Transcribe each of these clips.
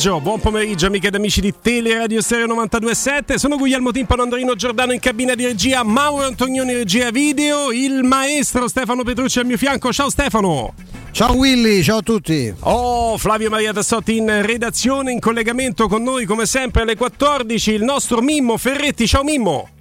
pomeriggio, buon pomeriggio amiche ed amici di Teleradio Stereo 92.7 Sono Guglielmo Timpano, Andrino Giordano in cabina di regia Mauro Antonioni regia video Il maestro Stefano Petrucci al mio fianco Ciao Stefano Ciao Willy, ciao a tutti. Oh, Flavio Maria Tassotti in redazione, in collegamento con noi come sempre alle 14, il nostro Mimmo Ferretti. Ciao Mimmo.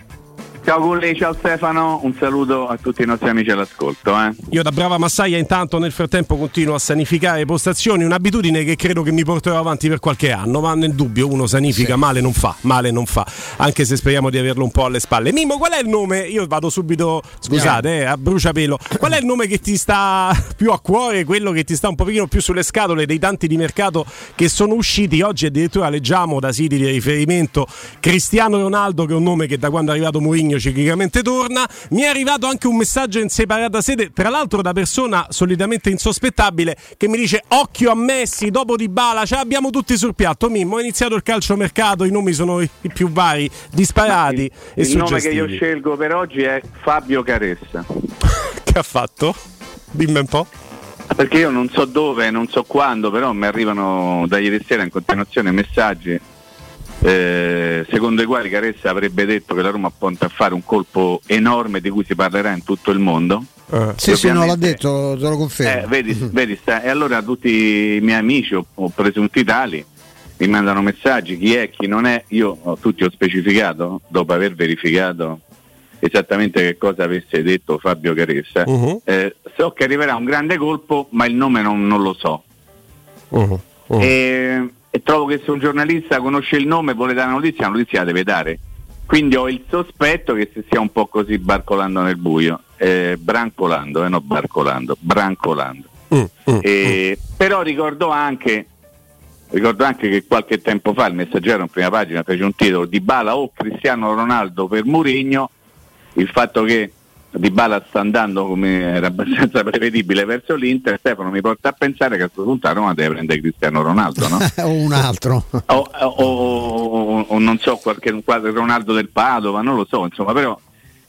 Ciao Gulli, ciao Stefano, un saluto a tutti i nostri amici all'ascolto. Eh. Io da brava massaia intanto nel frattempo continuo a sanificare postazioni, un'abitudine che credo che mi porterò avanti per qualche anno, ma nel dubbio uno sanifica, sì. male non fa, male non fa, anche se speriamo di averlo un po' alle spalle. Mimo, qual è il nome? Io vado subito, scusate, eh, a bruciapelo, qual è il nome che ti sta più a cuore, quello che ti sta un pochino più sulle scatole dei tanti di mercato che sono usciti oggi addirittura leggiamo da siti di riferimento Cristiano Ronaldo che è un nome che da quando è arrivato Mourinho ciclicamente torna. Mi è arrivato anche un messaggio in separata sede, tra l'altro da persona solitamente insospettabile, che mi dice occhio a Messi dopo di Bala, ce l'abbiamo tutti sul piatto. Mimmo, è iniziato il calciomercato, i nomi sono i più vari, disparati. Il, e il nome che io scelgo per oggi è Fabio Caressa. che ha fatto? Dimmi un po'. Perché io non so dove, non so quando, però mi arrivano da ieri sera in continuazione messaggi eh, secondo i quali Caressa avrebbe detto che la Roma punta a fare un colpo enorme di cui si parlerà in tutto il mondo. Uh, sì, sì, no, l'ha detto, te lo confermo. Eh, vedi, vedi sta, e allora tutti i miei amici o, o, presunti tali mi mandano messaggi, chi è, chi non è, io ho, tutti ho specificato, dopo aver verificato esattamente che cosa avesse detto Fabio Caressa, uh-huh. eh, so che arriverà un grande colpo, ma il nome non, non lo so. Uh-huh. Uh-huh. E, e trovo che se un giornalista conosce il nome e vuole dare una notizia, la notizia la deve dare. Quindi ho il sospetto che si stia un po' così barcolando nel buio, eh, brancolando, eh, no barcolando, brancolando. Mm, mm, eh, mm. Però ricordo anche, ricordo anche che qualche tempo fa il messaggero in prima pagina fece un titolo di Bala o Cristiano Ronaldo per Murigno, il fatto che di Bala sta andando come era abbastanza prevedibile verso l'Inter, Stefano mi porta a pensare che a questo punto a Roma deve prendere Cristiano Ronaldo, no? o un altro. o, o, o, o, non so, qualche quadro Ronaldo del Padova, non lo so, insomma, però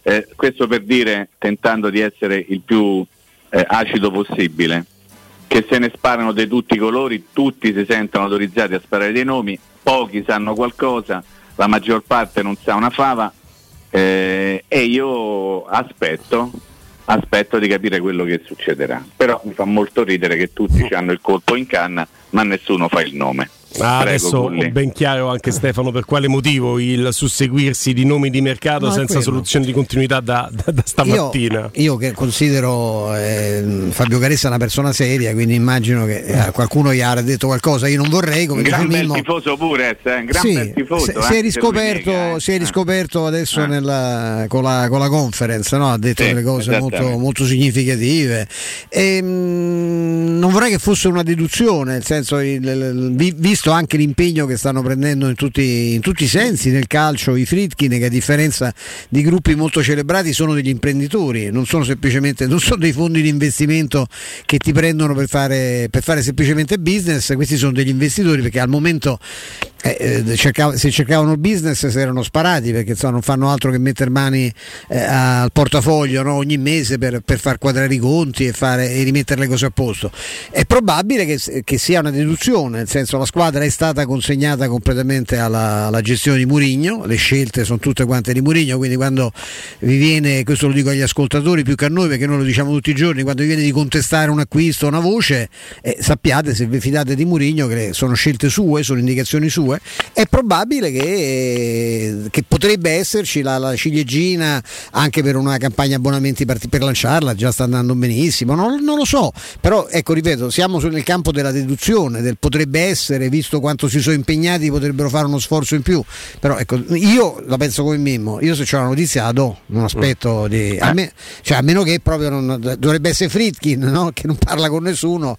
eh, questo per dire, tentando di essere il più eh, acido possibile, che se ne sparano di tutti i colori, tutti si sentono autorizzati a sparare dei nomi, pochi sanno qualcosa, la maggior parte non sa una fava eh, e io aspetto, aspetto di capire quello che succederà. Però mi fa molto ridere che tutti hanno il colpo in canna, ma nessuno fa il nome. Ah, adesso ho ben chiaro anche Stefano per quale motivo il susseguirsi di nomi di mercato no, senza soluzione di continuità da, da, da stamattina. Io, io, che considero eh, Fabio Caressa una persona seria, quindi immagino che eh, qualcuno gli avrà detto qualcosa. Io non vorrei come un gran bel Mimmo, tifoso pure, eh, un gran sì, bel tifoso. Si, si, è riscoperto, si è riscoperto adesso nella, con, la, con, la, conference, no? ha detto sì, delle cose molto, molto, significative. E, mh, mm, non vorrei che fosse una deduzione, nel senso, il, il, visto visto anche l'impegno che stanno prendendo in tutti, in tutti i sensi nel calcio i Fritkin che a differenza di gruppi molto celebrati sono degli imprenditori, non sono semplicemente non sono dei fondi di investimento che ti prendono per fare, per fare semplicemente business, questi sono degli investitori perché al momento eh, eh cercav- se cercavano business si erano sparati perché insomma, non fanno altro che mettere mani eh, al portafoglio no? ogni mese per, per, far quadrare i conti e, fare, e, rimettere le cose a posto. È probabile che, che, sia una deduzione, nel senso la squadra è stata consegnata completamente alla, alla gestione di Murigno, le scelte sono tutte quante di Murigno, quindi quando vi viene, questo lo dico agli ascoltatori più che a noi perché noi lo diciamo tutti i giorni, quando vi viene di contestare un acquisto, una voce, eh, sappiate se vi fidate di Murigno che sono scelte sue, sono indicazioni sue 2, è probabile che, che potrebbe esserci la, la, ciliegina anche per una campagna abbonamenti per, per lanciarla, già sta andando benissimo, non, non, lo so, però ecco ripeto, siamo nel campo della deduzione, del potrebbe essere, visto quanto si sono impegnati, potrebbero fare uno sforzo in più, però ecco, io la penso come Mimmo, io se c'è una notizia la do, non aspetto di... A, me, cioè, a meno che proprio non, dovrebbe essere Fritkin, no? che non parla con nessuno,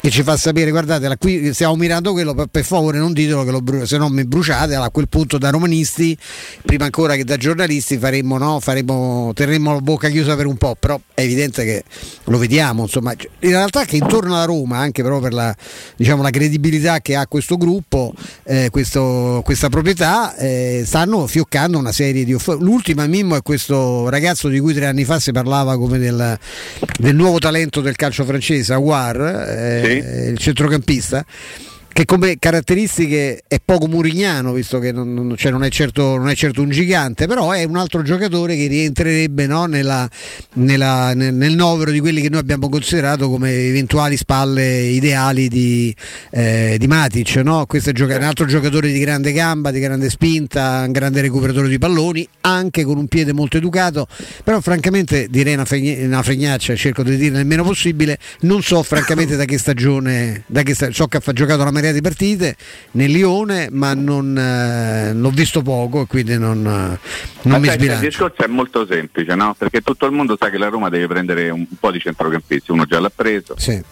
che ci fa sapere, guardate, qui stiamo mirando quello, per, per favore non ditelo che lo se no mi bruciate, a quel punto da romanisti, prima ancora che da giornalisti, faremmo, no, faremmo, terremmo la bocca chiusa per un po', però è evidente che lo vediamo, insomma, in realtà che intorno alla Roma, anche però per la, diciamo, la credibilità che ha questo gruppo, eh, questo, questa proprietà, eh, stanno fioccando una serie di offerte. L'ultima Mimmo è questo ragazzo di cui tre anni fa si parlava come del, del nuovo talento del calcio francese, Aguar, eh, sì. il centrocampista che come caratteristiche è poco murignano, visto che non, non, cioè non, è certo, non, è certo, un gigante, però è un altro giocatore che rientrerebbe no, nella, nella, nel, nel, novero di quelli che noi abbiamo considerato come eventuali spalle ideali di, eh, di Matic. No? Questo è un altro giocatore di grande gamba, di grande spinta, un grande recuperatore di palloni, anche con un piede molto educato, però francamente direi una, fregn- una fregnaccia, cerco di dirne il meno possibile, non so francamente da che stagione, da che sta- so che ha giocato la marea di partite nel Lione, ma non, eh, l'ho visto poco e quindi non, eh, non mi sbilancio. Il discorso è molto semplice, no? perché tutto il mondo sa che la Roma deve prendere un, un po' di centrocampisti, uno già l'ha preso, sì.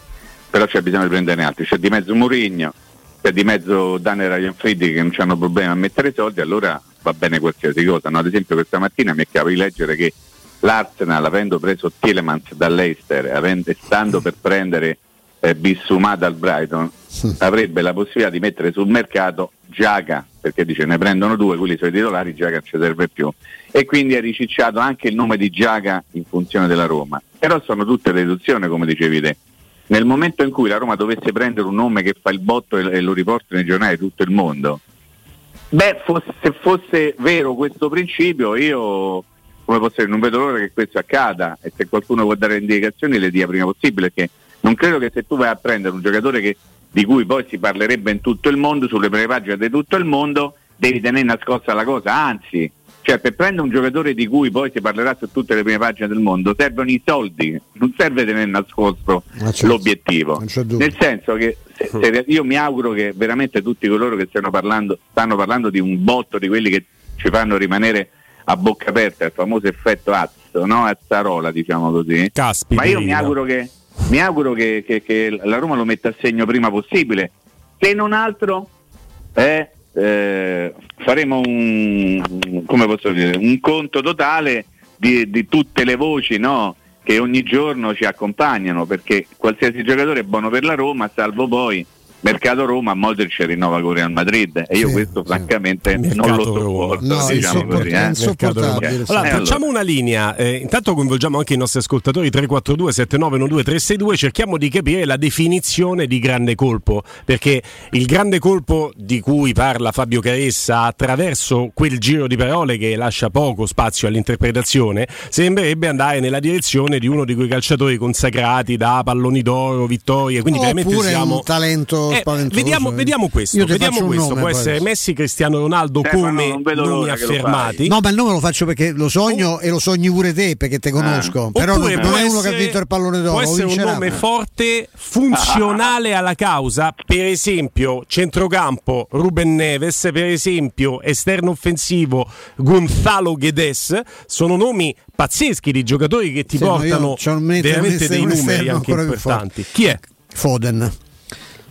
però c'è bisogno di prenderne altri, c'è di mezzo Murigno, c'è di mezzo Daniel Ryan Friedrich che non hanno problemi a mettere soldi, allora va bene qualsiasi cosa. No? Ad esempio questa mattina mi è capitato di leggere che l'Arsenal avendo preso Tielemans dall'Eister, avendo, stando per prendere eh, Bissumà dal Brighton. Avrebbe la possibilità di mettere sul mercato Giaga, perché dice ne prendono due, quelli sono i titolari, Giaga non ci serve più. E quindi ha ricicciato anche il nome di Giaga in funzione della Roma. Però sono tutte deduzioni, come dicevi te. Nel momento in cui la Roma dovesse prendere un nome che fa il botto e, lo riporta nei giornali di tutto il mondo, beh, fosse, se fosse vero questo principio, io come posso dire, non vedo l'ora che questo accada e se qualcuno può dare indicazioni le dia prima possibile perché non credo che se tu vai a prendere un giocatore che, di cui poi si parlerebbe in tutto il mondo, sulle prime pagine di tutto il mondo, devi tenere nascosta la cosa, anzi, cioè per prendere un giocatore di cui poi si parlerà su tutte le prime pagine del mondo servono i soldi, non serve tenere nascosto certo, l'obiettivo. Nel senso che se, se io mi auguro che veramente tutti coloro che stanno parlando, stanno parlando di un botto di quelli che ci fanno rimanere a bocca aperta, il famoso effetto Azzo, no? Azzarola diciamo così. Caspita. Ma io mi auguro che mi auguro che, che, che, la Roma lo metta a segno prima possibile. Se non altro, eh, eh, faremo un, dire, un, conto totale di, di tutte le voci no? che ogni giorno ci accompagnano, perché qualsiasi giocatore è buono per la Roma, salvo poi mercato Roma Modric rinnova con Real Madrid. E io sì, questo sì. francamente mercato non lo sopporto no, diciamo così, eh. allora, eh, facciamo allora. una linea. Eh, intanto coinvolgiamo anche i nostri ascoltatori. 342 7912 362 cerchiamo di capire la definizione di grande colpo. Perché il grande colpo di cui parla Fabio Caressa attraverso quel giro di parole che lascia poco spazio all'interpretazione sembrerebbe andare nella direzione di uno di quei calciatori consacrati da palloni d'oro vittorie. Quindi Oppure veramente siamo un talento eh, vediamo, vediamo, questo. Vediamo questo. Nome, Può essere Messi, Cristiano Ronaldo come nomi affermati. No, ma il nome lo faccio perché lo sogno oh. e lo sogni pure te perché te conosco. Ah. Però Oppure non è uno essere, che ha vinto il pallone d'oro. Può essere un nome forte, funzionale alla causa. Per esempio, centrocampo Ruben Neves, per esempio, esterno offensivo Gonzalo Guedes. Sono nomi pazzeschi di giocatori che ti sì, portano veramente dei numeri anche importanti. Chi è? Foden.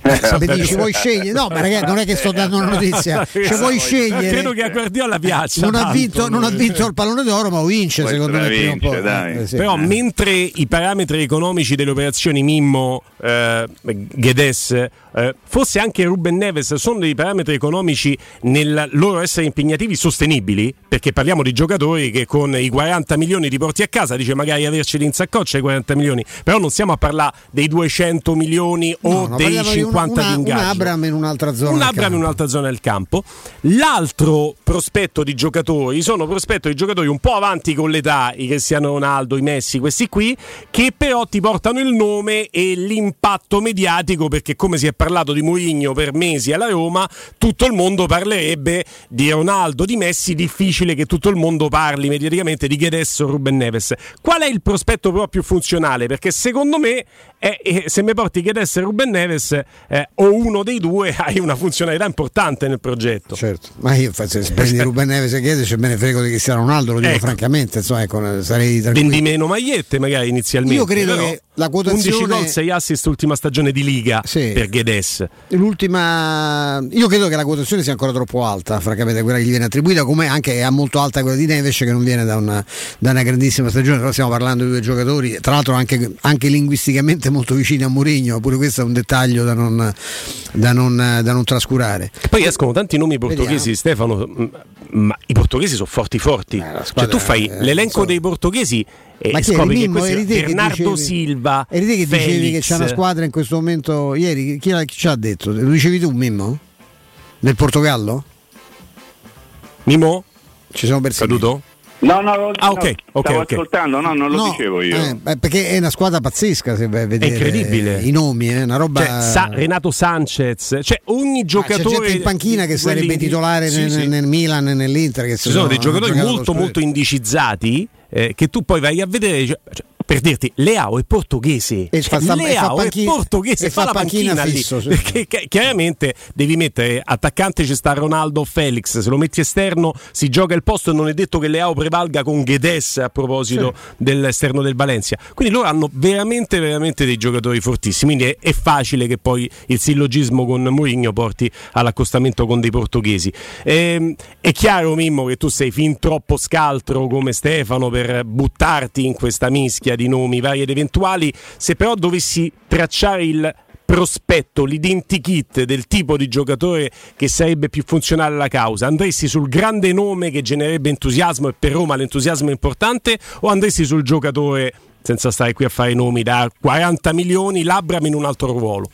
Eh, dici vuoi scegliere? No, ma ragazzi, non è che sto dando una notizia. Cioè, vuoi scegliere? Credo che a Guardiola piaccia. Non ha, vinto, non ha vinto il pallone d'oro, ma vince Poi secondo me. Vince, eh, sì. Però, mentre i parametri economici delle operazioni Mimmo, eh, Gedes, eh, fosse anche Ruben Neves, sono dei parametri economici nel loro essere impegnativi sostenibili, perché parliamo di giocatori che con i 40 milioni ti porti a casa, dice magari averceli in saccoccia i 40 milioni, però non stiamo a parlare dei 200 milioni o no, dei 50 50 una, di ingaggio. Un Abram in un'altra zona. Un Abram in un'altra zona del campo. L'altro prospetto di giocatori sono prospetto di giocatori un po' avanti con l'età, i Cristiano Ronaldo, i Messi, questi qui, che però ti portano il nome e l'impatto mediatico, perché come si è parlato di Mourinho per mesi alla Roma, tutto il mondo parlerebbe di Ronaldo, di Messi, difficile che tutto il mondo parli mediaticamente di Guedes o Ruben Neves. Qual è il prospetto però più funzionale? Perché secondo me, è, se mi porti Guedes e Ruben Neves, eh, o uno dei due hai una funzionalità importante nel progetto. Certo, ma io se prendi Ruben Neves e Chiesa c'è me ne frego di Cristiano Ronaldo, lo dico ecco. francamente, insomma, ecco, sarei tranquillo. Vendi meno magliette magari inizialmente. Io credo che la quotazione 11 gol, 6 assist ultima stagione di Liga sì. per Gedes. L'ultima io credo che la quotazione sia ancora troppo alta, francamente quella che gli viene attribuita, come anche è molto alta quella di Neves che non viene da una, da una grandissima stagione, però stiamo parlando di due giocatori, tra l'altro anche, anche linguisticamente molto vicini a Mourinho, pure questo è un dettaglio da non, da non, da non trascurare. Poi escono tanti nomi portoghesi, Vediamo. Stefano ma i portoghesi sono forti forti. Eh, cioè, tu fai l'elenco so. dei portoghesi e ma scopri che, Mimmo, che Bernardo dicevi, Silva. Eri te che Felix. dicevi che c'è una squadra in questo momento. Ieri chi, ci ha detto? Lo dicevi tu, Mimmo? Del Portogallo? Mimmo? Ci siamo persi. Caduto? No, no, no, ah, okay, no okay, stavo okay. ascoltando, no, non lo no, dicevo io. Eh, perché è una squadra pazzesca se vai a vedere è incredibile. i nomi, è eh, una roba cioè, Sa- Renato Sanchez, cioè ogni giocatore Ma c'è gente in panchina che sarebbe titolare sì, nel, sì. nel, Milan e nell'Inter che ci sono dei giocatori molto molto indicizzati eh, che tu poi vai a vedere cioè, per dirti Leao è portoghese e fa, cioè, sta, Leao fa panchina, è portoghese e fa, la panchina, panchina fisso, lì sì. perché chiaramente devi mettere attaccante ci sta Ronaldo Felix se lo metti esterno si gioca il posto e non è detto che Leao prevalga con Guedes a proposito sì. dell'esterno del Valencia quindi loro hanno veramente veramente dei giocatori fortissimi quindi è, è facile che poi il sillogismo con Mourinho porti all'accostamento con dei portoghesi e, è chiaro Mimmo che tu sei fin troppo scaltro come Stefano per buttarti in questa mischia di nomi vari ed eventuali, se però dovessi tracciare il prospetto, l'identikit del tipo di giocatore che sarebbe più funzionale alla causa, andresti sul grande nome che genererebbe entusiasmo e per Roma l'entusiasmo è importante o andresti sul giocatore senza stare qui a fare nomi da 40 milioni, Labram in un altro ruolo?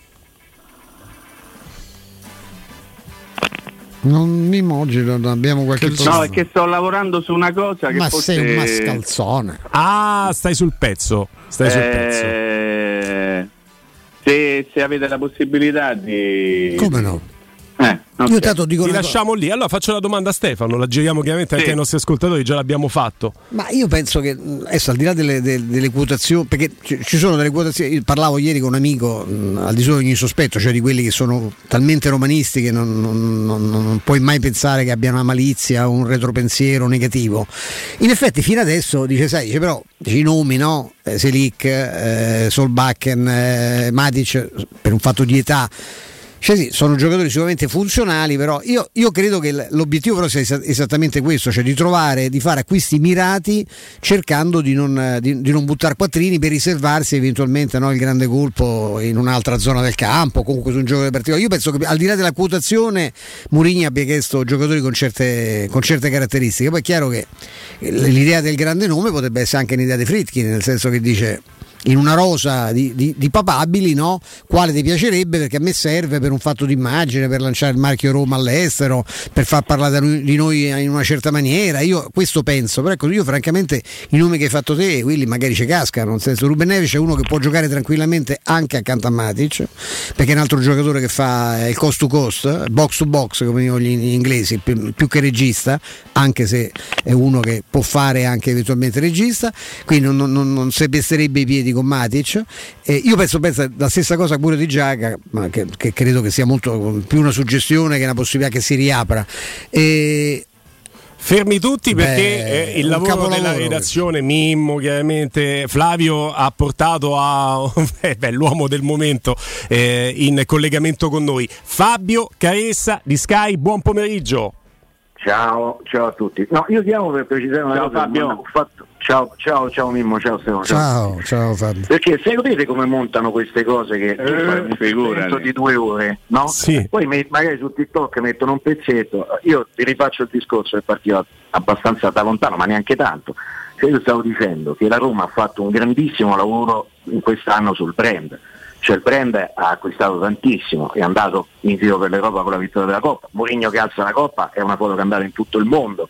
Non mi immagino, abbiamo qualche No, è che sto lavorando su una cosa che Ma forse... sei un mascalzone. Ah, stai sul pezzo. Stai sul pezzo. Eh, se, se avete la possibilità di... Come no? Eh, okay. Io tanto dico Ti lasciamo lì. Allora faccio la domanda a Stefano, la giriamo chiaramente anche Sì. ai nostri ascoltatori, già l'abbiamo fatto. Ma io penso che adesso al di là delle, delle- delle quotazioni, perché ci ci sono delle quotazioni, io parlavo ieri con un amico mh, al di sopra di ogni sospetto, cioè di quelli che sono talmente romanisti che non, non- non- non puoi mai pensare che abbiano una malizia o un retropensiero negativo. In effetti fino adesso dice, sai, dice però dice, i nomi, no? Eh, Selic, eh, Solbakken, eh, Matic, per un fatto di età. Cioè sì, sono giocatori sicuramente funzionali, però io, io credo che l'obiettivo però sia esa- esattamente questo, cioè di trovare, di fare acquisti mirati cercando di non, di, di non buttare quattrini per riservarsi eventualmente no, il grande colpo in un'altra zona del campo, comunque su un giocatore particolare. Io penso che al di là della quotazione Mourinho abbia chiesto giocatori con certe, con certe caratteristiche, poi è chiaro che l'idea del grande nome potrebbe essere anche un'idea di Fritkin, nel senso che dice in una rosa di, di- di papabili, no? quale ti piacerebbe perché a me serve per un fatto d'immagine, per lanciare il marchio Roma all'estero, per far parlare di noi in una certa maniera. Io questo penso, però ecco, io francamente i nomi che hai fatto te, quelli magari ci cascano, nel senso Ruben Neves è uno che può giocare tranquillamente anche accanto a Matic, perché è un altro giocatore che fa il cost to cost, box to box come dicono gli inglesi, più, più che regista, anche se è uno che può fare anche eventualmente regista, quindi non, non, non si pesterebbe i piedi con Matic. Eh, io penso, penso la stessa cosa pure di Giaga, ma che, che credo che sia molto più una suggestione che una possibilità che si riapra. E, Fermi tutti perché Beh, eh, il lavoro capolavoro della redazione, Mimmo chiaramente, Flavio ha portato a eh, beh, l'uomo del momento eh, in collegamento con noi. Fabio Caressa di Sky, buon pomeriggio. Ciao, ciao a tutti. No, io chiamo per precisare una Ciao, cosa. Fabio. ho fatto- Ciao, ciao, ciao Mimmo, ciao Stefano. ciao, ciao Fabio. Perché sapete come montano queste cose che Eh, pezzetto di due ore, no? Sì. Poi me- magari su TikTok mettono un pezzetto, io ti rifaccio il discorso che partiva abbastanza da lontano, ma neanche tanto. Cioè io stavo dicendo che la Roma ha fatto un grandissimo lavoro in quest'anno sul brand. Cioè il brand ha acquistato tantissimo, è andato in giro per l'Europa con la vittoria della Coppa. Mourinho che alza la Coppa è una foto che è andata in tutto il mondo.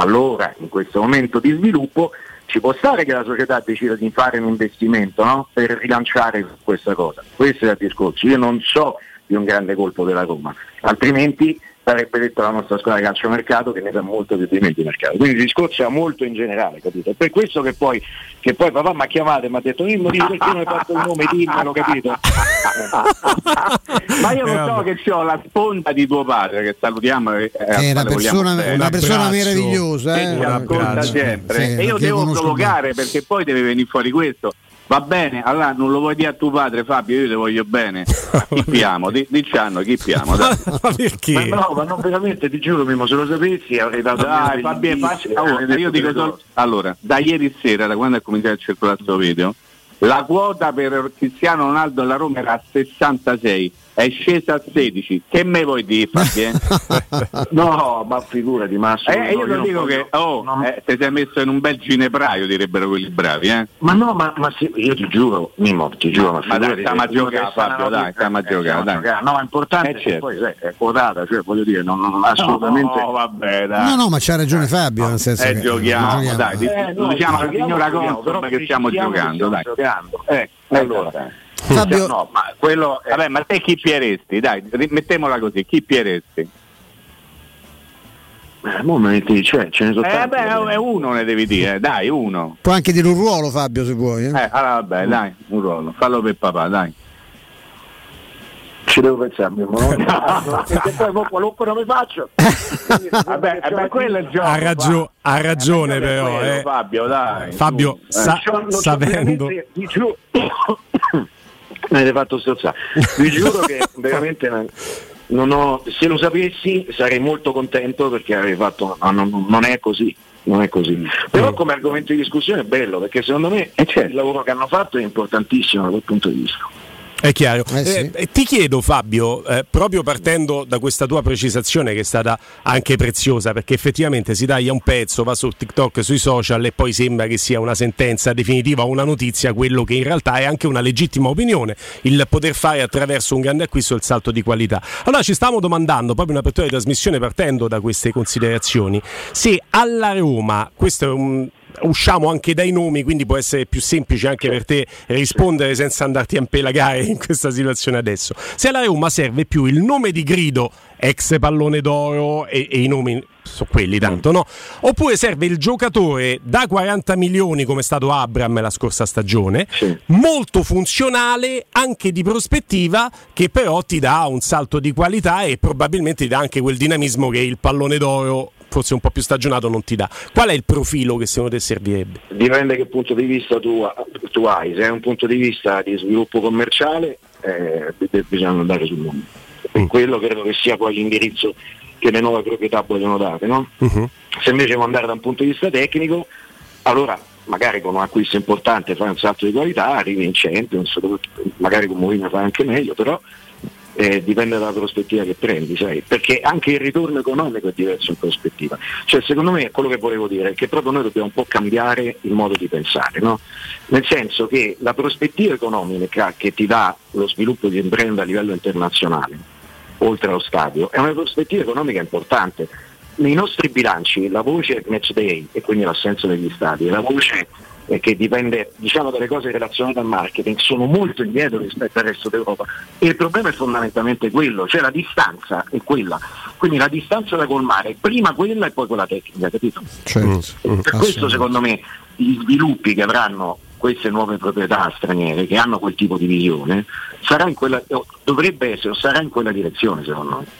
Allora, in questo momento di sviluppo, ci può stare che la società decida di fare un investimento no? per rilanciare questa cosa. Questo è il discorso. Io non so di un grande colpo della Roma, altrimenti sarebbe detto la nostra squadra di calciomercato che ne sa molto più di me di mercato. Quindi il discorso è molto in generale, capito? È per questo che poi, che poi papà mi ha chiamato e mi ha detto Mimmo, dimmi perché non hai fatto il nome, dimmelo, capito? Ma io Eh, lo so che ho la sponda di tuo padre, che salutiamo. e- e È una vogliamo persona, una persona meravigliosa. che eh. ci ascolta sempre. Sì, e io devo provocare perché poi deve venire fuori questo. Va bene, allora non lo vuoi dire a tuo padre Fabio, io ti voglio bene. Chi piamo? Di- Diciamo, chi piamo? Dai. Ma perché? Ma no, ma non veramente, ti giuro Mimmo, se lo sapessi avrei dato Dai, Fabio, bellissima, facci- avrei allora, io dico solo- allora, da ieri sera, da quando è cominciato a circolare questo video, La quota per Cristiano Ronaldo alla Roma era a 66 è scesa a 16. Che me vuoi dire, Fabio? no, ma figurati, ma eh, io lo dico che oh, non... eh, ti sei messo in un bel ginepraio, direbbero quelli bravi, eh? Ma no, ma, ma sì, io ti giuro, Mimo, ti giuro, ma, ma dai, stiamo a giocare, Fabio, dai, stiamo a giocare, dai. No, ma è importante eh, certo. poi eh, è quotata, cioè voglio dire, non, non assolutamente. No, vabbè, dai. No, no, ma c'ha ragione Fabio, nel senso eh, che giochiamo, giochiamo, dai, eh, no, diciamo alla signora Consum che stiamo giocando, dai. Eh, allora Fabio... No, ma quello. Vabbè, ma te chi pieresti? Dai, mettiamola così, chi pieresti? Eh, momenti, cioè, ce ne sono eh, beh, è uno ne devi dire, dai, uno. Puoi anche dire un ruolo, Fabio, se vuoi. Eh, eh allora vabbè, dai, un ruolo, fallo per papà, dai. Ci devo pensare, mio no? perché poi qualunque nome faccio. vabbè, vabbè quello è il gioco. Ha, ragio- ha ragione, eh, però. Quello, eh. Fabio, dai. Fabio, sa- sapendo. Mi avete fatto strozzare. Vi giuro che veramente non ho, se lo sapessi sarei molto contento perché avrei fatto. No, non, non, è così. Non è così. Però come argomento di discussione è bello perché secondo me il lavoro che hanno fatto è importantissimo da quel punto di vista. È chiaro. Eh sì. eh, ti chiedo Fabio, eh, proprio partendo da questa tua precisazione che è stata anche preziosa, perché effettivamente si taglia un pezzo, va su TikTok, sui social e poi sembra che sia una sentenza definitiva o una notizia, quello che in realtà è anche una legittima opinione, il poter fare attraverso un grande acquisto il salto di qualità. Allora ci stavamo domandando, proprio in apertura di trasmissione partendo da queste considerazioni, se alla Roma, questo è un usciamo anche dai nomi, quindi può essere più semplice anche per te rispondere senza andarti a impelagare in questa situazione adesso. Se alla Roma serve più il nome di Grido, ex pallone d'oro e, e i nomi sono quelli tanto, no? Oppure serve il giocatore da 40 milioni come è stato Abram la scorsa stagione, sì. molto funzionale anche di prospettiva che però ti dà un salto di qualità e probabilmente ti dà anche quel dinamismo che il pallone d'oro forse un po' più stagionato non ti dà. Qual è il profilo che secondo te servirebbe? Dipende che punto di vista tu, tu hai, se hai un punto di vista di sviluppo commerciale eh, bisogna andare sul mondo. Mm. Quello credo che sia poi l'indirizzo che le nuove proprietà vogliono dare. No? Uh-huh. Se invece vuoi andare da un punto di vista tecnico, allora magari con un acquisto importante fai un salto di qualità, arrivi in Champions, magari con Mourinho fai anche meglio, però eh, dipende dalla prospettiva che prendi, sai? perché anche il ritorno economico è diverso in prospettiva. Cioè, secondo me quello che volevo dire è che proprio noi dobbiamo un po' cambiare il modo di pensare, no? nel senso che la prospettiva economica che ti dà lo sviluppo di impresa a livello internazionale, oltre allo stadio, è una prospettiva economica importante. Nei nostri bilanci la voce match day e quindi l'assenza degli stadi, la voce eh, che dipende diciamo, dalle cose relazionate al marketing, sono molto indietro rispetto al resto d'Europa. E il problema è fondamentalmente quello, cioè la distanza è quella. Quindi la distanza da colmare, prima quella e poi quella tecnica, capito? Certo. Mm, per questo secondo me gli sviluppi che avranno queste nuove proprietà straniere che hanno quel tipo di visione sarà in quella, dovrebbe essere o sarà in quella direzione secondo me.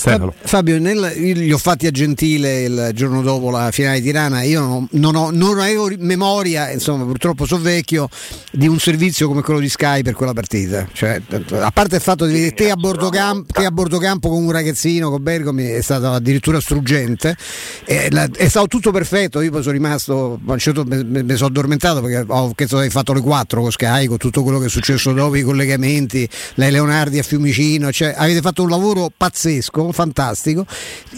Stefano. Fabio, nel, li ho fatti a Gentile il giorno dopo la finale di Tirana. Io non, ho, non avevo memoria, insomma, purtroppo sono vecchio, di un servizio come quello di Sky per quella partita. Cioè, a parte il fatto di vedere te a bordo, campo, te a bordo campo con un ragazzino, con Bergomi, è stato addirittura struggente. È, è stato tutto perfetto. Io poi sono rimasto, certo mi, sono addormentato perché ho che hai fatto le 4 con Sky, con tutto quello che è successo dopo, i collegamenti, lei Leonardi a Fiumicino. Cioè, avete fatto un lavoro pazzesco fantastico.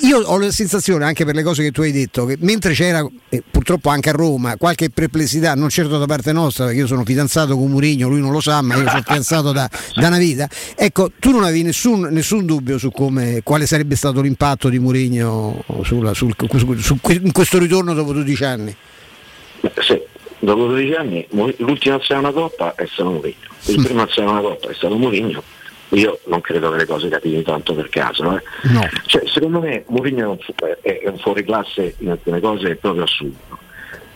Io ho la sensazione, anche per le cose che tu hai detto, che mentre c'era, eh, purtroppo anche a Roma, qualche perplessità, non certo da parte nostra, perché io sono fidanzato con Murigno, lui non lo sa, ma io sono fidanzato da, da una vita. Ecco, tu non avevi nessun, nessun dubbio su come, quale sarebbe stato l'impatto di Murigno sul, sul, su, in questo ritorno dopo 12 anni? Sì, dopo 12 anni l'ultima azione una coppa è stato Murigno, il mm. primo azione una coppa è stato Murigno io non credo che le cose capitino tanto per caso. Eh. No. Cioè, secondo me Mourinho è un fuoriclasse in alcune cose è proprio assurdo.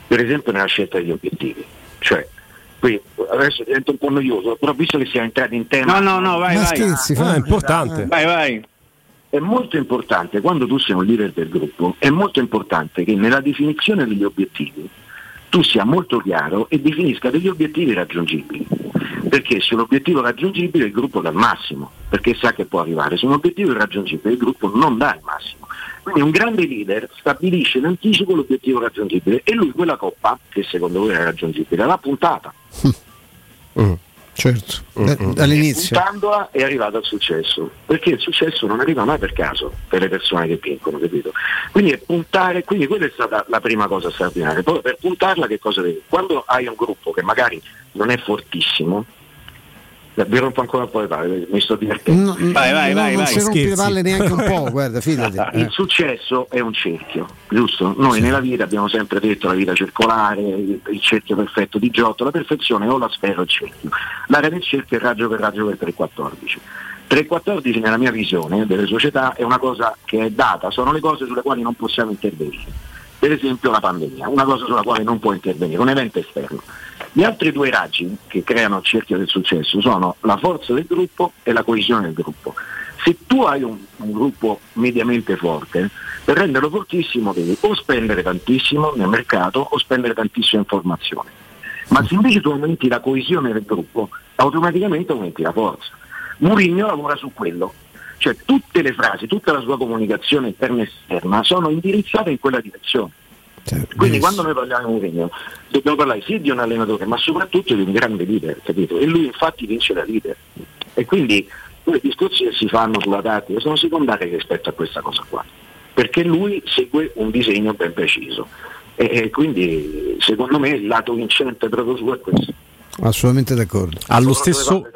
Per esempio nella scelta degli obiettivi. Cioè, qui adesso diventa un po' noioso, però visto che siamo entrati in tema. No, no, no, vai, Ma vai. Scherzi, ah, è importante. Vai, vai. È molto importante, quando tu sei un leader del gruppo, è molto importante che nella definizione degli obiettivi tu sia molto chiaro e definisca degli obiettivi raggiungibili perché se un obiettivo raggiungibile il gruppo dà il massimo, perché sa che può arrivare, se un obiettivo è irraggiungibile il gruppo non dà il massimo. Quindi un grande leader stabilisce in anticipo l'obiettivo raggiungibile e lui quella coppa, che secondo voi era raggiungibile, l'ha puntata. Mm. Certo, mm-hmm. dall'inizio. Puntandola è arrivato al successo, perché il successo non arriva mai per caso per le persone che vincono, capito? Quindi è puntare, quindi quella è stata la prima cosa straordinaria. Poi per puntarla che cosa devi? Quando hai un gruppo che magari non è fortissimo, vi rompo ancora un po' le palle, mi sto divertendo. No, vai, vai, no, vai, non vai, si rompe le palle neanche un po', guarda, fidati. Il successo è un cerchio, giusto? Noi sì. nella vita abbiamo sempre detto la vita circolare, il, il, cerchio perfetto di Giotto, la perfezione o la sfera o il cerchio. L'area del cerchio è raggio per raggio per 314. 314 nella mia visione delle società è una cosa che è data, sono le cose sulle quali non possiamo intervenire. Per esempio la pandemia, una cosa sulla quale non può intervenire, un evento esterno gli altri due raggi che creano il cerchio del successo sono la forza del gruppo e la coesione del gruppo. Se tu hai un, un gruppo mediamente forte, per renderlo fortissimo devi o spendere tantissimo nel mercato o spendere tantissima informazione. Ma se invece tu aumenti la coesione del gruppo, automaticamente aumenti la forza. Mourinho lavora su quello, cioè tutte le frasi, tutta la sua comunicazione interna e esterna sono indirizzate in quella direzione. Certo, Quindi quando noi parliamo di Mourinho dobbiamo parlare sì di un allenatore ma soprattutto di un grande leader, capito? E lui infatti vince da leader. E quindi i discorsi che si fanno sulla tattica sono secondari rispetto a questa cosa qua, perché lui segue un disegno ben preciso. E quindi secondo me il lato vincente proprio suo è questo. Assolutamente d'accordo. Allo stesso...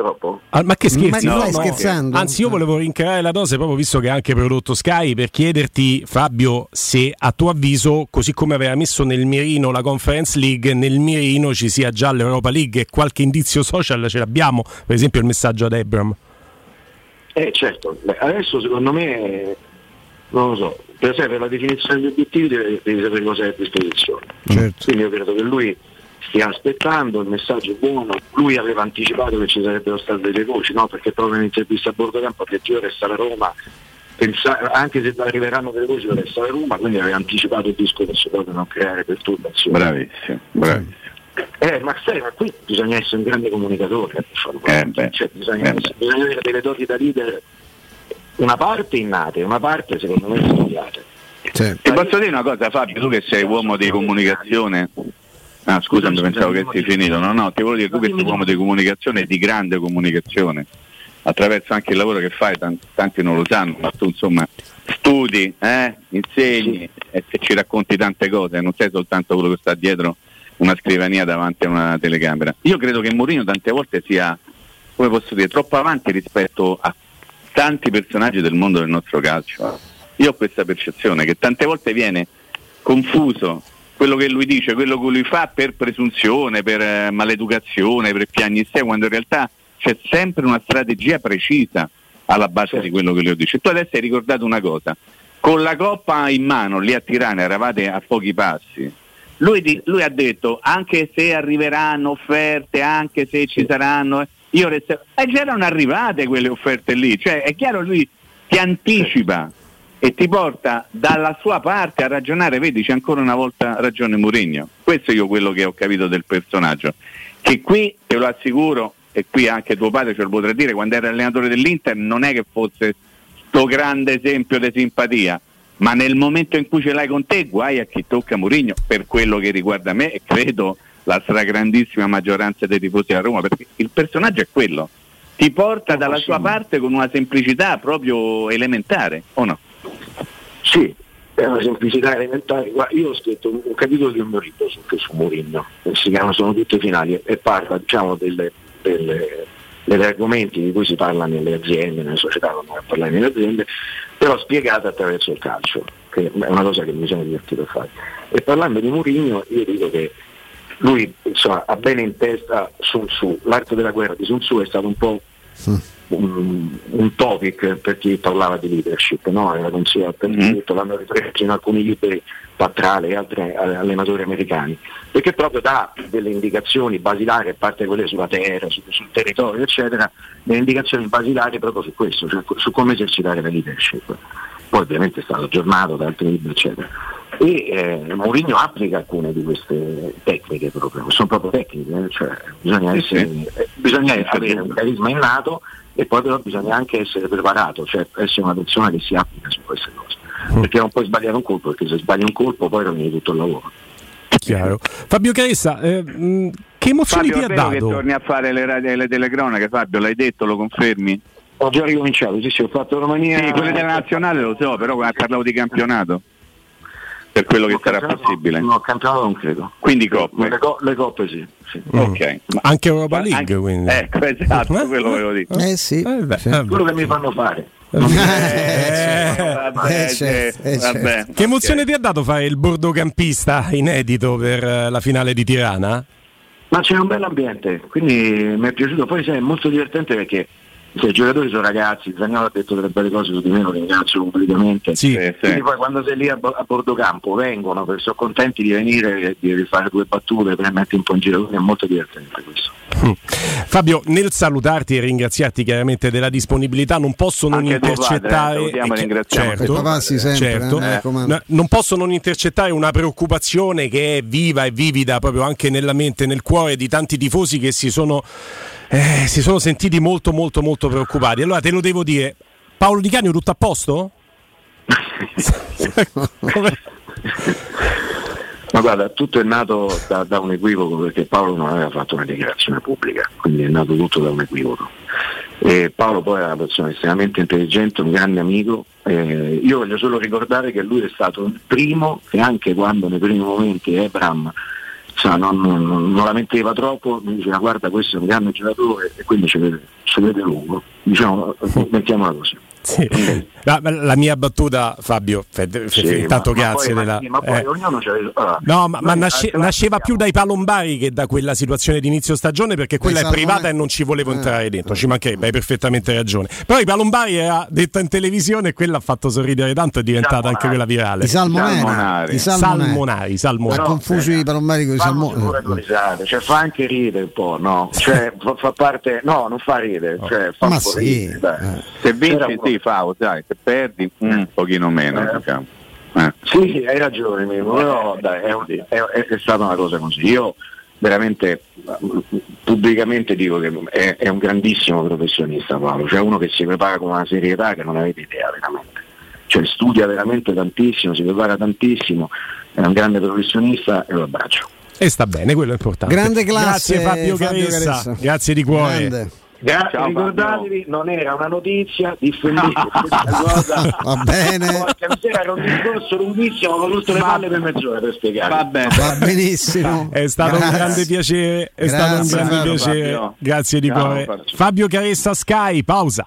Ah, ma che scherzi? Ma no, no, scherzando? Anzi, io volevo rincarare la dose proprio visto che ha anche prodotto Sky per chiederti, Fabio, se a tuo avviso, così come aveva messo nel mirino la Conference League, nel mirino ci sia già l'Europa League e qualche indizio social ce l'abbiamo, per esempio il messaggio ad Abram. Eh certo, Beh, adesso secondo me, non lo so, per esempio la definizione degli obiettivi devi, devi sapere cosa è a disposizione. Certo. Quindi io credo che lui stia aspettando, il messaggio è buono, lui aveva anticipato che ci sarebbero state delle voci, no? perché proprio in intervista a bordo campo ha detto io restare a Roma, pensa- anche se arriveranno delle voci per restare a Roma, quindi aveva anticipato il discorso proprio non creare perturbazioni. Bravissimo, bravissimo. Eh, ma sai, ma qui bisogna essere un grande comunicatore, eh, cioè, bisogna, eh bisogna, avere delle doti da leader, una parte innate, una parte secondo me studiate. Sì. Ti posso dire una cosa Fabio, tu che sei uomo di comunicazione, Ah, scusami, scusa, pensavo che sei finito. No, no, ti voglio dire, tu che sei uomo di comunicazione di grande comunicazione, attraverso anche il lavoro che fai, tanti, tanti non lo sanno, ma tu insomma studi, eh, insegni e, e, ci racconti tante cose, non sei soltanto quello che sta dietro una scrivania davanti a una telecamera. Io credo che Mourinho tante volte sia, come posso dire, troppo avanti rispetto a tanti personaggi del mondo del nostro calcio. Io ho questa percezione che tante volte viene confuso quello che lui dice, quello che lui fa per presunzione, per eh, maleducazione, per piagnisteo, quando in realtà c'è sempre una strategia precisa alla base certo. di quello che lui dice. Tu adesso hai ricordato una cosa, con la coppa in mano lì a Tirana eravate a pochi passi. Lui, di, lui ha detto anche se arriveranno offerte, anche se ci saranno, io resterò. E già erano arrivate quelle offerte lì, cioè è chiaro lui ti anticipa e ti porta dalla sua parte a ragionare, vedi c'è ancora una volta ragione Mourinho, questo è io quello che ho capito del personaggio, che qui te lo assicuro e qui anche tuo padre ce lo potrà dire, quando era allenatore dell'Inter non è che fosse sto grande esempio di simpatia, ma nel momento in cui ce l'hai con te guai a chi tocca Mourinho per quello che riguarda me e credo la stragrandissima maggioranza dei tifosi a Roma, perché il personaggio è quello, ti porta dalla sua parte con una semplicità proprio elementare, o no? Sì, è una semplicità elementare. Io ho scritto un, un capitolo di un mio libro su, su Mourinho, si chiama Sono tutte finali e parla diciamo, delle, delle, degli argomenti di cui si parla nelle aziende, nelle società, non a parlare nelle aziende, però spiegate attraverso il calcio, che è una cosa che mi sono divertito a fare. E parlando di Mourinho io dico che lui insomma, ha bene in testa Sun Tzu, l'arte della guerra di Sun Tzu è stato un po' mm un, un, topic per chi parlava di leadership, no? era consigliato, mm-hmm. l'hanno ripreso in alcuni libri Patrale e altri allenatori americani, perché proprio dà delle indicazioni basilari, a parte quelle sulla terra, su, sul territorio, eccetera, delle indicazioni basilari proprio su questo, cioè su come esercitare la leadership. Poi ovviamente è stato aggiornato da altri libri, eccetera. E eh, Mourinho applica alcune di queste tecniche proprio, sono proprio tecniche, eh? cioè, bisogna, essere, eh, bisogna avere un carisma innato e poi però bisogna anche essere preparato, cioè essere una persona che si applica su queste cose. Mm. Perché non puoi sbagliare un colpo, perché se sbagli un colpo poi rovini tutto il lavoro. Chiaro. Fabio Caressa, eh, Che emozioni Fabio, ti ha è vero che dato? torni a fare le, le telecronache, Fabio, l'hai detto, lo confermi? Ho già ricominciato, sì sì, ho fatto Romania. Sì, quelle della nazionale lo so, però parlavo di campionato. Per quello che sarà possibile. No, campionato non credo. Quindi coppe. Le, co- le coppe sì. sì. Ok. Ma- Anche Europa League, anche- quindi. Ecco, esatto, Eh? quello volevo dire. Eh sì. Eh, beh, sì. eh, Quello che mi fanno fare. Eh, eh, eh. Che emozione ti ha dato fare il bordocampista inedito per eh, la finale di Tirana? Ma c'è un bel ambiente, quindi mi è piaciuto. Poi sai, è molto divertente perché se i giocatori sono ragazzi, Zagnolo ha detto delle belle cose su di me, lo ringrazio pubblicamente. Sì. Sì, sì. Quindi poi quando sei lì a, a bordo campo vengono perché sono contenti di venire e di fare due battute per mettere un po' in giro, quindi è molto divertente questo. Mm. Fabio, nel salutarti e ringraziarti chiaramente della disponibilità, non posso non Anche tuo padre, intercettare. eh, e eh, certo, sempre, certo. eh. No, non posso non intercettare una preoccupazione che è viva e vivida proprio anche nella mente, nel cuore di tanti tifosi che si sono, eh, si sono sentiti molto, molto, molto preoccupati. Allora te lo devo dire, Paolo Di Canio, tutto a posto? Ma guarda, tutto è nato da, da un equivoco perché Paolo non aveva fatto una dichiarazione pubblica, quindi è nato tutto da un equivoco. E Paolo poi è una persona estremamente intelligente, un grande amico. Eh, io voglio solo ricordare che lui è stato il primo che anche quando nei primi momenti Ebram sa, non, non- non la metteva troppo, mi diceva guarda questo è un grande giocatore e quindi ci vede, ci vede lungo. Diciamo, mettiamola così. Sì. La, la mia battuta, Fabio, fe- fe- Sì, intanto ma- ma grazie. poi- ma della- sì, ma poi eh. ognuno c'ha le- allora, No, ma, ma nasce- nasceva più dai palombari che da quella situazione di inizio stagione perché quella è privata e non ci volevo Eh. entrare dentro, ci mancherebbe, hai perfettamente ragione. Però i palombari era detta in televisione e quella ha fatto sorridere tanto è diventata anche quella virale. I salmonari. Salmonari. I salmonari. Salmonari, Ha salmonari. confuso i palombari con i risate, cioè fa anche ridere un po', no? Cioè fa, fa parte, no, non fa ridere, cioè fa Ma sì, ridere, eh. Se vinci sì, Fao, dai, se perdi un pochino meno. Eh. diciamo. Eh. Sì, hai ragione, Mimo, però dai, è, un- è- è- stata una cosa così. Io veramente eh, pubblicamente dico che è, è un grandissimo professionista Paolo, cioè uno che si prepara con una serietà che non avete idea veramente. Cioè studia veramente tantissimo, si prepara tantissimo, è un grande professionista e lo abbraccio. E sta bene, quello è importante. Grande classe, Grazie Fabio, Fabio Caressa. Caressa. Grazie di cuore. Grande. Grazie, Ciao, ricordatevi, non era una notizia, cosa. Va bene. Porca miseria, era un discorso lunghissimo, ho voluto le palle per mezz'ora per spiegare. Va bene. Va benissimo. È stato un Grazie. grande piacere, è stato un Grazie, grande Fabio. piacere. Fabio. Grazie di Ciao, cuore. Fabio. Fabio Caressa Sky, pausa.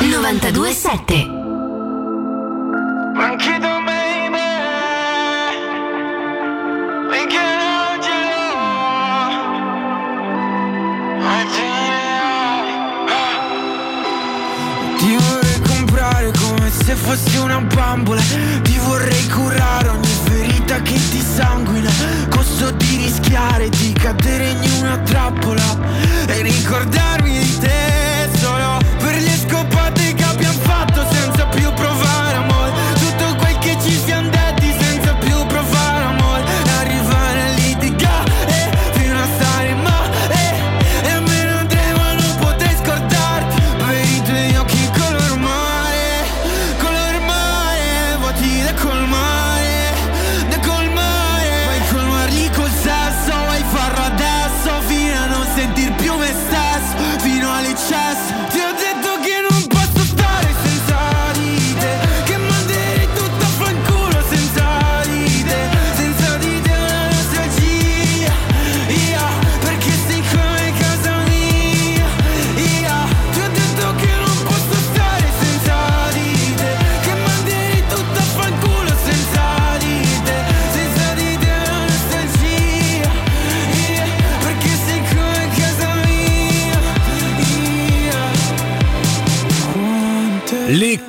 927 Tranquillo, baby. Ti vorrei comprare come se fossi una bambola. Ti vorrei curare ogni ferita che ti sanguina. Costo di rischiare di cadere in una trappola E ricordarmi di te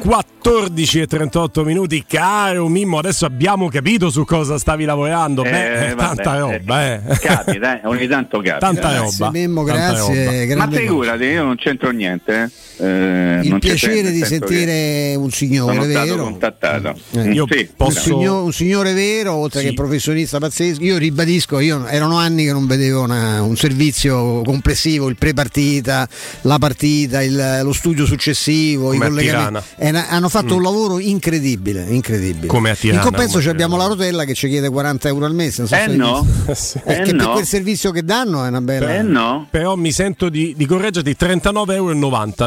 4 14 14 e 38 minuti, caro Mimmo. Adesso abbiamo capito su cosa stavi lavorando. Beh, Eh, tanta vabbè, roba, eh. Capita, eh, ogni tanto capita. Tanta eh. roba. Mimmo, Tanta grazie, roba. grande Ma figurati, io non c'entro niente. eh. Eh, Il piacere di senso che sentire un signore sono stato vero. contattato. Eh, Mm, io sì, Un, posso- signor- un signore vero, oltre Sì. che professionista pazzesco. Io ribadisco, io erano anni che non vedevo una- un servizio complessivo, il pre-partita, la partita, il- lo studio successivo, i Come a collegamenti. Eh, hanno fatto un lavoro incredibile, incredibile. Come a Tirana, In compenso abbiamo la rotella che ci chiede 40 euro al mese. non so Eh no. Sì. Eh, eh che per no. quel servizio che danno è una bella. Eh no. Però mi sento di, di correggerti 39,90 euro.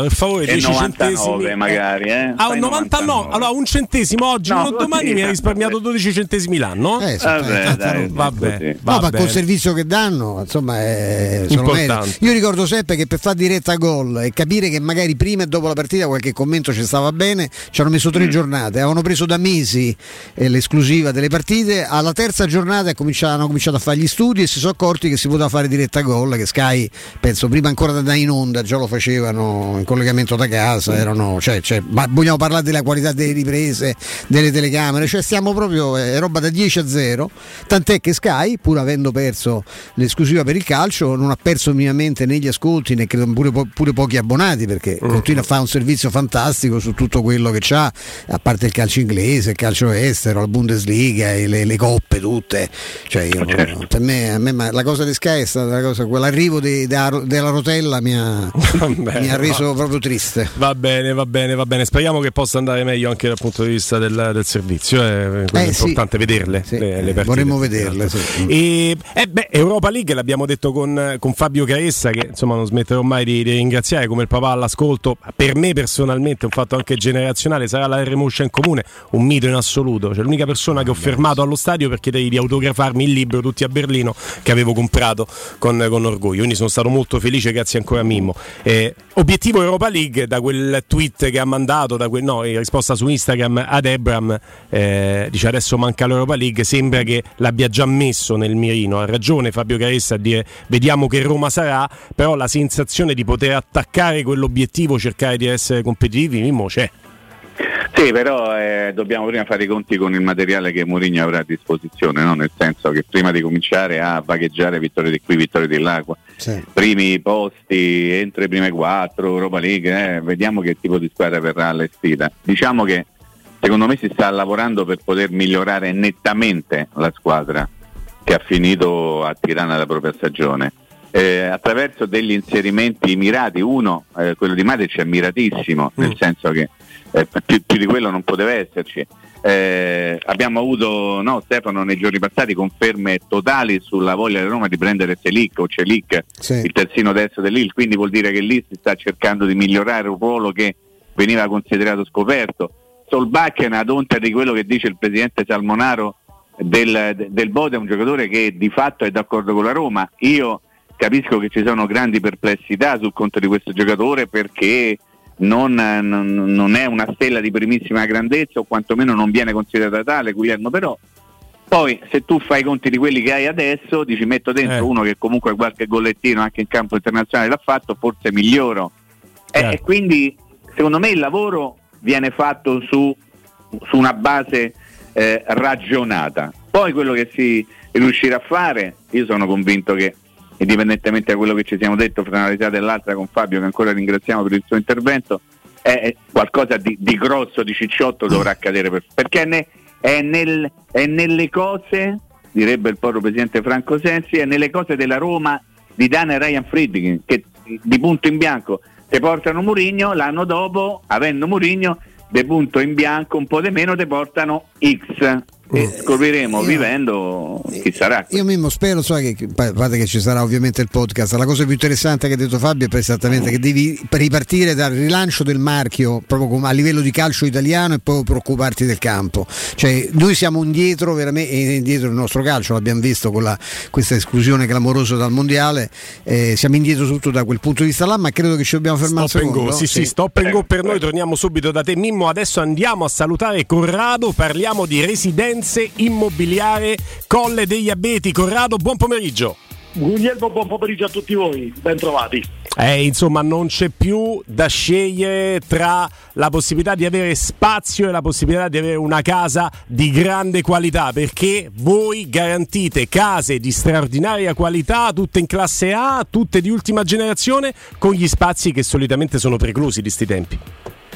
Per favore, E 10 99 centesimi. magari, eh. Ah, Fai un 99, allora un centesimo oggi, No, uno domani mi hai risparmiato vabbè. 12 centesimi l'anno? Eh, sì, Vabbè, tanta dai. Vabbè, così. va No, ma bene. col servizio che danno, insomma, è, sono Importante. Io ricordo sempre che per fare diretta gol e capire che magari prima e dopo la partita qualche commento ci stava bene, ci hanno messo Mm. tre giornate. Avevano preso da mesi eh, l'esclusiva delle partite. Alla terza giornata hanno cominciato a fare gli studi e si sono accorti che si poteva fare diretta gol. Che Sky, penso, prima ancora da andare in onda, già lo facevano in collegamento da casa. Erano, cioè, cioè, ma vogliamo parlare della qualità delle riprese, delle telecamere, cioè stiamo proprio, è roba da 10 a 0. Tant'è che Sky, pur avendo perso l'esclusiva per il calcio, non ha perso minimamente né gli ascolti né credo pure, po- pure pochi abbonati perché continua a fare un servizio fantastico su tutto quello che c'ha, a parte il calcio inglese, il calcio estero, la Bundesliga, e le, le coppe tutte. Cioè io, Certo. per me, a me ma la cosa di Sky è stata la cosa, quell'arrivo di- da- della rotella mi ha, Vabbè, mi ha reso va- proprio triste. Va bene, va bene, va bene. Speriamo che possa andare meglio anche dal punto di vista del, del servizio. eh, Eh, è sì. importante vederle. Sì, le, le eh, partite. vorremmo vederle, sì. E, eh, beh, Europa League l'abbiamo detto con, con Fabio Caressa, che insomma non smetterò mai di, di ringraziare come il papà all'ascolto. Per me personalmente è un fatto anche generazionale, sarà la R-Motion comune, un mito in assoluto. Cioè, l'unica persona che ho fermato allo stadio per chiedergli di autografarmi il libro Tutti a Berlino che avevo comprato con, con orgoglio. Quindi sono stato molto felice, grazie ancora a Mimmo. Eh, obiettivo Europa League, da quel tweet che ha mandato, da quel, no, in risposta su Instagram ad Ebram, eh, dice adesso manca l'Europa League, sembra che l'abbia già messo nel mirino. Ha ragione Fabio Caressa a dire vediamo che Roma sarà, però la sensazione di poter attaccare quell'obiettivo, cercare di essere competitivi, Mimmo c'è. Sì, però eh, dobbiamo prima fare i conti con il materiale che Mourinho avrà a disposizione, no? nel senso che prima di cominciare a vagheggiare vittorie di qui, vittorie di là, Sì. primi posti, entro i prime quattro, Europa League, eh, vediamo che tipo di squadra verrà allestita. Diciamo che secondo me si sta lavorando per poter migliorare nettamente la squadra che ha finito a Tirana la propria stagione. Eh, attraverso degli inserimenti mirati, uno, eh, quello di Matic è miratissimo, nel senso che eh, più, più di quello non poteva esserci. Eh, abbiamo avuto, no, Stefano, nei giorni passati conferme totali sulla voglia di Roma di prendere Selic o Celic, Sì. il terzino destro dell'Il, quindi vuol dire che lì si sta cercando di migliorare un ruolo che veniva considerato scoperto. Solbakken, ad onta di quello che dice il presidente Salmonaro del, del Bode, è un giocatore che di fatto è d'accordo con la Roma. Io capisco che ci sono grandi perplessità sul conto di questo giocatore perché non, non- è una stella di primissima grandezza o quantomeno non viene considerata tale Guglielmo però poi se tu fai i conti di quelli che hai adesso dici metto dentro Eh. uno che comunque qualche gollettino anche in campo internazionale l'ha fatto forse miglioro E- Certo. e quindi secondo me il lavoro viene fatto su, su una base eh, ragionata poi quello che si riuscirà a fare io sono convinto che indipendentemente da quello che ci siamo detto fra una risata e l'altra con Fabio che ancora ringraziamo per il suo intervento è qualcosa di, di grosso, di cicciotto dovrà accadere per- perché è, ne- è nel- è nelle cose direbbe il povero presidente Franco Sensi è nelle cose della Roma di Dan e Ryan Friedkin che di punto in bianco te portano Murigno l'anno dopo avendo Murigno de punto in bianco un po' di meno te portano X e scopriremo io- vivendo chi sarà. Io mismo spero, so che, a parte che ci sarà ovviamente il podcast, la cosa più interessante che ha detto Fabio è esattamente che devi ripartire dal rilancio del marchio proprio a livello di calcio italiano e poi preoccuparti del campo. Cioè, noi siamo indietro veramente, e indietro il nostro calcio, l'abbiamo visto con la- questa esclusione clamorosa dal mondiale, eh, siamo indietro tutto da quel punto di vista là, ma credo che ci dobbiamo fermare Stop un secondo. go, sì, sì, stop and go per noi, torniamo subito da te. Mimmo, adesso andiamo a salutare Corrado, parliamo di residenze immobiliare Colle degli Abeti. Corrado, buon pomeriggio. Guglielmo, buon pomeriggio a tutti voi, ben trovati. Eh, insomma, non c'è più da scegliere tra la possibilità di avere spazio e la possibilità di avere una casa di grande qualità, perché voi garantite case di straordinaria qualità, tutte in classe A, tutte di ultima generazione, con gli spazi che solitamente sono preclusi di sti tempi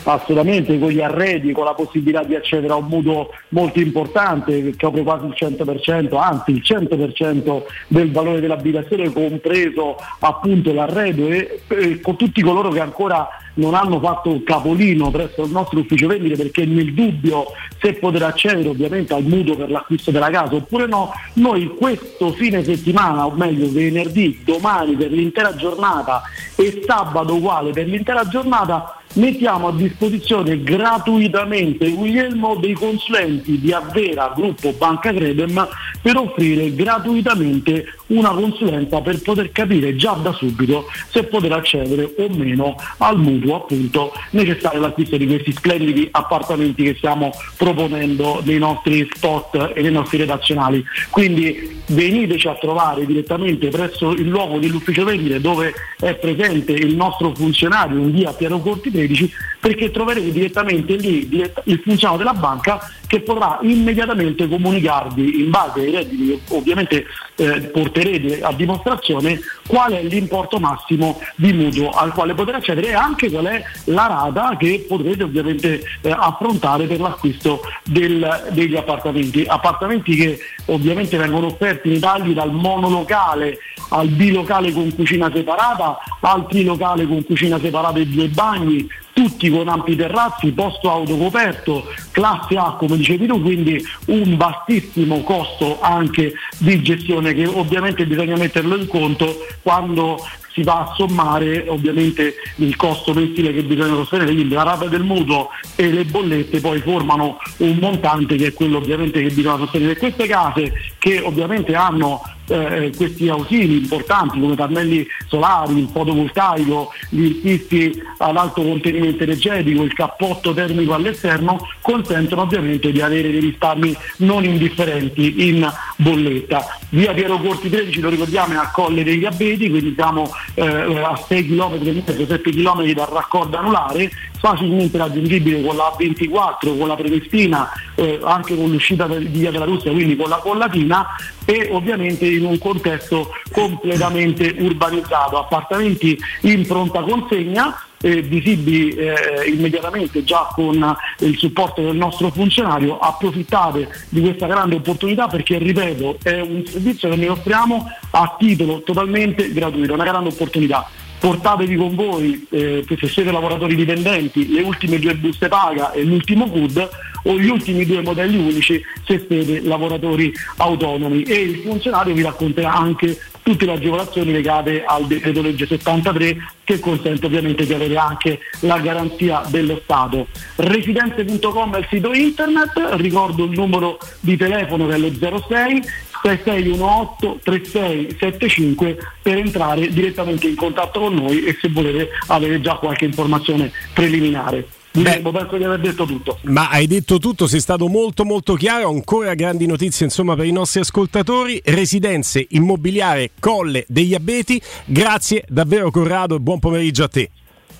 assolutamente con gli arredi, con la possibilità di accedere a un mutuo molto importante che copre quasi il 100%, anzi il 100% del valore dell'abitazione compreso appunto l'arredo e, e con tutti coloro che ancora non hanno fatto un capolino presso il nostro ufficio vendite perché nel dubbio se poter accedere ovviamente al mutuo per l'acquisto della casa oppure no, noi questo fine settimana, o meglio venerdì, domani per l'intera giornata e sabato uguale per l'intera giornata mettiamo a disposizione gratuitamente Guglielmo dei consulenti di Avvera Gruppo Banca Credem per offrire gratuitamente una consulenza per poter capire già da subito se poter accedere o meno al mutuo appunto necessario all'acquisto di questi splendidi appartamenti che stiamo proponendo nei nostri spot e nei nostri redazionali. Quindi veniteci a trovare direttamente presso il luogo dell'ufficio vendite dove è presente il nostro funzionario in via Piero Corti 13 perché troverete direttamente lì il funzionario della banca che potrà immediatamente comunicarvi in base ai redditi che ovviamente eh, porterete a dimostrazione qual è l'importo massimo di mutuo al quale poter accedere e anche qual è la rata che potrete ovviamente eh, affrontare per l'acquisto del, degli appartamenti. Appartamenti che ovviamente vengono offerti in Italia dal monolocale al bilocale con cucina separata, al trilocale con cucina separata e due bagni, tutti con ampi terrazzi, posto autocoperto, classe A come dicevi tu, quindi un bassissimo costo anche di gestione che ovviamente bisogna metterlo in conto quando si va a sommare ovviamente il costo mensile che bisogna sostenere, quindi la rata del mutuo e le bollette poi formano un montante che è quello ovviamente che bisogna sostenere. Queste case che ovviamente hanno eh, questi ausili importanti come pannelli solari, il fotovoltaico, gli impisti ad alto contenimento energetico, il cappotto termico all'esterno, consentono ovviamente di avere dei risparmi non indifferenti in bolletta. Via Piero Corti 13 lo ricordiamo è a Colle degli Abeti, quindi siamo eh, a 6 km, 7 km dal raccordo anulare, facilmente raggiungibile con la 24, con la Prevestina, eh, anche con l'uscita di Via della Russia, quindi con la Collatina e ovviamente in un contesto completamente urbanizzato, appartamenti in pronta consegna eh, visibili eh, immediatamente già con il supporto del nostro funzionario, approfittate di questa grande opportunità perché ripeto è un servizio che noi offriamo a titolo totalmente gratuito, una grande opportunità. Portatevi con voi, eh, se siete lavoratori dipendenti, le ultime due buste paga e l'ultimo CUD o gli ultimi due modelli unici se siete lavoratori autonomi e il funzionario vi racconterà anche tutte le agevolazioni legate al decreto legge 73 che consente ovviamente di avere anche la garanzia dello Stato. Residenze.com è il sito internet, ricordo il numero di telefono che è lo 06 6618 3675 per entrare direttamente in contatto con noi e se volete avere già qualche informazione preliminare. Beh, penso di aver detto tutto. Ma hai detto tutto, sei stato molto molto chiaro, ancora grandi notizie insomma per i nostri ascoltatori. Residenze immobiliare Colle degli Abeti, grazie davvero Corrado e buon pomeriggio a te.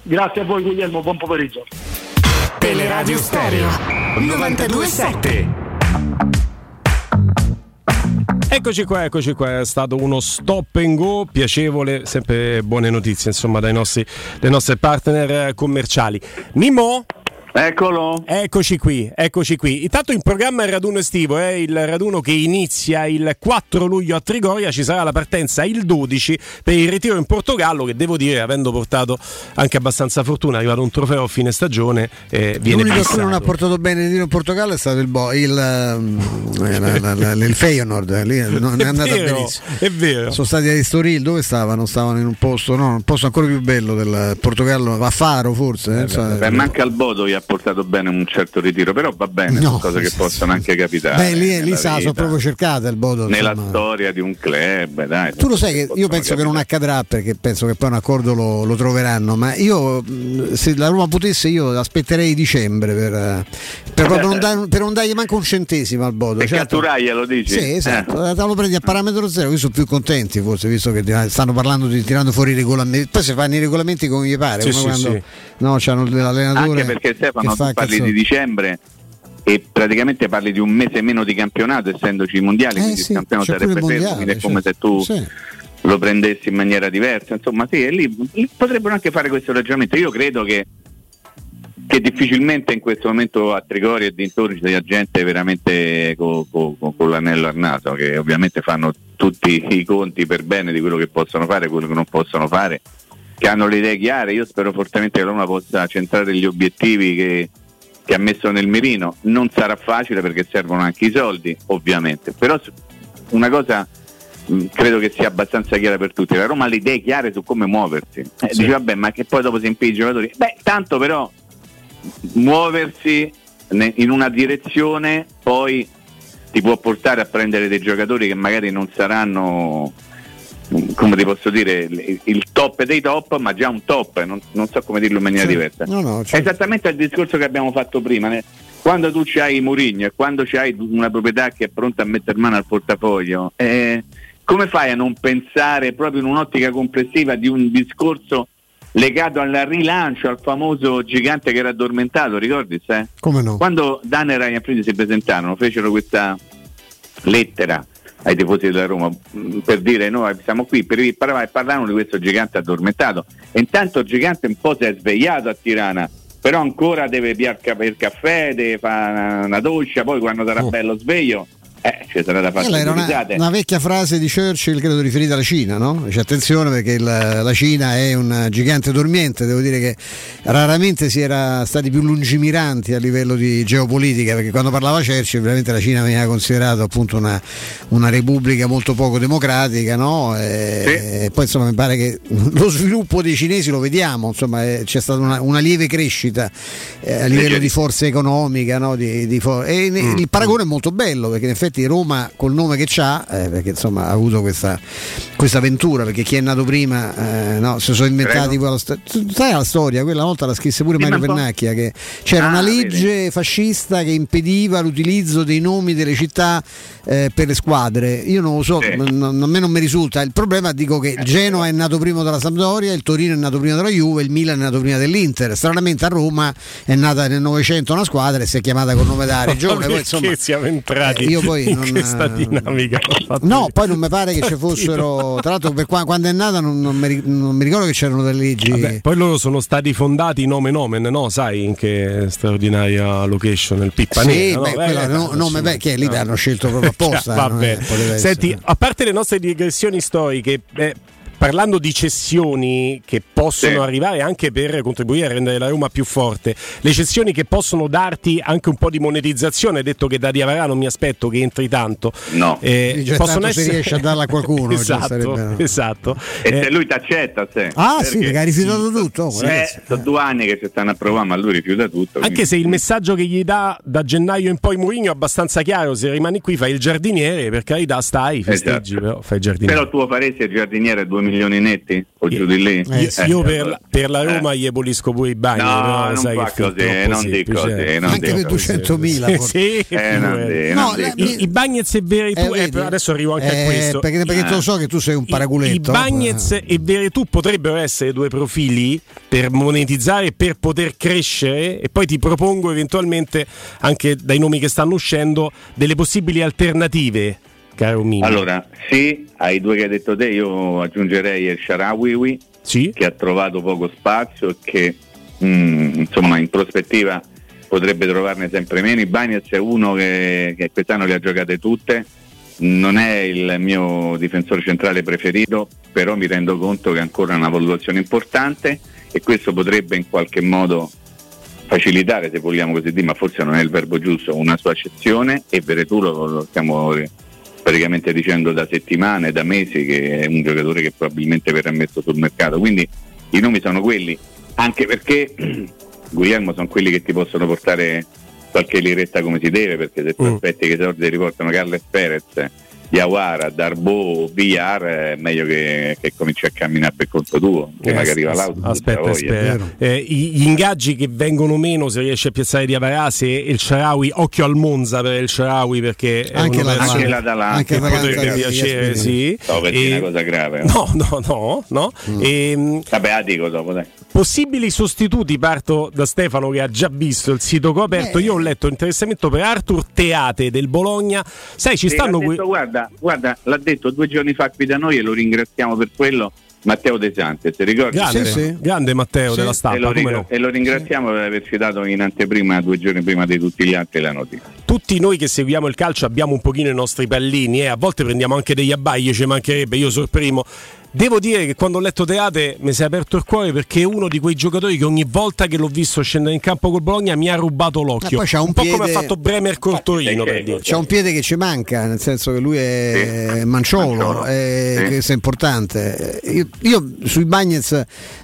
Grazie a voi Guglielmo, buon pomeriggio. Teleradio Stereo 927 Eccoci qua, eccoci qua, è stato uno stop and go piacevole, sempre buone notizie insomma dai nostri, dai nostri partner commerciali. Mimo? Eccolo. Eccoci qui, eccoci qui. Intanto in programma il raduno estivo, è eh, il raduno che inizia il 4 luglio a Trigoria, ci sarà la partenza il 12 per il ritiro in Portogallo che devo dire, avendo portato anche abbastanza fortuna, è arrivato un trofeo a fine stagione, eh, viene L'unico che non ha portato bene il ritiro in Portogallo è stato il, Bo- il, la, la, la, il Feyenoord, eh, lì non è, è andata vero, benissimo. È vero. Sono stati a Estoril, dove stavano? Stavano in un posto, no, un posto ancora più bello del Portogallo, a Faro forse. Eh, eh, beh, manca il Bodo, gli ha portato bene un certo ritiro, però va bene, No, sono cose che possono anche capitare. Beh, lì, lì sa, sono proprio cercate il Bodo. Nella insomma. storia di un club, dai. Tu lo sai che io penso che non accadrà perché penso che poi un accordo lo, lo troveranno, ma io se la Roma potesse io aspetterei dicembre per, eh, per non, dar- per non dargli manco un centesimo al Bodo. E Certo. Catturaglia lo dici? Sì, esatto, Eh. lo prendi a parametro zero, qui sono più contenti forse, visto che stanno parlando di tirando fuori i regolamenti. Poi si fanno i regolamenti come gli pare, Sì, come sì, quando sì. no, c'hanno l'allenatore. Anche perché Stefano tu parli di dicembre e praticamente parli di un mese meno di campionato essendoci i mondiali, Eh quindi sì, il campionato sarebbe fermo, quindi è come se tu Sì. lo prendessi in maniera diversa, insomma sì, e lì, lì potrebbero anche fare questo ragionamento. Io credo che, che difficilmente in questo momento a Trigori e dintorni sia gente veramente co- co- co- con l'anello al naso, che ovviamente fanno tutti i conti per bene di quello che possono fare e quello che non possono fare, che hanno le idee chiare. Io spero fortemente che la Roma possa centrare gli obiettivi che, che ha messo nel mirino. Non sarà facile perché servono anche i soldi, ovviamente, però una cosa mh, credo che sia abbastanza chiara per tutti. La Roma ha le idee chiare su come muoversi. Eh, Sì. Dice vabbè, ma che poi dopo si impegna i giocatori? Beh, tanto però muoversi in una direzione poi ti può portare a prendere dei giocatori che magari non saranno come ti posso dire il, il top dei top ma già un top non, non so come dirlo in maniera Sì. diversa No, no, è certo. esattamente il discorso che abbiamo fatto prima quando tu c'hai Murigno e quando c'hai una proprietà che è pronta a mettere mano al portafoglio eh, come fai a non pensare proprio in un'ottica complessiva di un discorso legato al rilancio, al famoso gigante che era addormentato, ricordi? Se? Come no? Quando Dan e Ryan Fried si presentarono, fecero questa lettera ai tifosi della Roma mh, per dire noi siamo qui per parlare e parlarono di questo gigante addormentato. E intanto il gigante un po' si è svegliato a Tirana però ancora deve piare il caffè deve fare una, una doccia poi quando sarà bello sveglio eh, ci sarà da fare Quella era una, una vecchia frase di Churchill, credo riferita alla Cina, no? Dice attenzione perché il- la Cina è un gigante dormiente, devo dire che raramente si era stati più lungimiranti a livello di geopolitica, perché quando parlava Churchill veramente la Cina veniva considerata appunto una, una repubblica molto poco democratica, no? E, e poi insomma mi pare che lo sviluppo dei cinesi lo vediamo, insomma eh, c'è stata una, una lieve crescita eh, a livello di forza economica, no? Di- di fo- e ne- il paragone è molto bello perché in effetti Roma col nome che ha, perché insomma ha avuto questa, questa avventura, perché chi è nato prima eh, no, si sono inventati quella sto- tu sai la storia, quella volta la scrisse pure Mario. Pennacchia che c'era Ah, una legge fascista che impediva l'utilizzo dei nomi delle città eh, per le squadre. Io non lo so, Sì. non- a me non mi risulta. Il problema dico che Genoa è nato prima della Sampdoria, il Torino è nato prima della Juve, il Milan è nato prima dell'Inter. Stranamente a Roma è nata nel Novecento una squadra e si è chiamata con nome da regione. Poi, insomma, siamo entrati eh, io poi in non- questa dinamica? No, poi non mi pare che ci fossero. Tra l'altro, per qua- quando è nata, non, non mi, non mi ricordo che c'erano delle leggi. Vabbè, poi loro sono stati fondati nome nomen, no? Sai in che straordinaria location? Il Pippanera. Sì, no? beh, Eh, quella eh, no, nome beh, che lì no. hanno scelto proprio apposta. Va non è- bene. poteva essere. Senti, a parte le nostre digressioni storiche, eh, parlando di cessioni che possono Sì. arrivare anche per contribuire a rendere la Roma più forte, le cessioni che possono darti anche un po' di monetizzazione, detto che da Diavara non mi aspetto che entri tanto. No. Eh, Sì, già possono tanto se essere... riesce a darla a qualcuno, già esatto, sarebbe, esatto. E Eh, se lui t'accetta, se. Ah, sì, perché ha rifiutato tutto. oh, Eh, sono due anni che ci stanno a provare, ma lui rifiuta tutto. Anche se il messaggio che gli dà da gennaio in poi Mourinho è abbastanza chiaro, se rimani qui fai il giardiniere, per carità stai, festeggi, Esatto. però fai il giardiniere. Però tu faresti il giardiniere a 2 milioni netti o giù di lì? Io, Eh, io per, per la Roma gli abolisco pure i bagni, No, però non sai fa così, non di semplice. così, non Anche per così. 200.000. forse. sì, Eh, No. I, i Bagnets e Veretù, Eh, eh, adesso arrivo anche Eh, a questo. Perché, perché te lo so che tu sei un I, paraculetto. i Bagnets e Veretù potrebbero essere due profili per monetizzare e per poter crescere e poi ti propongo eventualmente anche dai nomi che stanno uscendo delle possibili alternative, caro Mino. Allora, sì, ai due che hai detto te, io aggiungerei il Sharawiwi, Sì? che ha trovato poco spazio e che mm, insomma in prospettiva potrebbe trovarne sempre meno. I Bagnets è uno che, che quest'anno le ha giocate tutte, non è il mio difensore centrale preferito, però mi rendo conto che è ancora una valutazione importante e questo potrebbe in qualche modo facilitare, se vogliamo così dire, ma forse non è il verbo giusto, una sua accezione e Veretù lo, lo stiamo praticamente dicendo da settimane, da mesi che è un giocatore che probabilmente verrà messo sul mercato. Quindi i nomi sono quelli, anche perché Guglielmo sono quelli che ti possono portare qualche liretta come si deve, perché se tu Mm. aspetti che i soldi riportano Carles Perez, Diawara, Darbo, Villar, è meglio che, che cominci a camminare per conto tuo, che Eh, magari va as- l'auto. Aspetta, aspetta. Eh, gli ingaggi che vengono meno se riesce a piazzare Diavara se il Sharawi, occhio al Monza per il Sharawi perché Anche la- anche l'Atalanta. Anche che potrebbe di piacere, sì. No, perché E- è una cosa grave. No, no, no, no. Mm. Ehm, Vabbè, la dico dopo, dai. Possibili sostituti, parto da Stefano che ha già visto il sito che ho aperto. Io ho letto interessamento per Arthur Teate del Bologna. Sai, ci Sì, stanno l'ha qui. detto, guarda, guarda, l'ha detto due giorni fa qui da noi e lo ringraziamo per quello. Matteo De Santis, ti ricordi? Grande, Sì, sì. grande Matteo Sì. della E stampa, lo, come ringra- no? e lo ringraziamo per averci dato in anteprima due giorni prima di tutti gli altri la notizia. Tutti noi che seguiamo il calcio abbiamo un pochino i nostri pallini, eh. a volte prendiamo anche degli abbagli, ci mancherebbe, io sono il primo. Devo dire che quando ho letto Teate mi si è aperto il cuore perché è uno di quei giocatori che ogni volta che l'ho visto scendere in campo col Bologna mi ha rubato l'occhio. Poi c'ha un po' come ha piede- fatto Bremer Cortorino per Sì, dire. C'ha un piede che ci manca, nel senso che lui è Sì. manciolo, Manciolo. è, Sì. questo è importante. Io, io sui Bagnets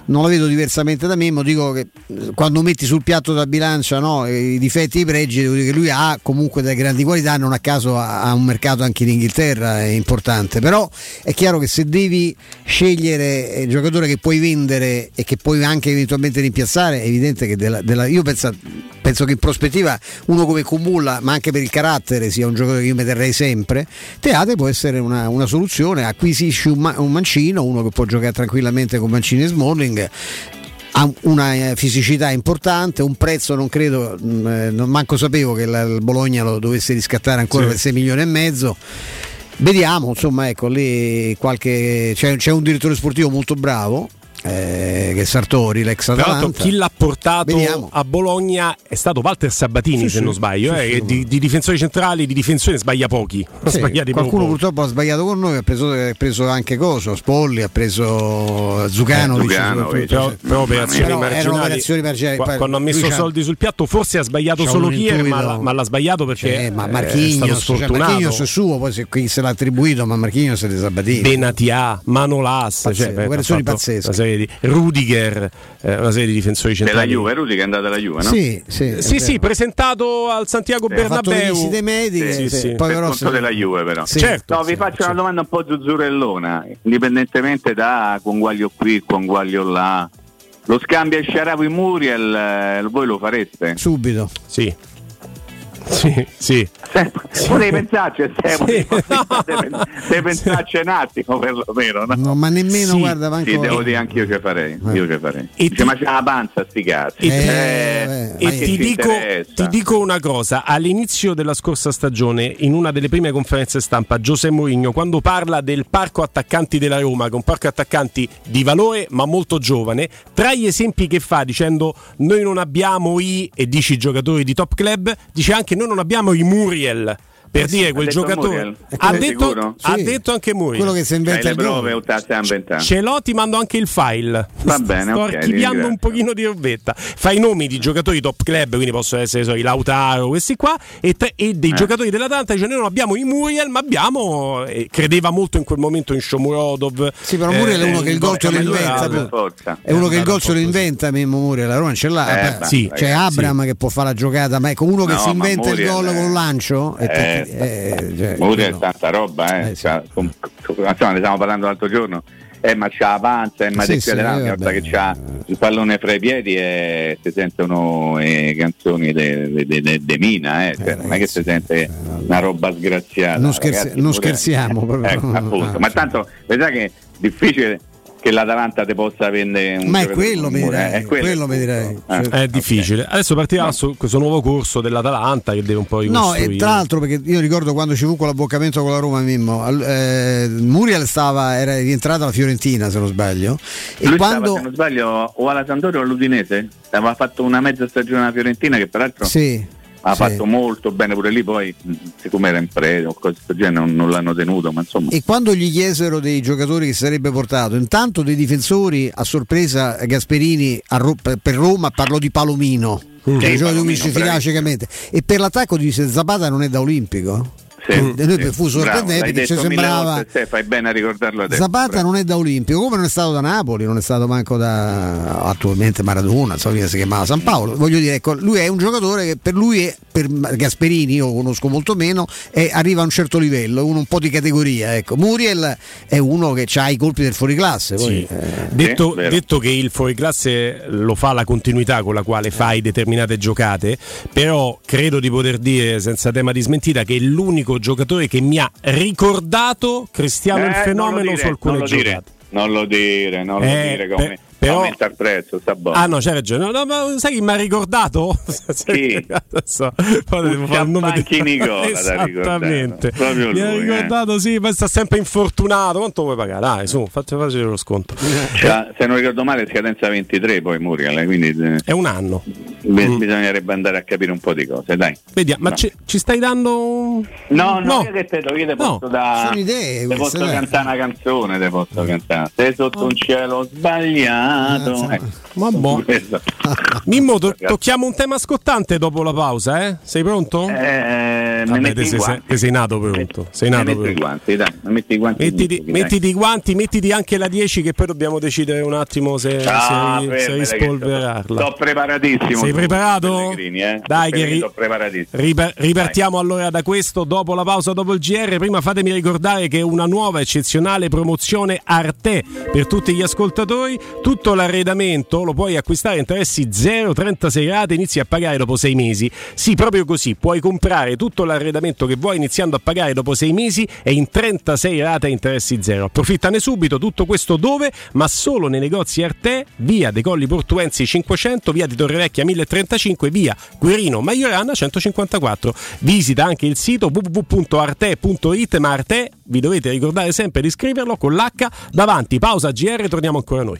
non la vedo diversamente da me, ma dico che eh, quando metti sul piatto da bilancia no, i difetti e i pregi, devo dire che lui ha comunque delle grandi qualità, non a caso ha ha un mercato anche in Inghilterra, è importante. Però è chiaro che se devi scegliere il giocatore che puoi vendere e che puoi anche eventualmente rimpiazzare, è evidente che della, della- io penso, penso che in prospettiva uno come Kumulla, ma anche per il carattere, sia un giocatore che io mi terrei sempre. Teate può essere una, una soluzione, acquisisci un, un mancino, uno che può giocare tranquillamente con Mancini e Smalling. Ha una eh, fisicità importante, un prezzo non credo, mh, eh, non manco sapevo che il Bologna lo dovesse riscattare ancora Sì. per 6 milioni e mezzo. Vediamo, insomma, ecco lì qualche. C'è, c'è un direttore sportivo molto bravo, eh, che Sartori, l'ex Atalanta. chi l'ha portato Vediamo. a Bologna è stato Walter Sabatini, Sì, se sì. non sbaglio. Sì, eh, di, di difensori centrali, di difensore sbaglia pochi. Qualcuno poco. purtroppo ha sbagliato con noi, ha preso, ha preso anche Coso, Spolli, ha preso Zucanovic. Eh, Zucanovic, Però, però operazioni Però marginali. marginali. Qua- Quando ha messo soldi sul piatto, forse ha sbagliato c'ha solo Kier, ma, ma l'ha sbagliato perché Eh, ma è stato Marchignos, cioè. Marchignos è suo, poi se se l'ha attribuito, ma Marchignos è di Sabatini. Benatia, Manolas, Pazzesco, cioè, operazioni pazzesche. Serie di Rudiger, eh, una serie di difensori Della centrali. Juve, Rudy che è andata alla Juve, no? Sì, sì, è Sì, sì, vero. presentato al Santiago le Bernabeu. visite mediche, Sì, sì, sì. poi per se- della Juve però. Sì. Certo. No, vi faccio una domanda un po' zuzzurellona, indipendentemente da conguaglio qui, conguaglio là. Lo scambio Sharawi Muriel, eh, voi lo fareste? subito. Sì. Sì, sì. Potevi pensarci, Stefano, Sì. devi devi pensarci un attimo perlomeno. No? No, ma nemmeno Sì. guarda manco Sì, devo dire anche io che farei. Io che farei. E Dice, ti- ma c'è la panza sti cazzi. E ti- Eh, Eh, E ti dico, ti dico una cosa, all'inizio della scorsa stagione, in una delle prime conferenze stampa, Giuseppe Mourinho, quando parla del parco attaccanti della Roma, che è un parco attaccanti di valore ma molto giovane, tra gli esempi che fa dicendo noi non abbiamo i, e dici i giocatori di top club, dice anche noi non abbiamo i Muriel. Per dire quel ha giocatore Muriel? ha detto, ha detto anche Muriel. Quello che si C'hai inventa le il gol. prove o te la stai inventando? Ce l'ho, ti mando anche il file. Va bene, Sto ok, ti archiviando un pochino di robetta. Fai i nomi di giocatori top club, quindi possono essere so, i Lautaro, questi qua, e, tre- e dei Eh. giocatori dell'Atalanta dice noi non abbiamo i Muriel, ma abbiamo. e credeva molto in quel momento in Shomurodov. Sì, però Muriel è uno che il gol te lo inventa. È uno che il gol po' lo inventa Mimmo Muriel, la Roma ce l'ha. Eh, sì, C'è ragazzi, Abram che può fare la giocata, ma ecco uno che No, si inventa il gol con un lancio. È Eh, tecnico- eh, cioè, è quello- tanta roba, eh. Eh, sì. Cioè, com- insomma, ne stiamo parlando l'altro giorno. Eh, ma c'ha la panza, eh, ma Sì, sì, eh, che c'ha il pallone fra i piedi e si sentono eh, canzoni di Mina, eh. Cioè, non è che si sente una roba sgraziata. Non scherzi- ragazzi, non scherziamo, proprio. Appunto. Ma tanto, vedrai che è difficile che l'Atalanta ti possa vendere un Ma è quello, mi direi, è quello quello mi direi. Eh. Cioè- È difficile. Adesso partirà su questo nuovo corso dell'Atalanta che deve un po' No, e tra l'altro perché io ricordo quando ci fu quell'abboccamento con la Roma Mimmo, eh, Muriel stava, era rientrata alla Fiorentina se non sbaglio e Lui quando stava, se non sbaglio, o alla Sampdoria o all'Udinese. Aveva fatto una mezza stagione alla Fiorentina che peraltro sì, ha sì. fatto molto bene pure lì, poi mh, siccome era in preda o cose del genere non, non l'hanno tenuto, ma insomma. E quando gli chiesero dei giocatori che sarebbe portato, intanto dei difensori a sorpresa Gasperini a Ro- per Roma parlò di Palomino, Sì, che è un giocatore Palomino, che si fila bravissimo. ciecamente. E per l'attacco dice Zapata non è da olimpico. Sì, noi sì. fu sorprendente Bravo, ci sembrava volte, te, fai bene a ricordarlo adesso. Zapata non è da Olimpio, come non è stato da Napoli, non è stato manco da attualmente Maradona, so che si chiamava San Paolo. Voglio dire, ecco, lui è un giocatore che per lui, è, per Gasperini, io lo conosco molto meno, è- arriva a un certo livello, uno un po' di categoria. Ecco. Muriel è uno che ha i colpi del fuoriclasse. Poi, Sì. eh, Detto, detto che il fuoriclasse lo fa la continuità con la quale fai determinate giocate, però credo di poter dire senza tema di smentita che è l'unico giocatore che mi ha ricordato Cristiano il Eh, fenomeno non lo dire, su alcune non giocate. Non lo dire, non lo Eh, dire come per- però- aumenta il prezzo, sta buono. Ah no, c'hai ragione. No, no, sai chi mi ha ricordato? Chi? Adesso, poi devo fare il nome di- Nicola, Esattamente. Proprio Mi ha lui, eh. ricordato, sì, ma sta sempre infortunato. Quanto vuoi pagare? Dai, su, faccio facile lo sconto. Cioè, se non ricordo male scadenza 23 poi Muriel, eh, quindi eh, È un anno. Bi- bisognerebbe andare a capire un po' di cose, dai. Vediamo, ma No. ci, ci stai dando. No, no, No. io che te, io te No, posso da sono idee te posso dai. cantare una canzone, te posso cantare. Sei sotto un cielo sbagliato. Eh, Ma boh. Mimmo, to- tocchiamo un tema scottante dopo la pausa, eh? Sei pronto? Eh, me Vabbè, metti te i sei, guanti. te sei nato pronto. Sei nato metto i pronto. guanti, dai, metti i guanti. Mettiti, dai. mettiti i guanti, mettiti anche la 10 che poi dobbiamo decidere un attimo se, Ah, se, se rispolverarla. Sto preparatissimo. Sei preparato? Eh. Dai, che ri- ripartiamo allora da questo dopo la pausa, dopo il GR. Prima fatemi ricordare che una nuova eccezionale promozione Arte per tutti gli ascoltatori. Tutto l'arredamento lo puoi acquistare a interessi 0,36 rate, inizi a pagare dopo 6 mesi. Sì, proprio così. Puoi comprare tutto l'arredamento che vuoi iniziando a pagare dopo 6 mesi e in 36 rate a interessi zero. Approfittane subito. Tutto questo dove? Ma solo nei negozi Arte, via De Colli Portuensi 500, via di Torrevecchia 1035, via Guerino Maiorana 154. Visita anche il sito www.arte.it, ma Arte vi dovete ricordare sempre di scriverlo con l'H davanti. Pausa GR, torniamo ancora noi.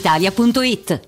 Che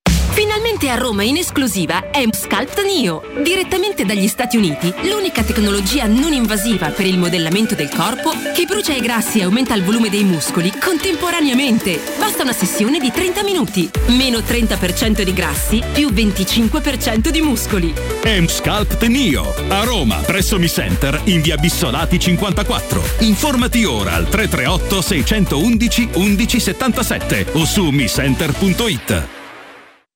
Finalmente a Roma in esclusiva è Sculpt Neo. Direttamente dagli Stati Uniti, l'unica tecnologia non invasiva per il modellamento del corpo che brucia i grassi e aumenta il volume dei muscoli contemporaneamente. Basta una sessione di 30 minuti. Meno 30% di grassi più 25% di muscoli. M-Sculpt Neo a Roma, presso Mi Center in via Bissolati 54. Informati ora al 338 611 1177 o su micenter.it.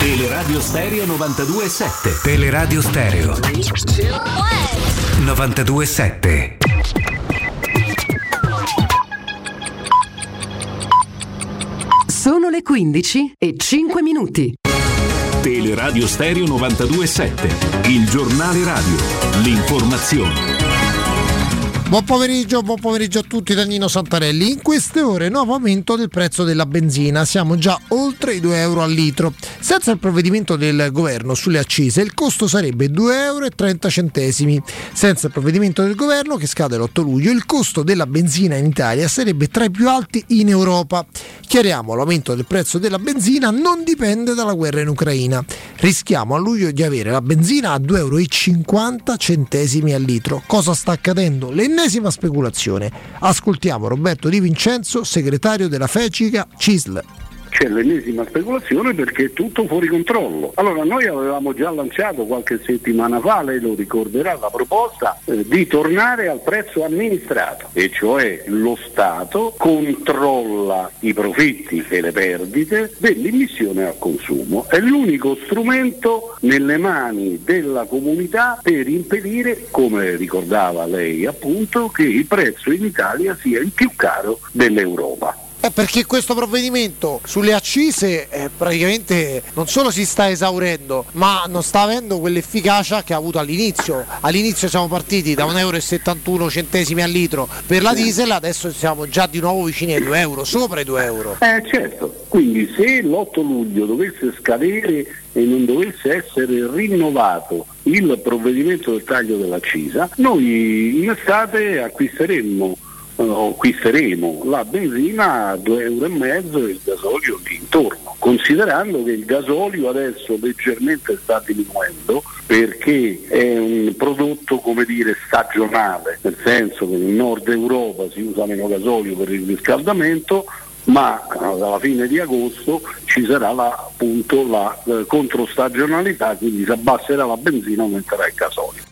Teleradio Stereo 92.7 Teleradio Stereo 92.7 Sono le 15 e 5 minuti. Teleradio Stereo 92.7 Il giornale radio. L'informazione. Buon pomeriggio, buon pomeriggio a tutti, Danilo Santarelli. In queste ore nuovo aumento del prezzo della benzina, siamo già oltre i 2 euro al litro. Senza il provvedimento del governo sulle accise il costo sarebbe 2,30 euro. Senza il provvedimento del governo che scade l'8 luglio il costo della benzina in Italia sarebbe tra i più alti in Europa. Chiariamo, l'aumento del prezzo della benzina non dipende dalla guerra in Ucraina. Rischiamo a luglio di avere la benzina a 2,50 euro al litro. Cosa sta accadendo? L'ennesima speculazione. Ascoltiamo Roberto Di Vincenzo, segretario della FECICA CISL c'è l'ennesima speculazione perché è tutto fuori controllo. Allora noi avevamo già lanciato qualche settimana fa, lei lo ricorderà, la proposta eh, di tornare al prezzo amministrato, e cioè lo Stato controlla i profitti e le perdite dell'immissione al consumo. È l'unico strumento nelle mani della comunità per impedire, come ricordava lei appunto, che il prezzo in Italia sia il più caro dell'Europa. Eh, perché questo provvedimento sulle accise eh, praticamente non solo si sta esaurendo, ma non sta avendo quell'efficacia che ha avuto all'inizio. All'inizio siamo partiti da 1,71 euro al litro per la diesel, adesso siamo già di nuovo vicini ai 2 euro, sopra i 2 euro. Eh certo, quindi se l'8 luglio dovesse scadere e non dovesse essere rinnovato il provvedimento del taglio dell'accisa, noi in estate acquisteremmo acquisteremo la benzina a 2,5 euro e il gasolio lì intorno. considerando che il gasolio adesso leggermente sta diminuendo perché è un prodotto come dire stagionale, nel senso che in nord Europa si usa meno gasolio per il riscaldamento, ma alla fine di agosto ci sarà la, appunto la eh, controstagionalità, quindi si abbasserà la benzina e aumenterà il gasolio.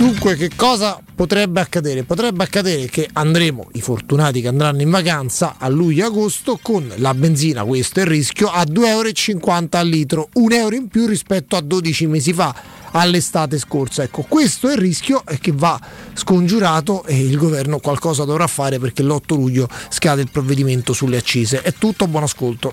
Dunque, che cosa potrebbe accadere? Potrebbe accadere che andremo, i fortunati che andranno in vacanza a luglio-agosto, con la benzina, questo è il rischio, a 2,50 euro al litro, un euro in più rispetto a 12 mesi fa, all'estate scorsa. Ecco, questo è il rischio che va scongiurato e il governo qualcosa dovrà fare perché l'8 luglio scade il provvedimento sulle accise. È tutto, buon ascolto.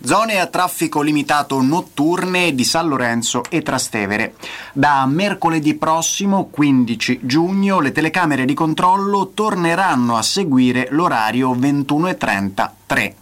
Zone a traffico limitato notturne di San Lorenzo e Trastevere. Da mercoledì prossimo, 15 giugno, le telecamere di controllo torneranno a seguire l'orario 21.30-3.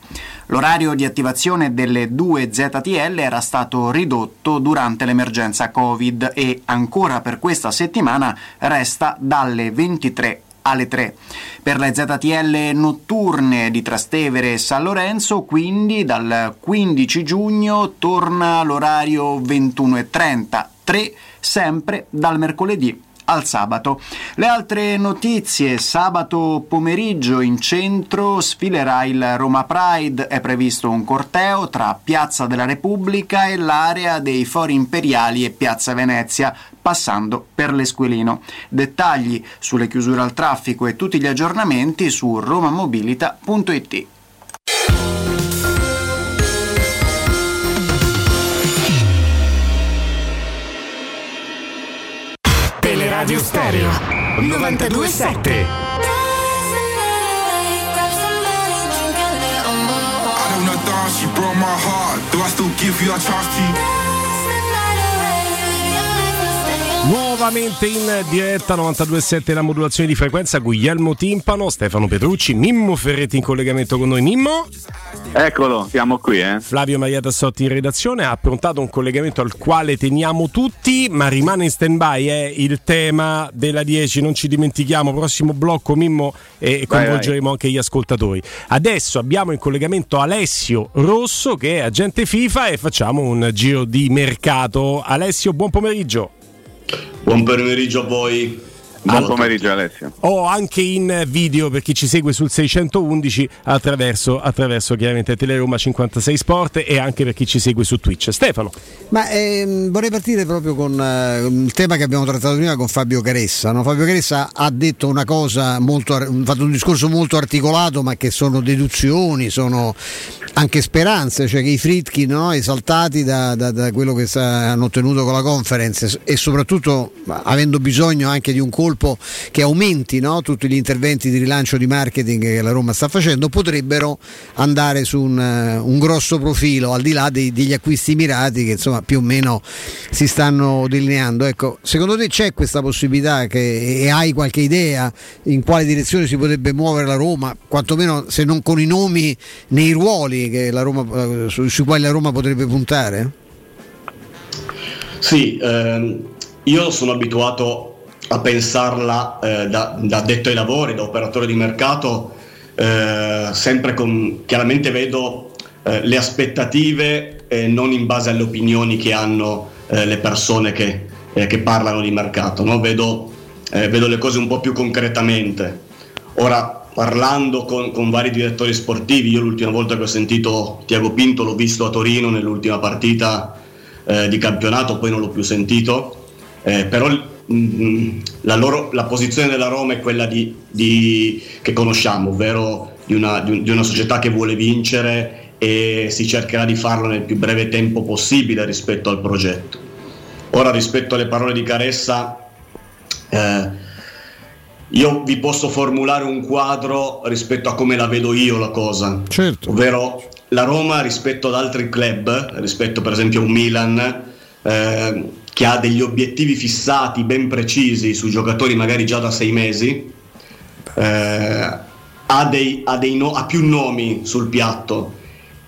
L'orario di attivazione delle due ZTL era stato ridotto durante l'emergenza Covid e ancora per questa settimana resta dalle 23 alle 3. Per le ZTL notturne di Trastevere e San Lorenzo, quindi dal 15 giugno torna l'orario 21.30, 3 sempre dal mercoledì al sabato. Le altre notizie, sabato pomeriggio in centro sfilerà il Roma Pride, è previsto un corteo tra Piazza della Repubblica e l'area dei Fori Imperiali e Piazza Venezia, passando per l'Esquilino. Dettagli sulle chiusure al traffico e tutti gli aggiornamenti su romamobilita.it. Teleradio Stereo 927 I don't know dance, she broke my heart. Do I still give you a chance to? Nuovamente in diretta 92.7 la modulazione di frequenza Guglielmo Timpano, Stefano Petrucci, Mimmo Ferretti in collegamento con noi. Mimmo? Eccolo, siamo qui. Eh. Flavio Maria Tassotti in redazione ha approntato un collegamento al quale teniamo tutti, ma rimane in stand by è il tema della 10, non ci dimentichiamo, prossimo blocco Mimmo e coinvolgeremo vai. anche gli ascoltatori. Adesso abbiamo in collegamento Alessio Rosso che è agente FIFA e facciamo un giro di mercato. Alessio, buon pomeriggio. Buon pomeriggio a voi. Buon pomeriggio Alessio. O anche in video per chi ci segue sul 611 attraverso, attraverso chiaramente Teleroma 56 Sport e anche per chi ci segue su Twitch. Stefano. Ma ehm, vorrei partire proprio con eh, il tema che abbiamo trattato prima con Fabio Caressa. No? Fabio Caressa ha detto una cosa molto, ha fatto un discorso molto articolato, ma che sono deduzioni, sono anche speranze, cioè che i Fritkin no? esaltati da, da, da quello che sta, hanno ottenuto con la conference e soprattutto avendo bisogno anche di un colpo colpo che aumenti no? tutti gli interventi di rilancio di marketing che la Roma sta facendo, potrebbero andare su un, uh, un grosso profilo al di là dei, degli acquisti mirati che insomma più o meno si stanno delineando. Ecco, secondo te c'è questa possibilità che, e hai qualche idea in quale direzione si potrebbe muovere la Roma, quantomeno se non con i nomi nei ruoli Roma, uh, su, sui quali la Roma potrebbe puntare? Sì, ehm, io sono abituato a pensarla eh, da, da detto ai lavori, da operatore di mercato, eh, sempre con, chiaramente vedo eh, le aspettative eh, non in base alle opinioni che hanno eh, le persone che, eh, che, parlano di mercato, no? vedo, vedo, le cose un po' più concretamente. Ora, parlando con, con, vari direttori sportivi, io l'ultima volta che ho sentito Tiago Pinto l'ho visto a Torino nell'ultima partita di campionato, poi non l'ho più sentito, però La, loro, la, posizione della Roma è quella di, di, che conosciamo, ovvero di una, di, di una, società che vuole vincere e si cercherà di farlo nel più breve tempo possibile rispetto al progetto. Ora rispetto alle parole di Caressa, eh, io vi posso formulare un quadro rispetto a come la vedo io la cosa, certo. ovvero la Roma rispetto ad altri club, rispetto per esempio a un Milan, eh, che ha degli obiettivi fissati ben precisi su giocatori magari già da sei mesi, eh, ha, dei, ha, dei no, ha più nomi sul piatto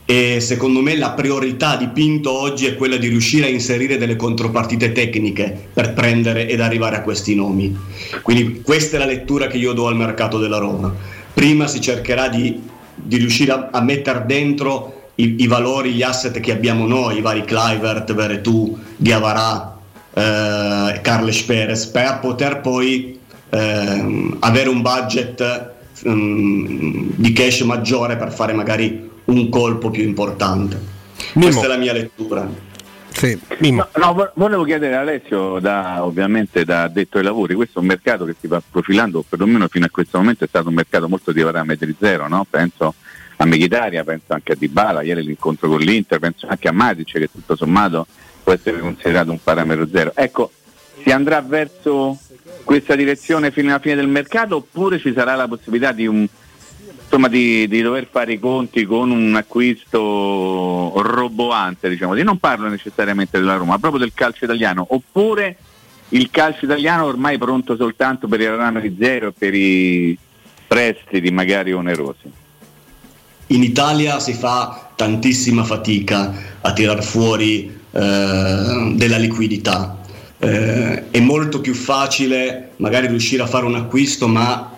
e secondo me la priorità di Pinto oggi è quella di riuscire a inserire delle contropartite tecniche per prendere ed arrivare a questi nomi. Quindi questa è la lettura che io do al mercato della Roma. Prima si cercherà di, di riuscire a, a mettere dentro i, i, valori, gli asset che abbiamo noi, i vari Clivert, Veretù, Diavarà, eh, Carles Perez, per poter poi eh, avere un budget um, di cash maggiore per fare magari un colpo più importante. Mimo. Questa è la mia lettura. Sì. No, no, volevo chiedere a Alessio, da, ovviamente da detto ai lavori, questo è un mercato che si va profilando, perlomeno fino a questo momento è stato un mercato molto di parametri zero, no? penso a Meghitaria, penso anche a Dybala, ieri l'incontro con l'Inter, penso anche a Matic che tutto sommato può essere considerato un parametro zero. Ecco, si andrà verso questa direzione fino alla fine del mercato oppure ci sarà la possibilità di un insomma, di, di, dover fare i conti con un acquisto roboante, diciamo, di non parlo necessariamente della Roma, ma proprio del calcio italiano, oppure il calcio italiano ormai pronto soltanto per il rame di zero e per i prestiti magari onerosi. In Italia si fa tantissima fatica a tirar fuori eh, della liquidità. Eh, è molto più facile magari riuscire a fare un acquisto, ma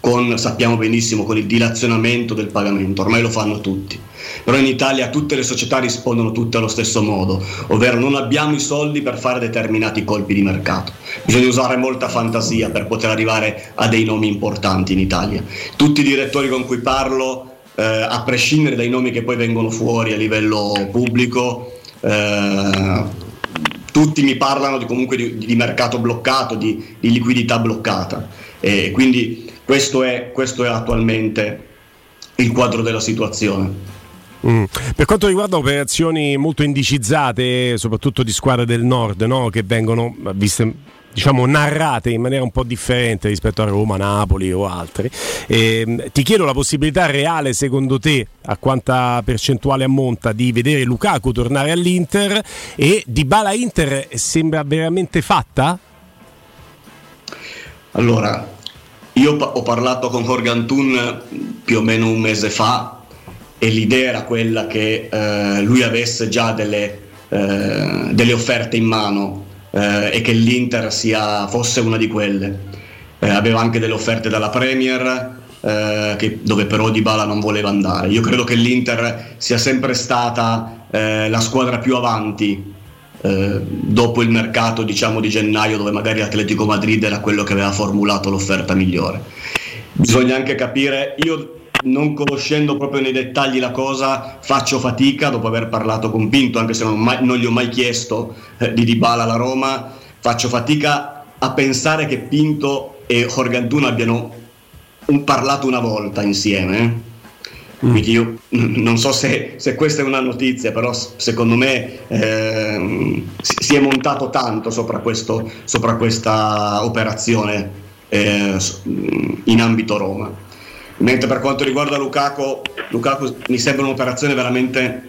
con, sappiamo benissimo, con il dilazionamento del pagamento, ormai lo fanno tutti. Però in Italia tutte le società rispondono tutte allo stesso modo, ovvero non abbiamo i soldi per fare determinati colpi di mercato. Bisogna usare molta fantasia per poter arrivare a dei nomi importanti in Italia. Tutti i direttori con cui parlo, eh, a prescindere dai nomi che poi vengono fuori a livello pubblico, eh, tutti mi parlano di, comunque di, di mercato bloccato, di, di liquidità bloccata. E quindi questo è, questo è attualmente il quadro della situazione. Mm. Per quanto riguarda operazioni molto indicizzate, soprattutto di squadre del nord, no? che vengono viste diciamo narrate in maniera un po' differente rispetto a Roma, Napoli o altri. Eh, ti chiedo la possibilità reale, secondo te, a quanta percentuale ammonta di vedere Lukaku tornare all'Inter e di Bala Inter sembra veramente fatta? Allora, io ho parlato con Jorge Antun più o meno un mese fa e l'idea era quella che eh, lui avesse già delle, eh, delle, offerte in mano eh, e che l'Inter sia, fosse una di quelle. Eh, aveva anche delle offerte dalla Premier eh, che, dove però Dybala non voleva andare. Io credo che l'Inter sia sempre stata eh, la squadra più avanti eh, dopo il mercato diciamo, di gennaio dove magari l'Atletico Madrid era quello che aveva formulato l'offerta migliore. Bisogna anche capire, io non conoscendo proprio nei dettagli la cosa faccio fatica dopo aver parlato con Pinto, anche se non, mai, non gli ho mai chiesto eh, di Dybala alla Roma, faccio fatica a pensare che Pinto e Jorge Antuna abbiano un, parlato una volta insieme. Eh quindi io non so se, se, questa è una notizia, però secondo me eh, si è montato tanto sopra, questo, sopra questa operazione eh, in ambito Roma. Mentre per quanto riguarda Lukaku, Lukaku mi sembra un'operazione veramente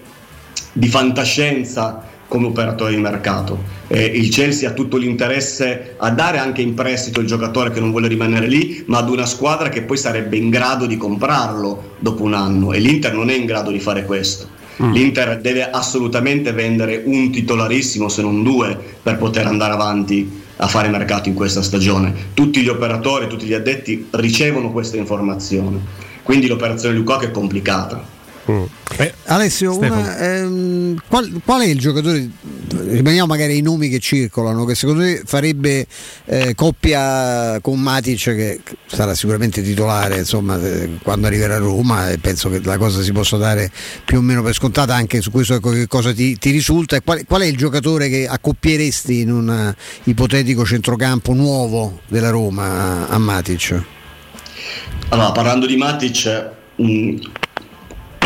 di fantascienza come operatore di mercato. Eh, il Chelsea ha tutto l'interesse a dare anche in prestito il giocatore che non vuole rimanere lì, ma ad una squadra che poi sarebbe in grado di comprarlo dopo un anno e l'Inter non è in grado di fare questo. Mm. L'Inter deve assolutamente vendere un titolarissimo, se non due, per poter andare avanti a fare mercato in questa stagione. Tutti gli operatori, tutti gli addetti ricevono questa informazione. Quindi l'operazione Lukaku è complicata Mm. Eh, Alessio, una, ehm, qual, qual, è il giocatore? Rimaniamo magari ai nomi che circolano, che secondo te farebbe eh, coppia con Matic, che sarà sicuramente titolare insomma, eh, quando arriverà a Roma, e penso che la cosa si possa dare più o meno per scontata anche su questo ecco, che cosa ti, ti risulta. Qual, qual, è il giocatore che accoppieresti in un ipotetico centrocampo nuovo della Roma a, a Matic? Allora, parlando di Matic, mh,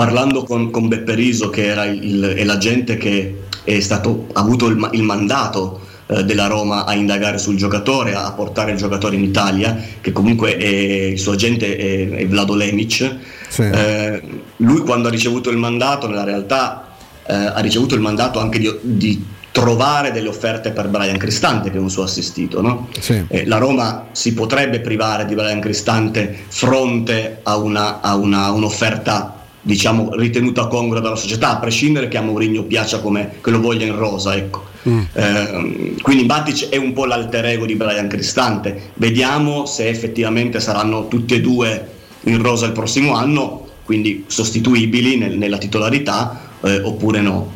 parlando con, con Beppe Riso, che era il, è l'agente che è stato, ha avuto il, il mandato eh, della Roma a indagare sul giocatore, a portare il giocatore in Italia, che comunque è, il suo agente è, è Vlado Lemic. Sì. Eh, lui quando ha ricevuto il mandato, nella realtà eh, ha ricevuto il mandato anche di, di trovare delle offerte per Brian Cristante che è un suo assistito. No? Sì. Eh, la Roma si potrebbe privare di Brian Cristante fronte a, una, a una, un'offerta diciamo ritenuta congrua dalla società, a prescindere che a Mourinho piaccia come che lo voglia in rosa. Ecco. Mm. Eh, quindi Matic è un po' l'alter ego di Brian Cristante. Vediamo se effettivamente saranno tutti e due in rosa il prossimo anno, quindi sostituibili nel- nella titolarità eh, oppure no.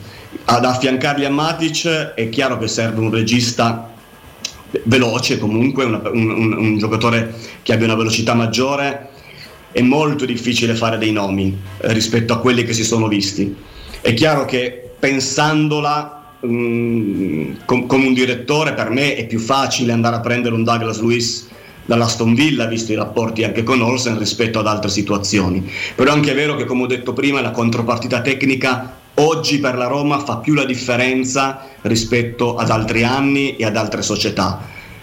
Ad affiancarli a Matic è chiaro che serve un regista veloce comunque, una- un, un- un giocatore che abbia una velocità maggiore. È molto difficile fare dei nomi eh, rispetto a quelli che si sono visti. È chiaro che pensandola mm, com- come un direttore per me è più facile andare a prendere un Douglas Lewis dall'Aston Villa visto i rapporti anche con Olsen rispetto ad altre situazioni. Però è anche vero che come ho detto prima la contropartita tecnica oggi per la Roma fa più la differenza rispetto ad altri anni e ad altre società.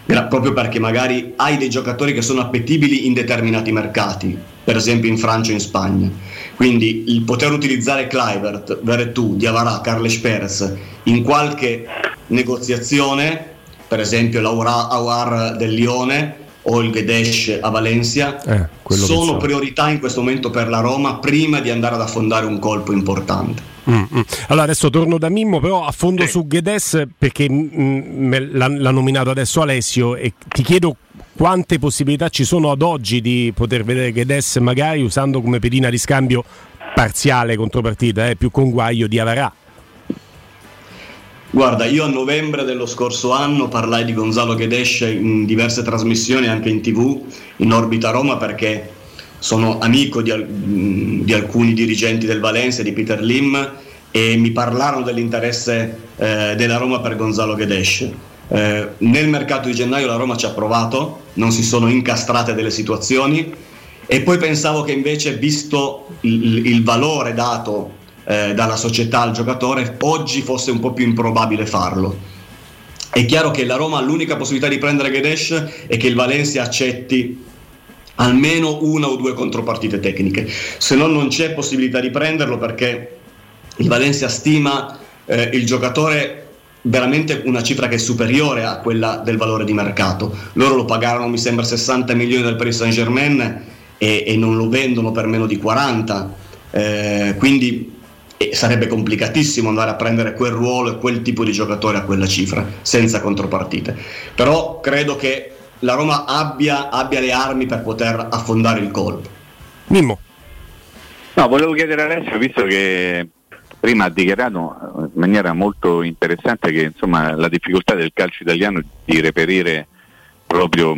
Proprio perché magari hai dei giocatori che sono appetibili in determinati mercati per esempio in Francia e in Spagna quindi il poter utilizzare Clivert, Veretù, Diavara, Carles Perez in qualche negoziazione per esempio l'Aura Aouar del Lione o il Gedesh a Valencia Eh, sono priorità in questo momento per la Roma prima di andare ad affondare un colpo importante. Mm, mm. Allora adesso torno da Mimmo, però affondo su Guedes perché mm, me l'ha, l'ha nominato adesso Alessio e ti chiedo quante possibilità ci sono ad oggi di poter vedere Guedes magari usando come pedina di scambio parziale contropartita, eh, più conguaglio di Avarà. Guarda, io a novembre dello scorso anno parlai di Gonzalo Guedes in diverse trasmissioni, anche in tv, in Orbita Roma, perché sono amico di, di alcuni dirigenti del Valencia, di Peter Lim, e mi parlarono dell'interesse eh, della Roma per Gonzalo Guedes. Eh, nel mercato di gennaio la Roma ci ha provato, non si sono incastrate delle situazioni e poi pensavo che invece, visto il, il valore dato eh, dalla società al giocatore, oggi fosse un po' più improbabile farlo. È chiaro che la Roma ha l'unica possibilità di prendere Guedes e che il Valencia accetti almeno una o due contropartite tecniche, se no non c'è possibilità di prenderlo perché il Valencia stima eh, il giocatore veramente una cifra che è superiore a quella del valore di mercato. Loro lo pagarono mi sembra 60 milioni del Paris Saint Germain e, e non lo vendono per meno di 40, Eh, quindi eh, sarebbe complicatissimo andare a prendere quel ruolo e quel tipo di giocatore a quella cifra senza contropartite. Però credo che la Roma abbia, abbia le armi per poter affondare il colpo. Mimmo. No, volevo chiedere adesso, visto che prima ha dichiarato eh, in maniera molto interessante che insomma, la difficoltà del calcio italiano di reperire proprio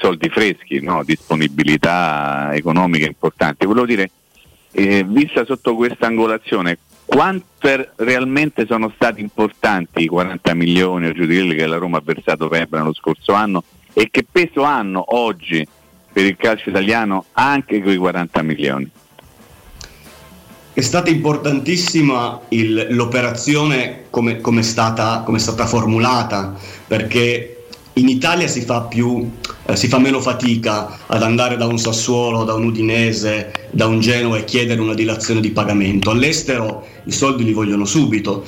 soldi freschi, no? disponibilità economiche importanti. Volevo dire, eh, vista sotto questa angolazione, quanto realmente sono stati importanti i 40 milioni o giù che la Roma ha versato per Ebra lo scorso anno e che peso hanno oggi per il calcio italiano anche quei 40 milioni? È stata importantissima il- l'operazione come, come è stata, come è stata formulata, perché in Italia si fa, più, eh, si fa meno fatica ad andare da un Sassuolo, da un Udinese, da un Genoa e chiedere una dilazione di pagamento. All'estero i soldi li vogliono subito.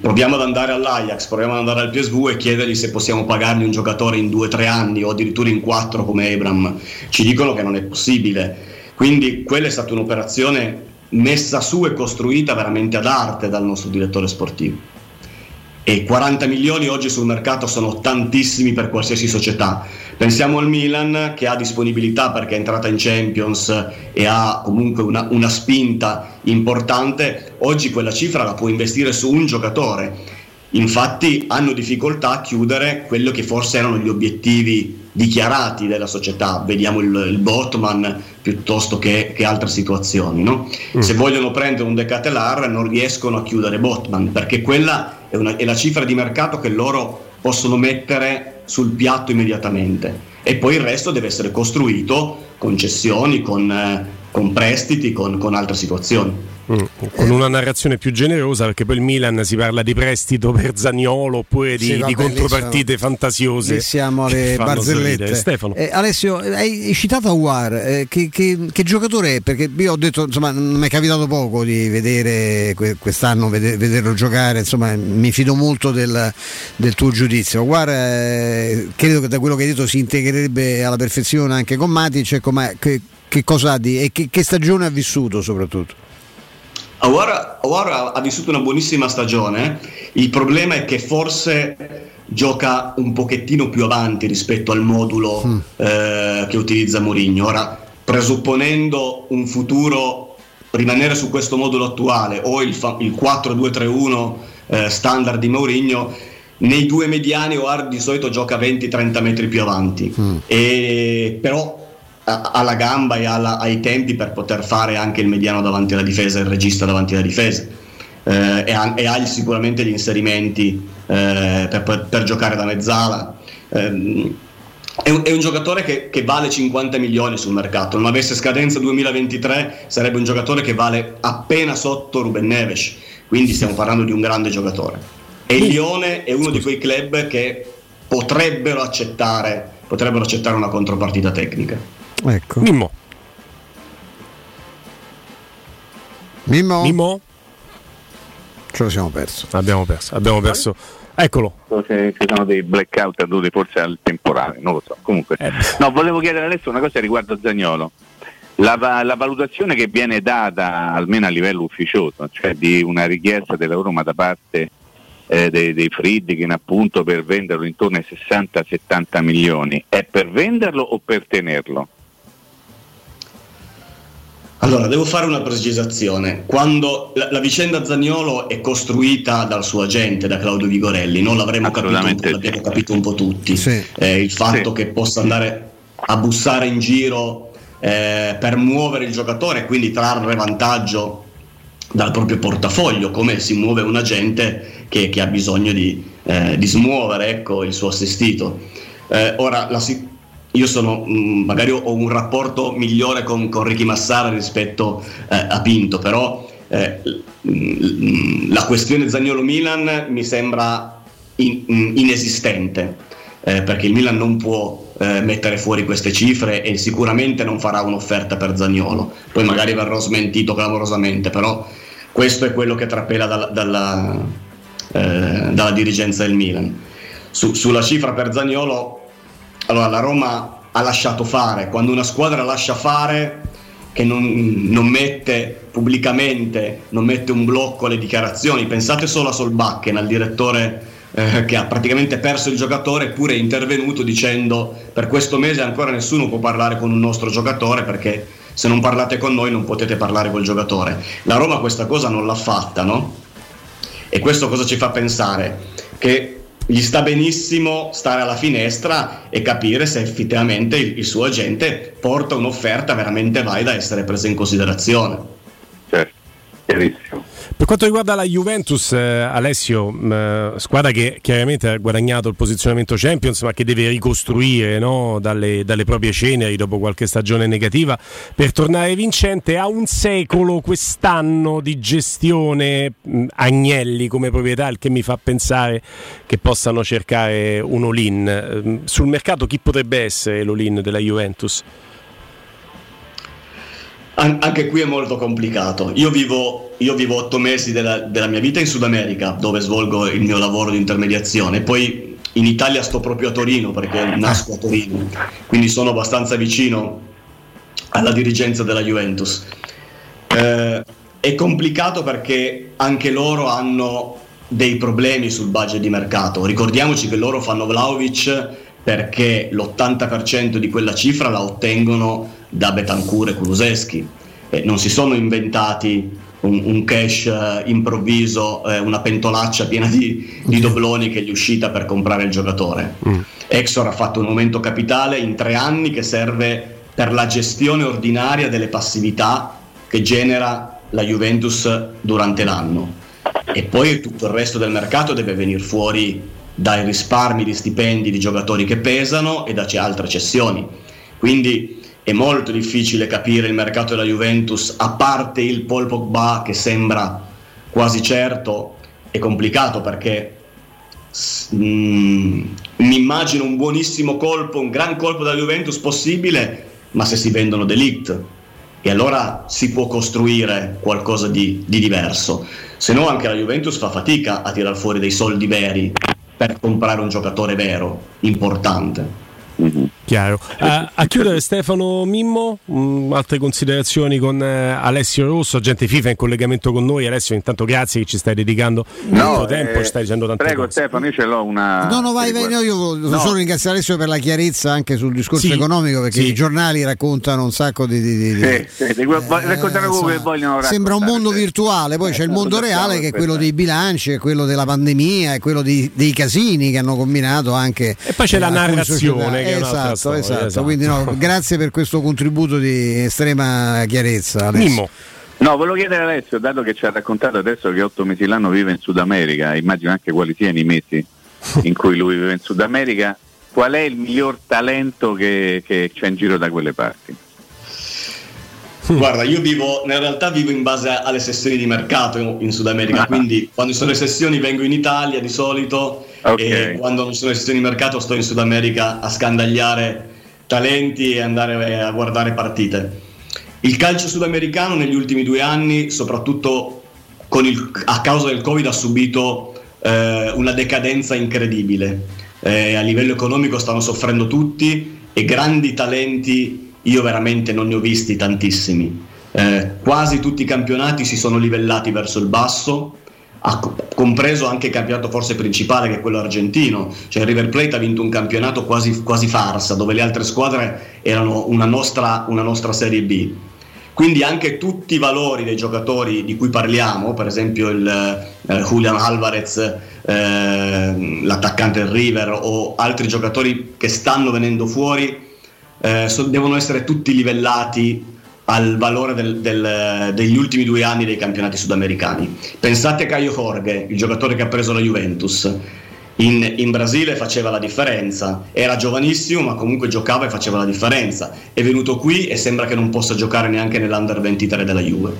Proviamo ad andare all'Ajax, proviamo ad andare al PSV e chiedergli se possiamo pagargli un giocatore in due o tre anni o addirittura in quattro come Abram. Ci dicono che non è possibile. Quindi quella è stata un'operazione messa su e costruita veramente ad arte dal nostro direttore sportivo. E 40 milioni oggi sul mercato sono tantissimi per qualsiasi società. Pensiamo al Milan che ha disponibilità perché è entrata in Champions e ha comunque una, una spinta importante. Oggi quella cifra la può investire su un giocatore. Infatti hanno difficoltà a chiudere quello che forse erano gli obiettivi dichiarati della società, vediamo il, il Botman piuttosto che, che altre situazioni. no? Se vogliono prendere un Decatelar non riescono a chiudere Botman perché quella è, una- è la cifra di mercato che loro possono mettere sul piatto immediatamente e poi il resto deve essere costruito con cessioni, con, eh, con prestiti, con, con altre situazioni. Mm, con una narrazione più generosa perché poi il Milan si parla di prestito per Zagnolo oppure di, Sì, vabbè, di contropartite lì fantasiose lì siamo alle barzellette. Stefano Eh, Alessio, hai citato Aguar, eh, che, che- che giocatore è? Perché io ho detto, insomma, non mi è capitato poco di vedere que- quest'anno, vede- vederlo giocare, insomma, mi fido molto del, del tuo giudizio. Aguar, eh, credo che da quello che hai detto si integrerebbe alla perfezione anche con Matic, ecco, ma che, che cosa ha di, e che, che stagione ha vissuto soprattutto? Awar, Awar ha, vissuto una buonissima stagione, il problema è che forse gioca un pochettino più avanti rispetto al modulo eh, che utilizza Mourinho. Ora, presupponendo un futuro, rimanere su questo modulo attuale o il, fa- il 4-2-3-1 eh, standard di Mourinho, nei due mediani Oar di solito gioca 20-30 metri più avanti, e, però ha ha la gamba e ha la- ha i tempi per poter fare anche il mediano davanti alla difesa, il regista davanti alla difesa. Eh, e, ha, e ha sicuramente gli inserimenti eh, per, per- per giocare da mezzala. Ehm, è un, è un giocatore che, che vale 50 milioni sul mercato, non avesse scadenza 2023 sarebbe un giocatore che vale appena sotto Ruben Neves, quindi stiamo parlando di un grande giocatore. E il Lione è uno di quei club che potrebbero accettare, potrebbero accettare una contropartita tecnica. Ecco. Mimmo. Mimmo? Mimmo? Ce lo siamo perso. Abbiamo perso, abbiamo perso. Eccolo. Ci sono dei blackout dovuti forse al temporale, non lo so. Comunque, Eh, no, volevo chiedere adesso una cosa riguardo Zagnolo. La, la valutazione che viene data, almeno a livello ufficioso, cioè di una richiesta della Roma da parte eh, dei, dei Friedkin appunto per venderlo intorno ai 60-70 milioni, è per venderlo o per tenerlo? Allora, devo fare una precisazione. Quando la, la vicenda Zagnolo è costruita dal suo agente, da Claudio Vigorelli, non l'avremmo capito, un po', l'abbiamo capito un po' tutti. Eh, il fatto che possa andare a bussare in giro eh, per muovere il giocatore e quindi trarre vantaggio dal proprio portafoglio, come si muove un agente che, che ha bisogno di, eh, di smuovere ecco, il suo assistito. Eh, ora, la si- io sono, mh, magari ho un rapporto migliore con, con Ricky Massara rispetto eh, a Pinto, però eh, mh, la questione Zagnolo-Milan mi sembra in- mh, inesistente, eh, perché il Milan non può eh, mettere fuori queste cifre e sicuramente non farà un'offerta per Zagnolo, poi magari verrò smentito clamorosamente, però questo è quello che trapela dalla, dalla, eh, dalla dirigenza del Milan. Su- sulla cifra per Zagnolo, allora la Roma ha lasciato fare, quando una squadra lascia fare che non, non mette pubblicamente, non mette un blocco alle dichiarazioni, pensate solo a Solbakken, al direttore eh, che ha praticamente perso il giocatore eppure è intervenuto dicendo per questo mese ancora nessuno può parlare con un nostro giocatore perché se non parlate con noi non potete parlare col giocatore. La Roma questa cosa non l'ha fatta, no? E questo cosa ci fa pensare? Che gli sta benissimo stare alla finestra e capire se effettivamente il, il suo agente porta un'offerta veramente valida a essere presa in considerazione. Certo, chiarissimo. Per quanto riguarda la Juventus, eh, Alessio, mh, squadra che chiaramente ha guadagnato il posizionamento Champions, ma che deve ricostruire no, dalle, dalle proprie ceneri dopo qualche stagione negativa per tornare vincente, ha un secolo quest'anno di gestione mh, Agnelli come proprietà, il che mi fa pensare che possano cercare un all-in. Ehm, Sul mercato chi potrebbe essere l'all-in della Juventus? An- anche qui è molto complicato. Io vivo, io vivo otto mesi della, della mia vita in Sud America, dove svolgo il mio lavoro di intermediazione. Poi in Italia sto proprio a Torino, perché nasco a Torino, quindi sono abbastanza vicino alla dirigenza della Juventus. Eh, è complicato perché anche loro hanno dei problemi sul budget di mercato. Ricordiamoci che loro fanno Vlaovic perché l'80% di quella cifra la ottengono da Betancourt e Kuluseschi. Eh, non si sono inventati un, un cash eh, improvviso, eh, una pentolaccia piena di, di dobloni che gli è uscita per comprare il giocatore. Exor ha fatto un aumento capitale in tre anni che serve per la gestione ordinaria delle passività che genera la Juventus durante l'anno. E poi tutto il resto del mercato deve venire fuori dai risparmi di stipendi di giocatori che pesano e da altre cessioni. Quindi è molto difficile capire il mercato della Juventus, a parte il Paul Pogba che sembra quasi certo, è complicato perché mm, mi immagino un buonissimo colpo, un gran colpo della Juventus possibile, ma se si vendono delict e allora si può costruire qualcosa di, di diverso. Se no anche la Juventus fa fatica a tirar fuori dei soldi veri per comprare un giocatore vero, importante. Chiaro. A, a chiudere Stefano Mimmo, mh, altre considerazioni con eh, Alessio Rosso, agente FIFA in collegamento con noi. Alessio, intanto grazie che ci stai dedicando tanto tempo, eh, stai dicendo tante prego cose. Stefano, io ce l'ho una... No, no, vai, vai, no, io voglio No. solo ringraziare Alessio per la chiarezza anche sul discorso Sì, economico perché sì. i giornali raccontano un sacco di... di, di- di- Sì, sì, di quel- raccontano quello che vogliono Sembra un mondo virtuale, poi c'è il Eh, mondo lo reale che è quello dei bilanci, è quello della pandemia, è quello di- dei casini che hanno combinato anche. E poi c'è la narrazione, società. che è un'altra esatto, storia, esatto. esatto. Quindi no, grazie per questo contributo di estrema chiarezza. Mimmo. No, volevo chiedere a Alessio, dato che ci ha raccontato adesso che otto mesi l'anno vive in Sud America, immagino anche quali siano i mesi in cui lui vive in Sud America, qual è il miglior talento che, che c'è in giro da quelle parti? Guarda, io vivo, in realtà vivo in base alle sessioni di mercato in, in Sud America, quindi quando ci sono le sessioni vengo in Italia di solito Ok. e quando non sono le sessioni di mercato sto in Sud America a scandagliare talenti e andare a guardare partite. Il calcio sudamericano negli ultimi due anni, soprattutto il- a causa del Covid, ha subito eh, una decadenza incredibile. Eh, a livello economico stanno soffrendo tutti e grandi talenti io veramente non ne ho visti tantissimi. Eh, quasi tutti i campionati si sono livellati verso il basso, ha co- compreso anche il campionato forse principale che è quello argentino, cioè River Plate ha vinto un campionato quasi, quasi farsa dove le altre squadre erano una nostra, una nostra Serie B. Quindi anche tutti i valori dei giocatori di cui parliamo, per esempio il eh, Julian Alvarez, eh, l'attaccante del River o altri giocatori che stanno venendo fuori, eh, so- devono essere tutti livellati al valore del- del- degli ultimi due anni dei campionati sudamericani. Pensate a Caio Jorge, il giocatore che ha preso la Juventus. In, in Brasile faceva la differenza, era giovanissimo ma comunque giocava e faceva la differenza. È venuto qui e sembra che non possa giocare neanche nell'Under 23 della Juve.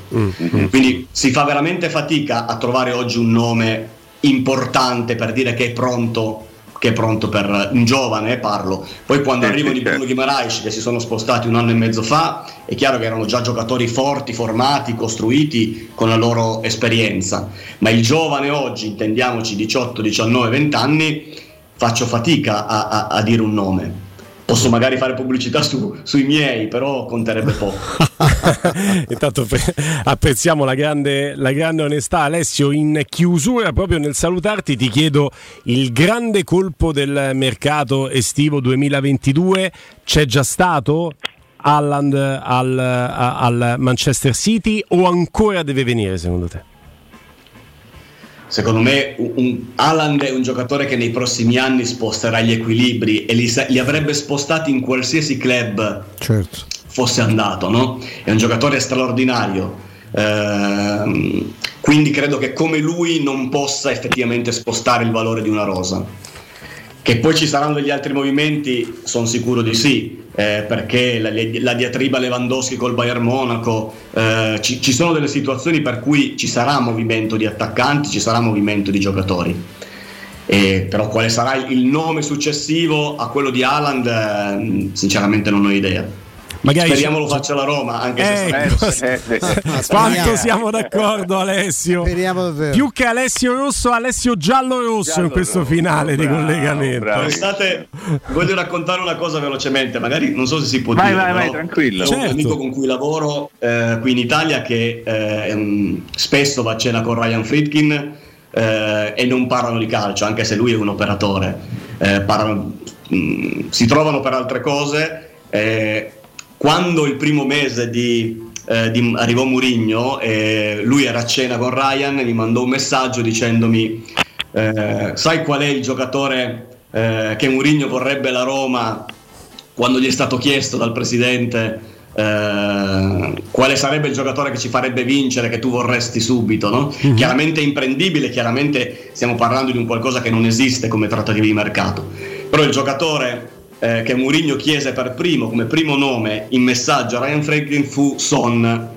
Quindi si fa veramente fatica a trovare oggi un nome importante per dire che è pronto, che è pronto per un giovane, parlo. Poi quando Sì, arrivano sì, i Bruno certo. Guimaraes che si sono spostati un anno e mezzo fa, è chiaro che erano già giocatori forti, formati, costruiti con la loro esperienza. Ma il giovane oggi, intendiamoci 18, 19, 20 anni, faccio fatica a, a- a dire un nome. Posso magari fare pubblicità su- sui miei, però conterebbe poco. Intanto apprezziamo la grande, la grande onestà. Alessio, in chiusura, proprio nel salutarti, ti chiedo il grande colpo del mercato estivo 2022. C'è già stato? Haaland al, al Manchester City o ancora deve venire secondo te? Secondo me un, un- Haaland è un giocatore che nei prossimi anni sposterà gli equilibri e li, li avrebbe spostati in qualsiasi club Certo. fosse andato, no? È un giocatore straordinario. Ehm, quindi credo che come lui non possa effettivamente spostare il valore di una rosa. Che poi ci saranno degli altri movimenti, sono sicuro di sì, eh, perché la, la diatriba Lewandowski col Bayern Monaco, eh, ci, ci sono delle situazioni per cui ci sarà movimento di attaccanti, ci sarà movimento di giocatori. Eh, però quale sarà il nome successivo a quello di Haaland, eh, sinceramente non ho idea. Magari Speriamo lo faccia la Roma, anche Ecco. se Quanto siamo d'accordo Alessio? Speriamo davvero. Più che Alessio Rosso, Alessio Giallo Rosso in questo finale di collegamento. Pensate, voglio raccontare una cosa velocemente, magari non so se si può Vai, dire. vai, vai, tranquillo. C'è un Certo. amico con cui lavoro eh, qui in Italia che eh, ehm, spesso va a cena con Ryan Friedkin eh, e non parlano di calcio, anche se lui è un operatore. Eh, parlano- mh, si trovano per altre cose. eh, quando il primo mese di, eh, di- arrivò Murigno, eh, lui era a cena con Ryan e mi mandò un messaggio dicendomi eh, sai qual è il giocatore eh, che Murigno vorrebbe la Roma quando gli è stato chiesto dal presidente eh, quale sarebbe il giocatore che ci farebbe vincere che tu vorresti subito no? chiaramente è imprendibile chiaramente stiamo parlando di un qualcosa che non esiste come trattativa di mercato però il giocatore eh, che Mourinho chiese per primo, come primo nome in messaggio a Ryan Franklin fu Son.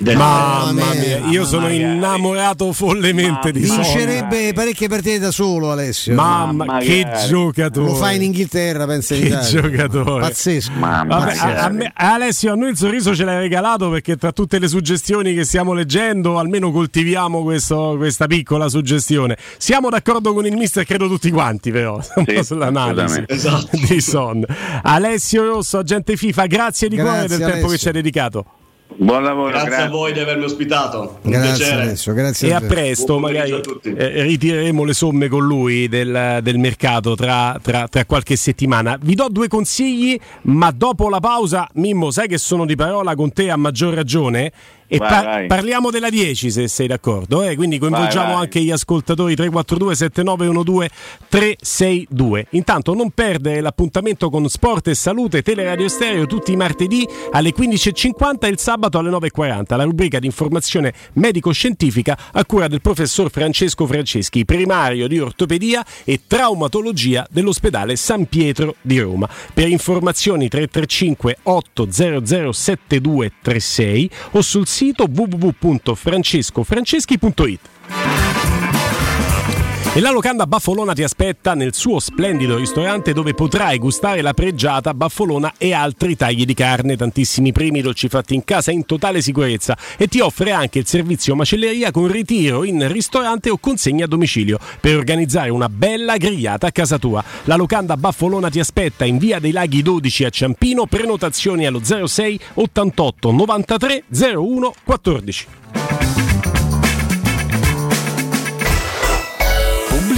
Del Mamma mia, io sono innamorato follemente di Son. Vincerebbe parecchie partite da solo Alessio. Mamma, che giocatore. Lo fa in Inghilterra, pensa in Che Italia. giocatore. Pazzesco. Vabbè, a- a me- Alessio, a noi il sorriso ce l'hai regalato perché tra tutte le suggestioni che stiamo leggendo, almeno coltiviamo questo- questa piccola suggestione. Siamo d'accordo con il mister, credo tutti quanti, però, sull'analisi assolutamente. di Son. Alessio Rosso, agente FIFA, grazie di cuore del tempo che ci hai dedicato. Buon lavoro, grazie, a voi di avermi ospitato. Un piacere. e a presto, Buon magari a tutti. eh, ritireremo le somme con lui del, del mercato tra, tra- tra qualche settimana. Vi do due consigli, ma dopo la pausa, Mimmo, sai che sono di parola con te a maggior ragione? E Vai, par- vai. parliamo della 10 se sei d'accordo, eh? quindi coinvolgiamo Vai, anche gli ascoltatori 342 7912 362. Intanto non perdere l'appuntamento con Sport e Salute Teleradio Stereo tutti i martedì alle 15.50 e il sabato alle 9.40, la rubrica di informazione medico-scientifica a cura del professor Francesco Franceschi, primario di ortopedia e traumatologia dell'ospedale San Pietro di Roma. Per informazioni 335 800 7236 o sul sito www.francescofranceschi.it. E la locanda Baffolona ti aspetta nel suo splendido ristorante dove potrai gustare la pregiata Baffolona e altri tagli di carne, tantissimi primi dolci fatti in casa in totale sicurezza e ti offre anche il servizio macelleria con ritiro in ristorante o consegna a domicilio per organizzare una bella grigliata a casa tua. La locanda Baffolona ti aspetta in via dei Laghi 12 a Ciampino, prenotazioni allo 06 88 93 01 14.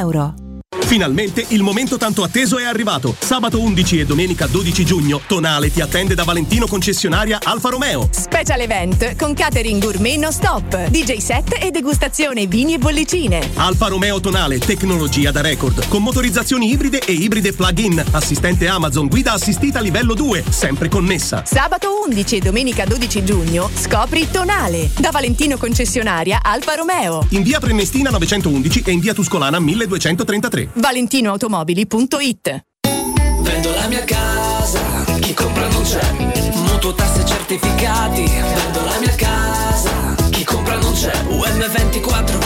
euro. Finalmente il momento tanto atteso è arrivato. Sabato 11 e domenica 12 giugno, Tonale ti attende da Valentino concessionaria Alfa Romeo. Special event con catering gourmet non stop, DJ set e degustazione vini e bollicine. Alfa Romeo Tonale, tecnologia da record, con motorizzazioni ibride e ibride plug-in, assistente Amazon, guida assistita livello 2, sempre connessa. Sabato 11 e domenica 12 giugno scopri Tonale da Valentino concessionaria Alfa Romeo. In via Prenestina 911 e in via Tuscolana 1233. ValentinoAutomobili.it Vendo la mia casa, chi compra non c'è. Mutuo tasse certificati, vendo la mia casa, chi compra non c'è. UM24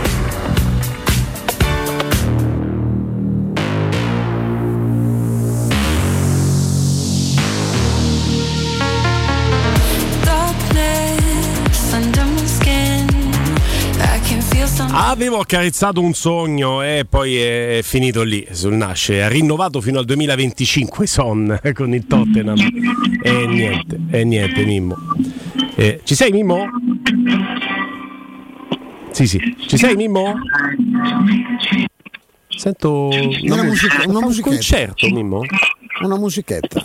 Avevo accarezzato un sogno e poi è finito lì sul nasce. Ha rinnovato fino al 2025 Son con il Tottenham. E niente, e niente, Mimmo. Eh, ci sei, Mimmo? Sì, sì. Ci sei, Mimmo? Sento Una, musica- una un musichetta. concerto, Mimmo. Una musichetta.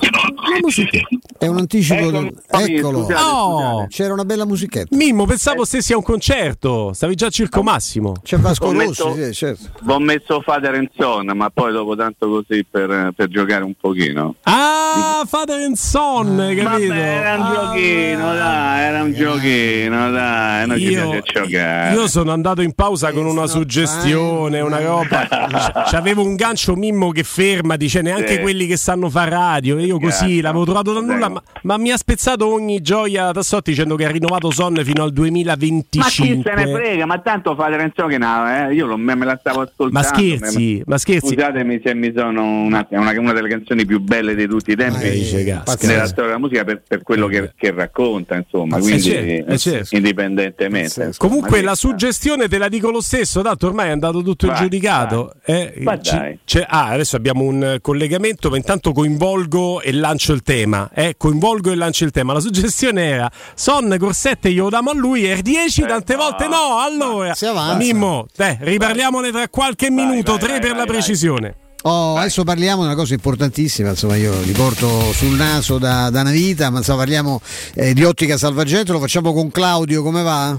Una musichetta. È un anticipo. del- Eccolo. scusate, scusate. C'era una bella musichetta. Mimmo, pensavo stessi a un concerto. Stavi già a Circo Massimo. C'è Vasco Ho Rossi, messo- sì, certo. Ho messo Father and Son, ma poi dopo tanto così per, per giocare un pochino. Ah, Father and Son, hai capito? Vabbè, era un Ah, giochino, dai, era un giochino, dai, non ci Io- piace giocare. Io sono andato in pausa con una suggestione, una roba. C'avevo un gancio Mimmo che ferma, dice neanche Sì. quelli che sanno fare radio. E io così. L'avevo trovato da nulla, ma, ma mi ha spezzato ogni gioia Tassotti dicendo che ha rinnovato Son fino al Ma chi 2025. se ne frega, ma tanto Father and Son che no, eh? io lo- me, me la stavo ascoltando. Ma scherzi, ma scherzi. Scusatemi se mi sono una, è una, una delle canzoni più belle di tutti i tempi cazzo. nella storia della musica per, per quello che, che racconta, insomma, quindi certo, eh, certo. indipendentemente. insomma, Comunque la suggestione te la dico lo stesso, tanto ormai è andato tutto Vai, giudicato. Eh, Ma ci- dai. c'è- ah, adesso abbiamo un eh, collegamento, ma intanto coinvolgo e lancio il tema. Eh, coinvolgo e lancio il tema. La suggestione era Son Corsette glielo diamo a lui e 10 tante volte no. Allora. Mimmo, dai, riparliamone tra qualche minuto, tre per la precisione. Oh, adesso parliamo di una cosa importantissima, insomma io li porto sul naso da, da una vita, ma insomma parliamo eh, di Ottica Salvagente, lo facciamo con Claudio, come va?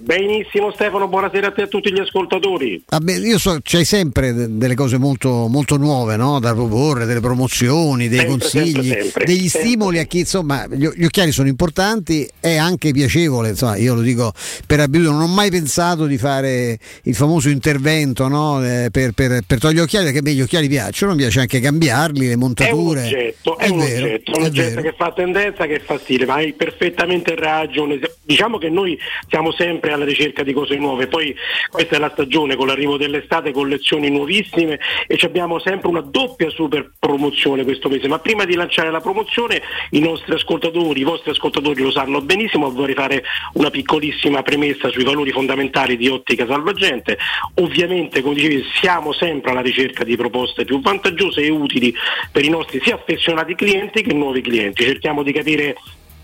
Benissimo Stefano, buonasera a te e a tutti gli ascoltatori. Vabbè, io so, c'hai sempre de- delle cose molto, molto nuove no? da proporre, delle promozioni, dei Sempre, consigli, sempre, sempre. degli stimoli a chi insomma gli, gli occhiali sono importanti, è anche piacevole, insomma, io lo dico per abitudine, non ho mai pensato di fare il famoso intervento no? eh, per, per, per togliere gli occhiali, perché me gli occhiali piacciono, mi piace anche cambiarli, le È un montature. oggetto, è, È un vero, oggetto, è un oggetto che fa tendenza, che fa stile, ma hai perfettamente ragione. Diciamo che noi siamo sempre alla ricerca di cose nuove, poi questa è la stagione con l'arrivo dell'estate, collezioni nuovissime e abbiamo sempre una doppia super promozione questo mese. Ma prima di lanciare la promozione, i nostri ascoltatori, i vostri ascoltatori lo sanno benissimo, vorrei fare una piccolissima premessa sui valori fondamentali di Ottica Salvagente. Ovviamente, come dicevi, siamo sempre alla ricerca di proposte più vantaggiose e utili per i nostri sia affezionati clienti che nuovi clienti. Cerchiamo di capire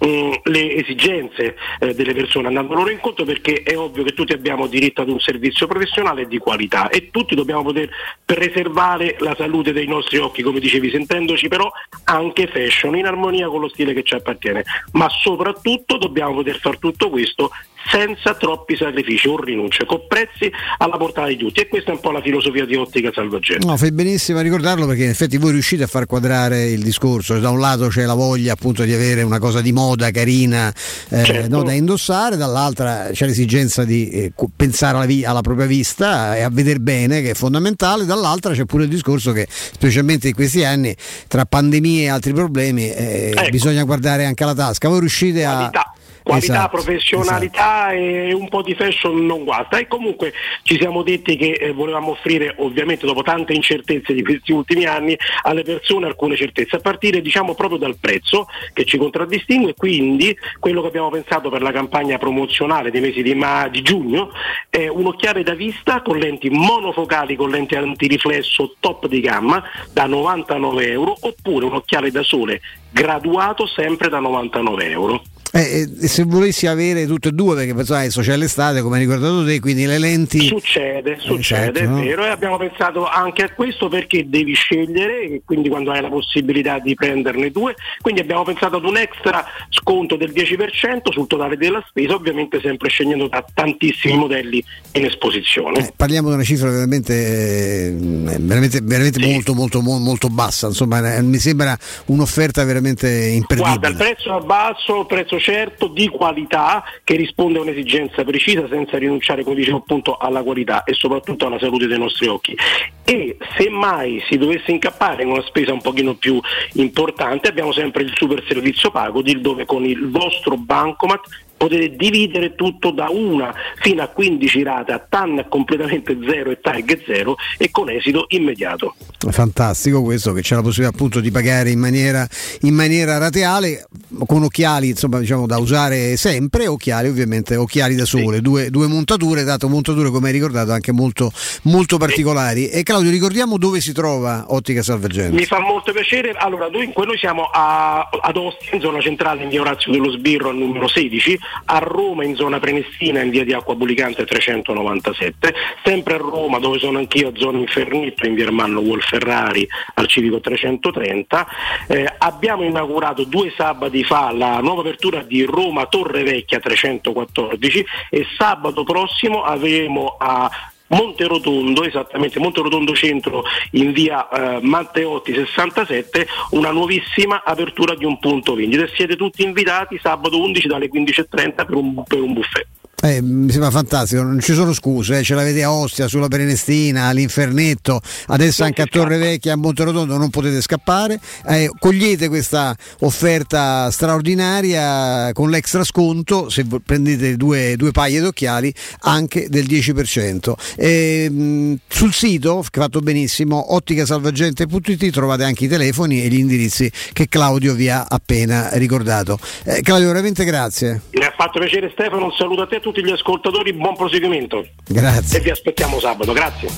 mm, le esigenze eh, delle persone andando loro incontro perché è ovvio che tutti abbiamo diritto ad un servizio professionale di qualità e tutti dobbiamo poter preservare la salute dei nostri occhi come dicevi sentendoci però anche fashion in armonia con lo stile che ci appartiene. Ma soprattutto dobbiamo poter fare tutto questo senza troppi sacrifici o rinunce con prezzi alla portata di tutti e questa è un po' la filosofia di Ottica Salvagente No, fai benissimo a ricordarlo perché in effetti voi riuscite a far quadrare il discorso. Da un lato c'è la voglia appunto di avere una cosa di moda carina eh, Certo. no, da indossare, dall'altra c'è l'esigenza di eh, pensare alla, vi- alla propria vista e a vedere bene, che è fondamentale, dall'altra c'è pure il discorso che specialmente in questi anni tra pandemie e altri problemi eh, Ecco. bisogna guardare anche alla tasca. Voi riuscite a... qualità, Esatto, professionalità e un po' di fashion non guasta. E comunque ci siamo detti che eh, volevamo offrire, ovviamente dopo tante incertezze di questi ultimi anni, alle persone alcune certezze, a partire diciamo proprio dal prezzo che ci contraddistingue. Quindi quello che abbiamo pensato per la campagna promozionale dei mesi di, ma- di giugno è un occhiale da vista con lenti monofocali con lenti antiriflesso top di gamma da 99 euro oppure un occhiale da sole graduato sempre da 99 euro. Eh, eh, se volessi avere tutte e due, perché pensavo adesso c'è l'estate, come hai ricordato te, quindi le lenti. Succede, succede, Esatto, no? è vero, e abbiamo pensato anche a questo perché devi scegliere, e quindi quando hai la possibilità di prenderne due, quindi abbiamo pensato ad un extra sconto del 10% sul totale della spesa, ovviamente sempre scegliendo da tantissimi modelli in esposizione. Eh, parliamo di una cifra veramente, eh, veramente, veramente molto, molto, mo- molto bassa. Insomma, eh, mi sembra un'offerta veramente imperdibile. Guarda, il prezzo è basso, il prezzo certo, di qualità, che risponde a un'esigenza precisa senza rinunciare, come dicevo appunto, alla qualità e soprattutto alla salute dei nostri occhi. E se mai si dovesse incappare in una spesa un pochino più importante, abbiamo sempre il super servizio pago, dove con il vostro bancomat potete dividere tutto da una fino a 15 rate a TAN completamente zero e TAG zero e con esito immediato. Fantastico questo che c'è la possibilità appunto di pagare in maniera, in maniera rateale con occhiali insomma diciamo da usare sempre, occhiali ovviamente, occhiali da sole, due, due montature, dato montature come hai ricordato anche molto, molto particolari. E Claudio ricordiamo dove si trova Ottica Salvagente. Mi fa molto piacere, allora noi, noi siamo a, ad Ostia in zona centrale in via Orazio dello Sbirro al numero 16, a Roma in zona Prenestina in via di Acqua Bulicante 397, sempre a Roma dove sono anch'io a zona Infernetto in via Ermanno Wolferrari al Civico 330. Eh, abbiamo inaugurato due sabati fa la nuova apertura di Roma Torre Vecchia 314 e sabato prossimo avremo a Monterotondo, esattamente Monterotondo Centro in via eh, Matteotti 67, una nuovissima apertura di un punto vendita. Siete tutti invitati sabato 11 dalle 15.30 per un, per un buffet. Eh, mi sembra fantastico, non ci sono scuse, eh, ce l'avete a Ostia, sulla Prenestina, all'Infernetto, adesso anche a Torre Vecchia, a Monterotondo, non potete scappare. Eh, cogliete questa offerta straordinaria con l'extra sconto, se prendete due, due paia d'occhiali, anche del 10%. Eh, mh, sul sito, fatto benissimo, otticasalvagente.it trovate anche i telefoni e gli indirizzi che Claudio vi ha appena ricordato. Eh, Claudio, veramente grazie. Mi ha fatto piacere Stefano, un saluto a te tutti gli ascoltatori, buon proseguimento. Grazie. E vi aspettiamo sabato, grazie.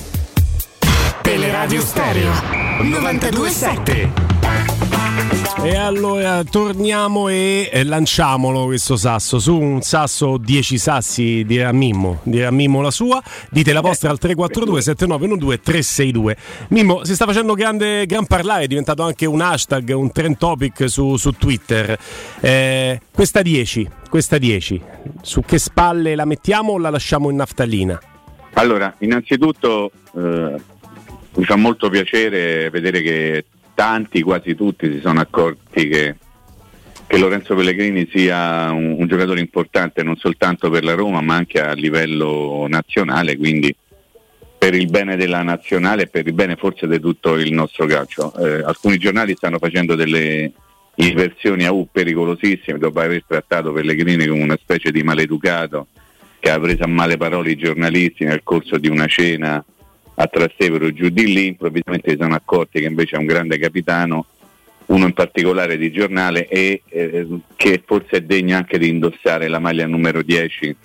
Teleradio Stereo 927 E allora torniamo e lanciamolo questo sasso. Su un sasso 10 sassi dirà Mimmo, dirà Mimmo la sua. Dite la vostra al 342 7912 362. Mimmo, si sta facendo grande, gran parlare, è diventato anche un hashtag, un trend topic su, su Twitter. Eh, questa 10, questa 10, su che spalle la mettiamo o la lasciamo in naftalina? Allora, innanzitutto eh, mi fa molto piacere vedere che tanti, quasi tutti, si sono accorti che, che Lorenzo Pellegrini sia un, un, giocatore importante non soltanto per la Roma ma anche a livello nazionale, quindi per il bene della nazionale e per il bene forse di tutto il nostro calcio. Eh, alcuni giornali stanno facendo delle inversioni a U pericolosissime dopo aver trattato Pellegrini come una specie di maleducato che ha preso a male parole i giornalisti nel corso di una cena a Trastevere giù di lì, improvvisamente si sono accorti che invece è un grande capitano, uno in particolare di giornale e eh, che forse è degno anche di indossare la maglia numero 10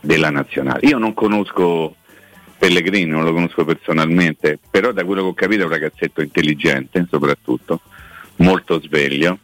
della nazionale. Io non conosco Pellegrini, non lo conosco personalmente, però da quello che ho capito è un ragazzetto intelligente soprattutto, molto sveglio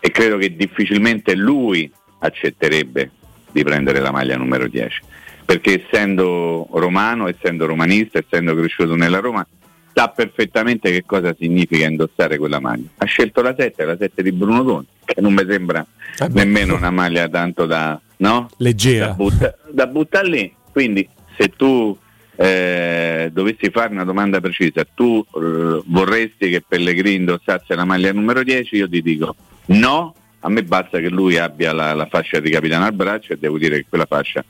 e credo che difficilmente lui accetterebbe di prendere la maglia numero 10 perché essendo romano, essendo romanista, essendo cresciuto nella Roma, sa perfettamente che cosa significa indossare quella maglia. Ha scelto la 7, la 7 di Bruno Conti, che non mi sembra eh nemmeno una maglia tanto da, no? leggera da, butta, da buttare lì. Quindi se tu eh, dovessi fare una domanda precisa, tu eh, vorresti che Pellegrini indossasse la maglia numero 10? Io ti dico no, a me basta che lui abbia la, la fascia di capitano al braccio e devo dire che quella fascia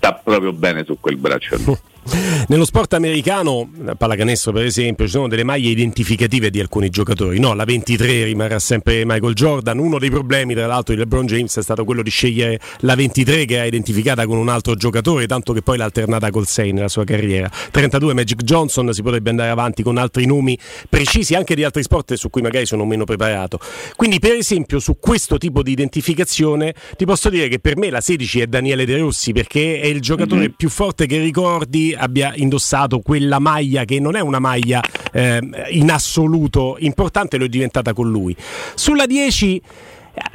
sta proprio bene su quel braccio. Nello sport americano, pallacanestro per esempio, ci sono delle maglie identificative di alcuni giocatori. No, la 23 rimarrà sempre Michael Jordan. Uno dei problemi, tra l'altro, di LeBron James è stato quello di scegliere la 23 che era identificata con un altro giocatore, tanto che poi l'ha alternata col 6 nella sua carriera. 32 Magic Johnson, si potrebbe andare avanti con altri nomi precisi anche di altri sport su cui magari sono meno preparato. Quindi, per esempio, su questo tipo di identificazione ti posso dire che per me la 16 è Daniele De Rossi perché è il giocatore mm-hmm. più forte che ricordi abbia indossato quella maglia che non è una maglia eh, in assoluto importante, lo è diventata con lui. Sulla 10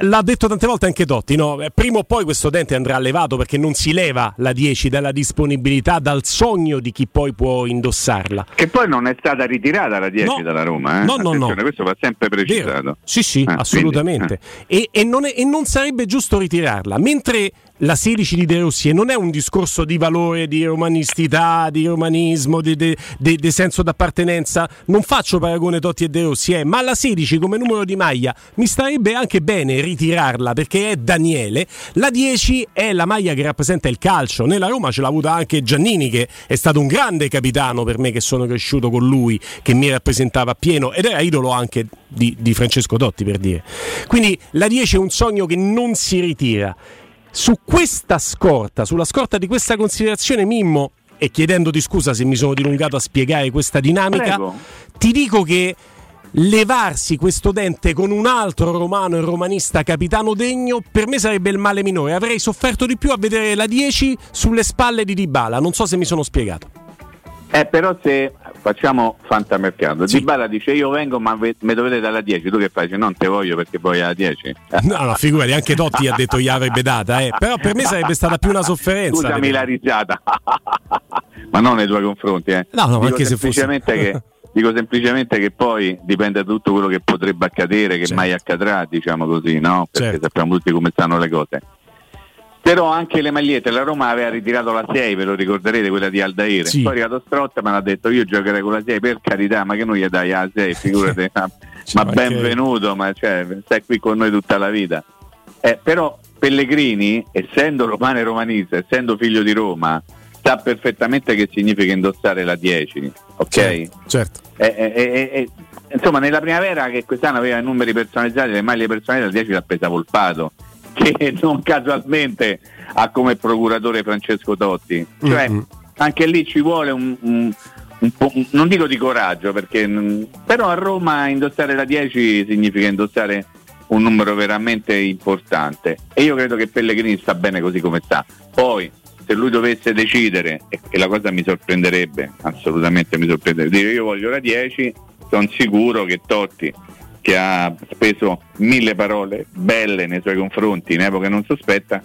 L'ha detto tante volte anche Totti, no? prima o poi questo dente andrà levato perché non si leva la 10 dalla disponibilità, dal sogno di chi poi può indossarla. Che poi non è stata ritirata la 10 no. dalla Roma, eh? no, no, no. questo va sempre precisato. Vero. Sì, sì, eh, assolutamente. Quindi, eh. e, e, non è, e non sarebbe giusto ritirarla, mentre la 16 di De Rossi e non è un discorso di valore, di romanistità, di romanismo, di, di, di, di senso d'appartenenza. Non faccio paragone Totti e De Rossi, eh, ma la 16 come numero di maglia mi starebbe anche bene ritirarla perché è Daniele. La 10 è la maglia che rappresenta il calcio. Nella Roma ce l'ha avuta anche Giannini, che è stato un grande capitano per me, che sono cresciuto con lui, che mi rappresentava pieno ed era idolo anche di, Francesco Totti per dire. Quindi la 10 è un sogno che non si ritira. Su questa scorta, sulla scorta di questa considerazione, Mimmo, e chiedendoti scusa se mi sono dilungato a spiegare questa dinamica, Prego. ti dico che levarsi questo dente con un altro romano e romanista capitano degno per me sarebbe il male minore. Avrei sofferto di più a vedere la 10 sulle spalle di Dybala. Non so se mi sono spiegato. Eh, però se facciamo fantamercato, sì. Dybala dice io vengo ma mi dovete dalla 10, tu che fai? Dice, non te voglio perché poi alla 10. No, no, figurati, anche Totti ha detto gli avrebbe data, eh. però per me sarebbe stata più una sofferenza. Scusami la risata, ma non nei tuoi confronti. Eh. No, no, dico anche se fosse... che dico semplicemente che poi dipende da tutto quello che potrebbe accadere, che certo. mai accadrà, diciamo così, no? Perché certo. sappiamo tutti come stanno le cose. Però anche le magliette, la Roma aveva ritirato la 6, ve lo ricorderete, quella di Aldair. Sì. Poi è arrivato Strotta mi ha detto io giocherei con la 6, per carità, ma che noi gli dai la 6, figurate, ma, ma benvenuto, ma cioè, stai qui con noi tutta la vita. Eh, però Pellegrini, essendo romano e romanista, essendo figlio di Roma, sa perfettamente che significa indossare la 10, ok? Certo. certo. Eh, eh, eh, insomma, nella primavera che quest'anno aveva i numeri personalizzati, le maglie personalizzate, la 10 l'ha presa Volpato che non casualmente ha come procuratore Francesco Totti. Cioè, mm-hmm. anche lì ci vuole un, un, un po', non dico di coraggio, perché, però a Roma indossare la 10 significa indossare un numero veramente importante e io credo che Pellegrini sta bene così come sta. Poi se lui dovesse decidere, e la cosa mi sorprenderebbe, assolutamente mi sorprenderebbe, dire io voglio la 10, sono sicuro che Totti che ha speso mille parole belle nei suoi confronti in epoca non sospetta,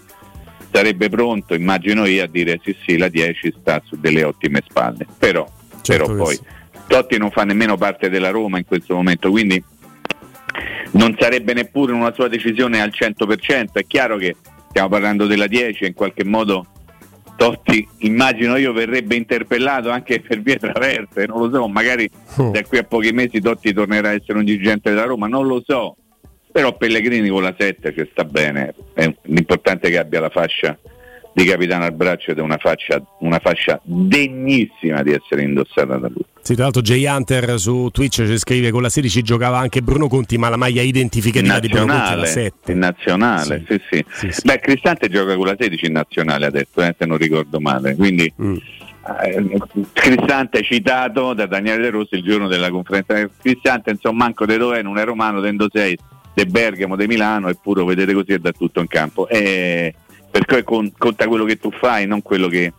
sarebbe pronto, immagino io, a dire sì sì, la 10 sta su delle ottime spalle. Però, Certo però poi sì. Totti non fa nemmeno parte della Roma in questo momento, quindi non sarebbe neppure una sua decisione al 100%. È chiaro che stiamo parlando della 10 e in qualche modo Totti, immagino io, verrebbe interpellato anche per vie traverse, non lo so, magari Oh. da qui a pochi mesi Totti tornerà a essere un dirigente della Roma, non lo so. Però Pellegrini con la 7 ci sta bene, È- l'importante è che abbia la fascia di capitano al braccio ed è una, fascia- una fascia degnissima di essere indossata da lui. Sì, tra l'altro Jay Hunter su Twitch ci scrive con la 16 giocava anche Bruno Conti, ma la maglia identificativa di Bruno Conti è la 7. in nazionale, sì, sì. Beh, Cristante gioca con la 16 in nazionale adesso, eh, se non ricordo male. Quindi Mm. eh, Cristante citato da Daniele De Rossi il giorno della conferenza. Cristante, insomma, manco de dove non è romano, dendo 6 de Bergamo, de Milano, eppure vedete così è da tutto in campo. E per cui con- conta quello che tu fai, non quello che,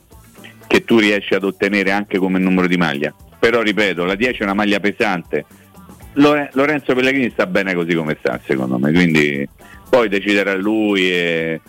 che tu riesci ad ottenere anche come numero di maglia. Però ripeto, la 10 è una maglia pesante. Lore- Lorenzo Pellegrini sta bene così come sta, secondo me, quindi poi deciderà lui e-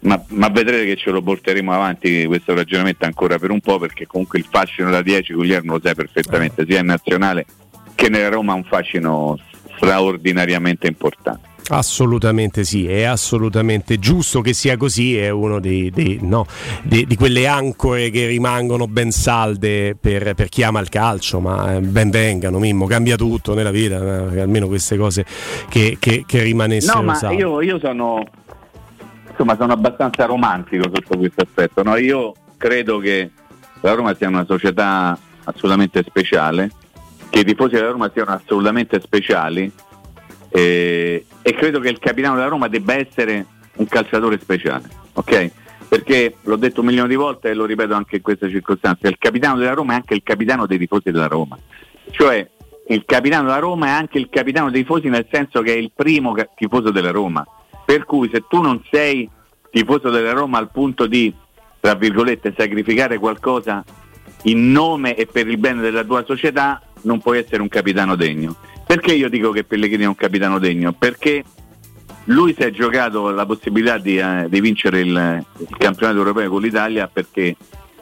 ma, ma vedrete che ce lo porteremo avanti questo ragionamento ancora per un po' perché comunque il fascino da 10 Guglielmo lo sai perfettamente, sia in nazionale che nella Roma ha un fascino straordinariamente importante. Assolutamente sì, è assolutamente giusto che sia così, è uno dei, dei- no, di, di quelle ancore che rimangono ben salde per, per chi ama il calcio, ma eh, ben vengano, Mimmo, cambia tutto nella vita, eh, almeno queste cose che, che, che rimanessero No, ma salde. io, io sono insomma sono abbastanza romantico sotto questo aspetto. no? Io credo che la Roma sia una società assolutamente speciale, che i tifosi della Roma siano assolutamente speciali eh, e credo che il capitano della Roma debba essere un calciatore speciale, ok? Perché l'ho detto un milione di volte e lo ripeto anche in queste circostanze, il capitano della Roma è anche il capitano dei tifosi della Roma. Cioè il capitano della Roma è anche il capitano dei tifosi nel senso che è il primo tifoso della Roma. Per cui se tu non sei tifoso della Roma al punto di, tra virgolette, sacrificare qualcosa in nome e per il bene della tua società, non puoi essere un capitano degno. Perché io dico che Pellegrini è un capitano degno? Perché lui si è giocato la possibilità di, eh, di vincere il, il campionato europeo con l'Italia perché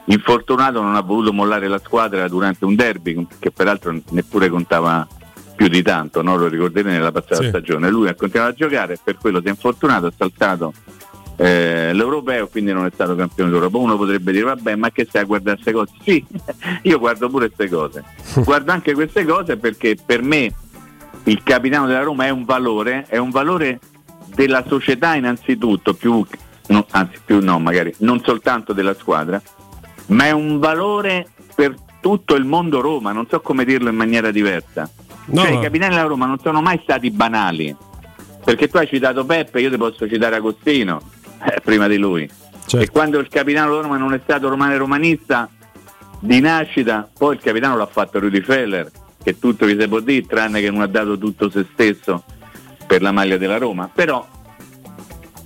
infortunato non ha voluto mollare la squadra durante un derby che peraltro neppure contava più di tanto, no? lo ricorderete nella passata Sì. stagione. Lui ha continuato a giocare, per quello si è infortunato, ha saltato eh, l'europeo, quindi non è stato campione d'Europa. Uno potrebbe dire vabbè ma che stai a guardare queste cose? Sì, io guardo pure queste cose. Guardo anche queste cose perché per me il capitano della Roma è un valore, è un valore della società innanzitutto, più, no, anzi più no magari, non soltanto della squadra, ma è un valore per tutto il mondo Roma, non so come dirlo in maniera diversa. No, cioè i capitani della Roma non sono mai stati banali, perché tu hai citato Peppe, io ti posso citare Agostino, eh, prima di lui. Certo. E quando il capitano della Roma non è stato romano e romanista di nascita, poi il capitano l'ha fatto Rudy Feller, che tutto vi si può dire, tranne che non ha dato tutto se stesso per la maglia della Roma. Però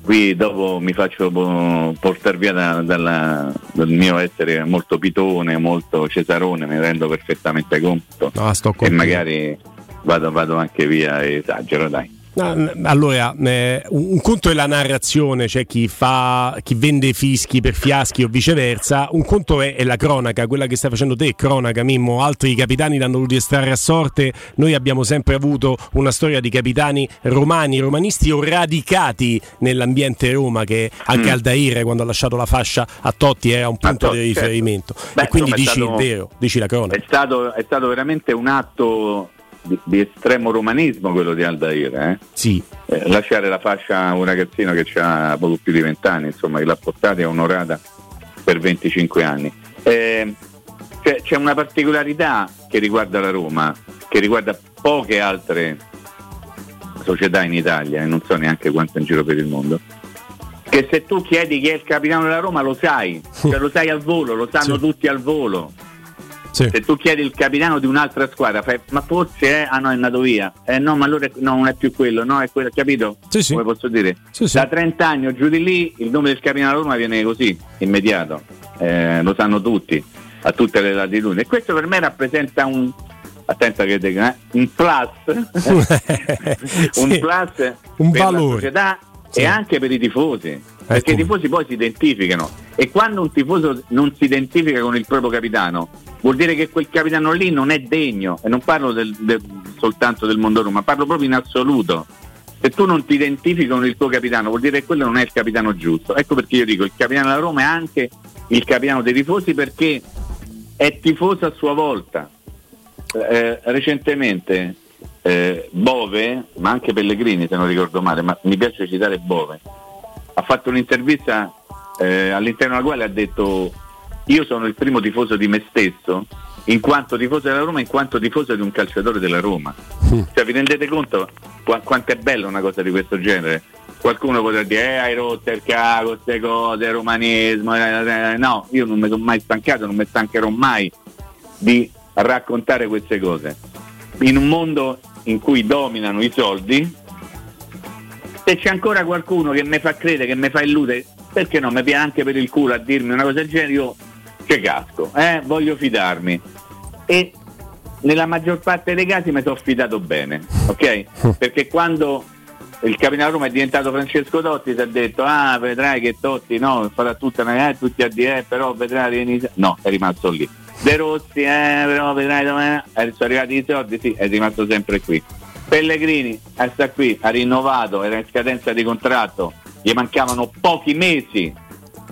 qui dopo mi faccio po- portare via da- dalla- dal mio essere molto pitone, molto cesarone, mi rendo perfettamente conto. No, con e magari vado, vado anche via e esagero, dai. Allora, eh, un conto è la narrazione, cioè chi, fa, chi vende fischi per fiaschi o viceversa, un conto è, è la cronaca, quella che stai facendo te, cronaca Mimmo, altri capitani l'hanno voluto estrarre a sorte, noi abbiamo sempre avuto una storia di capitani romani, romanisti o radicati nell'ambiente Roma, che anche Mm. Aldair quando ha lasciato la fascia a Totti era un punto Totti, di certo. riferimento. Beh, e quindi dici stato- il vero, dici la cronaca. È stato, è stato veramente un atto di, di estremo romanismo quello di Aldair. Eh? Sì. lasciare la fascia a un ragazzino che ha poco più di vent'anni, insomma, che l'ha portata e onorata per 25 anni. Eh, c'è, c'è una particolarità che riguarda la Roma, che riguarda poche altre società in Italia, e non so neanche quanto in giro per il mondo. Che se tu chiedi chi è il capitano della Roma lo sai, cioè lo sai al volo, lo sanno tutti al volo. Se tu chiedi il capitano di un'altra squadra, fai, ma forse è, ah no, è andato via. Eh no, ma allora no, non è più quello, no, è quello, capito? Come posso dire? Da 30 anni o giù di lì il nome del capitano della Roma viene così, immediato. Eh, lo sanno tutti, a tutte le latitudini. E questo per me rappresenta un, attenta che dico, eh, un plus, un Sì. plus Un per valore. la società Sì. e anche per i tifosi. Perché i come. tifosi poi si identificano e quando un tifoso non si identifica con il proprio capitano vuol dire che quel capitano lì non è degno e non parlo del- del- soltanto del mondo Roma, parlo proprio in assoluto. Se tu non ti identifichi con il tuo capitano vuol dire che quello non è il capitano giusto. Ecco perché io dico il capitano della Roma è anche il capitano dei tifosi perché è tifoso a sua volta. Eh, recentemente eh, Bove, ma anche Pellegrini se non ricordo male, ma mi piace citare Bove, ha fatto un'intervista eh, all'interno della quale ha detto io sono il primo tifoso di me stesso in quanto tifoso della Roma, in quanto tifoso di un calciatore della Roma. Cioè vi rendete conto qua- quanto è bella una cosa di questo genere? Qualcuno potrà dire eh, hai rotto il cago, queste cose, romanismo, eh, eh, no, io non mi sono mai stancato, non mi stancherò mai di raccontare queste cose. In un mondo in cui dominano i soldi, se c'è ancora qualcuno che mi fa credere, che mi fa illudere, perché no, mi viene anche per il culo a dirmi una cosa del genere, io che casco, eh, voglio fidarmi. E nella maggior parte dei casi mi sono fidato bene, ok? Perché quando il capitano Roma è diventato Francesco Totti si è detto ah vedrai che Totti no farà tutta una eh, tutti a dire eh, però vedrai vieni no è rimasto lì. De Rossi eh però vedrai dove eh, sono arrivati i soldi sì è rimasto sempre qui Pellegrini sta qui ha rinnovato era in scadenza di contratto gli mancavano pochi mesi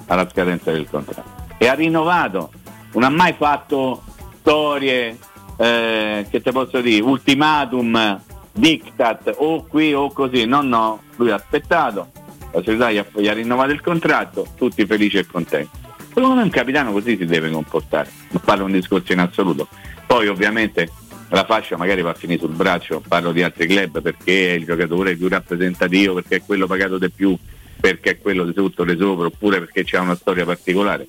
alla scadenza del contratto. E ha rinnovato non ha mai fatto storie eh, che te posso dire ultimatum diktat o qui o così. No no lui ha aspettato la società gli ha, gli ha rinnovato il contratto tutti felici e contenti. Secondo me un capitano così si deve comportare non parlo un discorso in assoluto. Poi ovviamente la fascia magari va a finire sul braccio parlo di altri club perché è il giocatore più rappresentativo perché è quello pagato di più perché è quello di tutto di sopra oppure perché c'è una storia particolare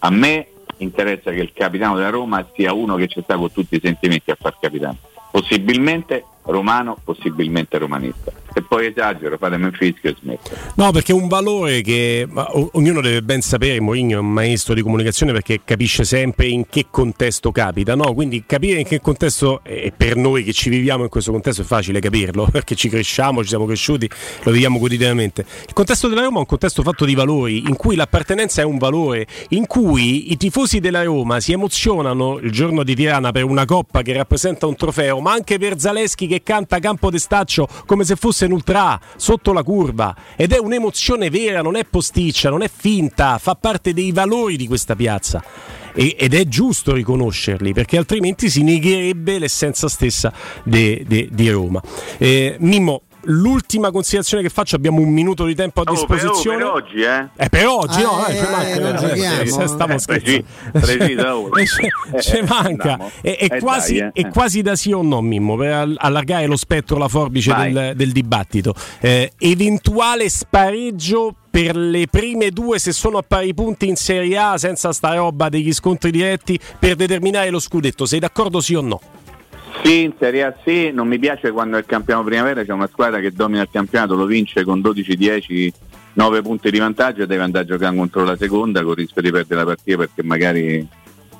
a me interessa che il capitano della Roma sia uno che ci sta con tutti i sentimenti a far capitano possibilmente romano, possibilmente romanista. Se poi esagero, fatemi un fischio e smetto. No, perché è un valore che ognuno deve ben sapere. Mourinho è un maestro di comunicazione perché capisce sempre in che contesto capita. No? Quindi capire in che contesto, e per noi che ci viviamo in questo contesto è facile capirlo, perché ci cresciamo, ci siamo cresciuti, lo viviamo quotidianamente. Il contesto della Roma è un contesto fatto di valori, in cui l'appartenenza è un valore, in cui i tifosi della Roma si emozionano il giorno di Tirana per una coppa che rappresenta un trofeo, ma anche per Zaleschi che canta Campo d'Estaccio come se fosse un ultra sotto la curva ed è un'emozione vera, non è posticcia, non è finta, fa parte dei valori di questa piazza. Ed è giusto riconoscerli perché altrimenti si negherebbe l'essenza stessa di Roma. Eh, Mimmo, l'ultima considerazione che faccio, abbiamo un minuto di tempo a Oh, per, oh, disposizione. per oggi, eh? Eh, per oggi, no, Ah, eh, eh, ci manca, eh, eh, eh, eh. Eh, scherzando. ci- manca. È, è quasi, è quasi da sì o no, Mimmo, per all- allargare lo spettro, la forbice del, del dibattito. Eh, eventuale spareggio per le prime due, se sono a pari punti in Serie A, senza sta roba degli scontri diretti, per determinare lo scudetto. Sei d'accordo sì o no? Sì, in Serie A sì, non mi piace quando il campionato primavera c'è una squadra che domina il campionato, lo vince con 12-10, 9 punti di vantaggio e deve andare a giocare contro la seconda con il rischio di perdere la partita perché magari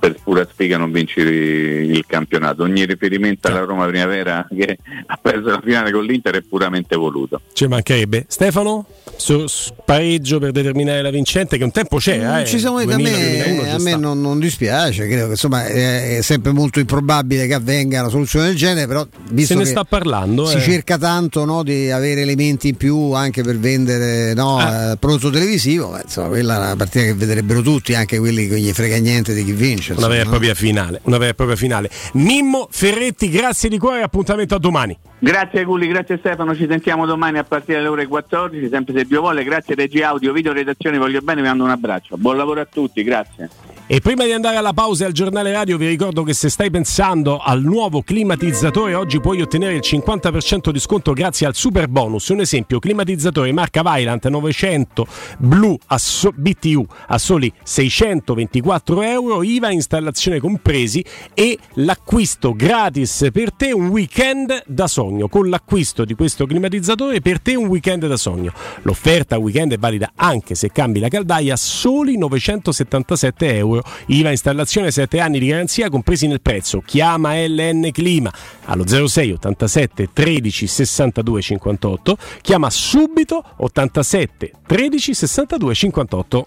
per pura sfiga non vinci il campionato. Ogni riferimento alla Roma primavera che ha perso la finale con l'Inter è puramente voluto. Ci mancherebbe. Stefano? Su- spareggio per determinare la vincente, che un tempo c'era. Mm, eh, Ci siamo detti, a 2000, me, 2001 a me non, non dispiace, credo che insomma è, è sempre molto improbabile che avvenga una soluzione del genere, però visto Se ne che sta parlando. si eh. cerca tanto no, di avere elementi in più anche per vendere no, Ah. eh, prodotto televisivo, insomma quella è una partita che vedrebbero tutti, anche quelli che gli frega niente di chi vince. Una vera e propria finale. Una vera e propria finale. Mimmo Ferretti, grazie di cuore. Appuntamento a domani. Grazie Gulli, grazie Stefano, ci sentiamo domani a partire dalle ore 14, sempre se Dio vuole, grazie Regi Audio, Video Redazione, voglio bene, vi mando un abbraccio, buon lavoro a tutti, grazie. E prima di andare alla pausa e al giornale radio vi ricordo che se stai pensando al nuovo climatizzatore oggi puoi ottenere il 50% di sconto grazie al super bonus. Un esempio, climatizzatore marca Vaillant 900 Blue a so- BTU a soli 624 euro, IVA installazione compresi e l'acquisto gratis per te un weekend da sogno. Con l'acquisto di questo climatizzatore per te un weekend da sogno. L'offerta weekend è valida anche se cambi la caldaia a soli 977 euro euro. IVA installazione 7 anni di garanzia compresi nel prezzo. Chiama LN Clima allo 06 87 13 62 58. Chiama subito 87 13 62 58.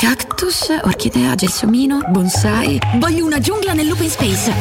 Cactus, orchidea, gelsomino, bonsai. Voglio una giungla nell'open space.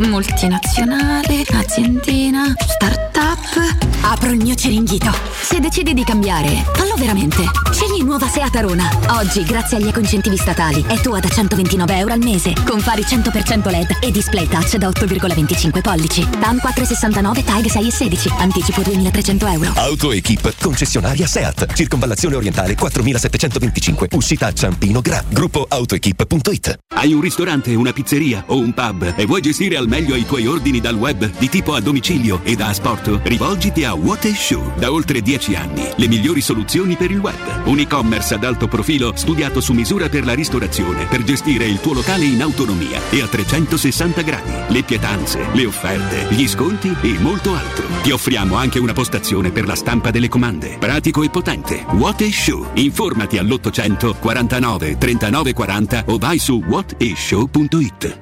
Multinazionale, aziendina, startup. Apro il mio ceringhito. Se decidi di cambiare, fallo veramente. Scegli nuova Seat Arona. Oggi, grazie agli ecoincentivi statali, è tua da 129 euro al mese. Con fari 100% LED e display touch da 8,25 pollici. TAM 469 TAG 6 e 16. Anticipo 2300 euro. Auto Equip, concessionaria Seat, circonvallazione orientale 4725, uscita a Ciampino Gra, gruppo autoequip.it. Hai un ristorante, una pizzeria o un pub e vuoi gestire al meglio i tuoi ordini dal web di tipo a domicilio e da asporto? Rivolgiti a What is Show. Da oltre 10 anni, le migliori soluzioni per il web. Un e-commerce ad alto profilo studiato su misura per la ristorazione, per gestire il tuo locale in autonomia e a 360 gradi. Le pietanze, le offerte, gli sconti e molto altro. Ti offriamo anche una postazione per la stampa delle comande. Pratico e potente. What is Show. Informati all'800 49 39 40 o vai su whatishow.it.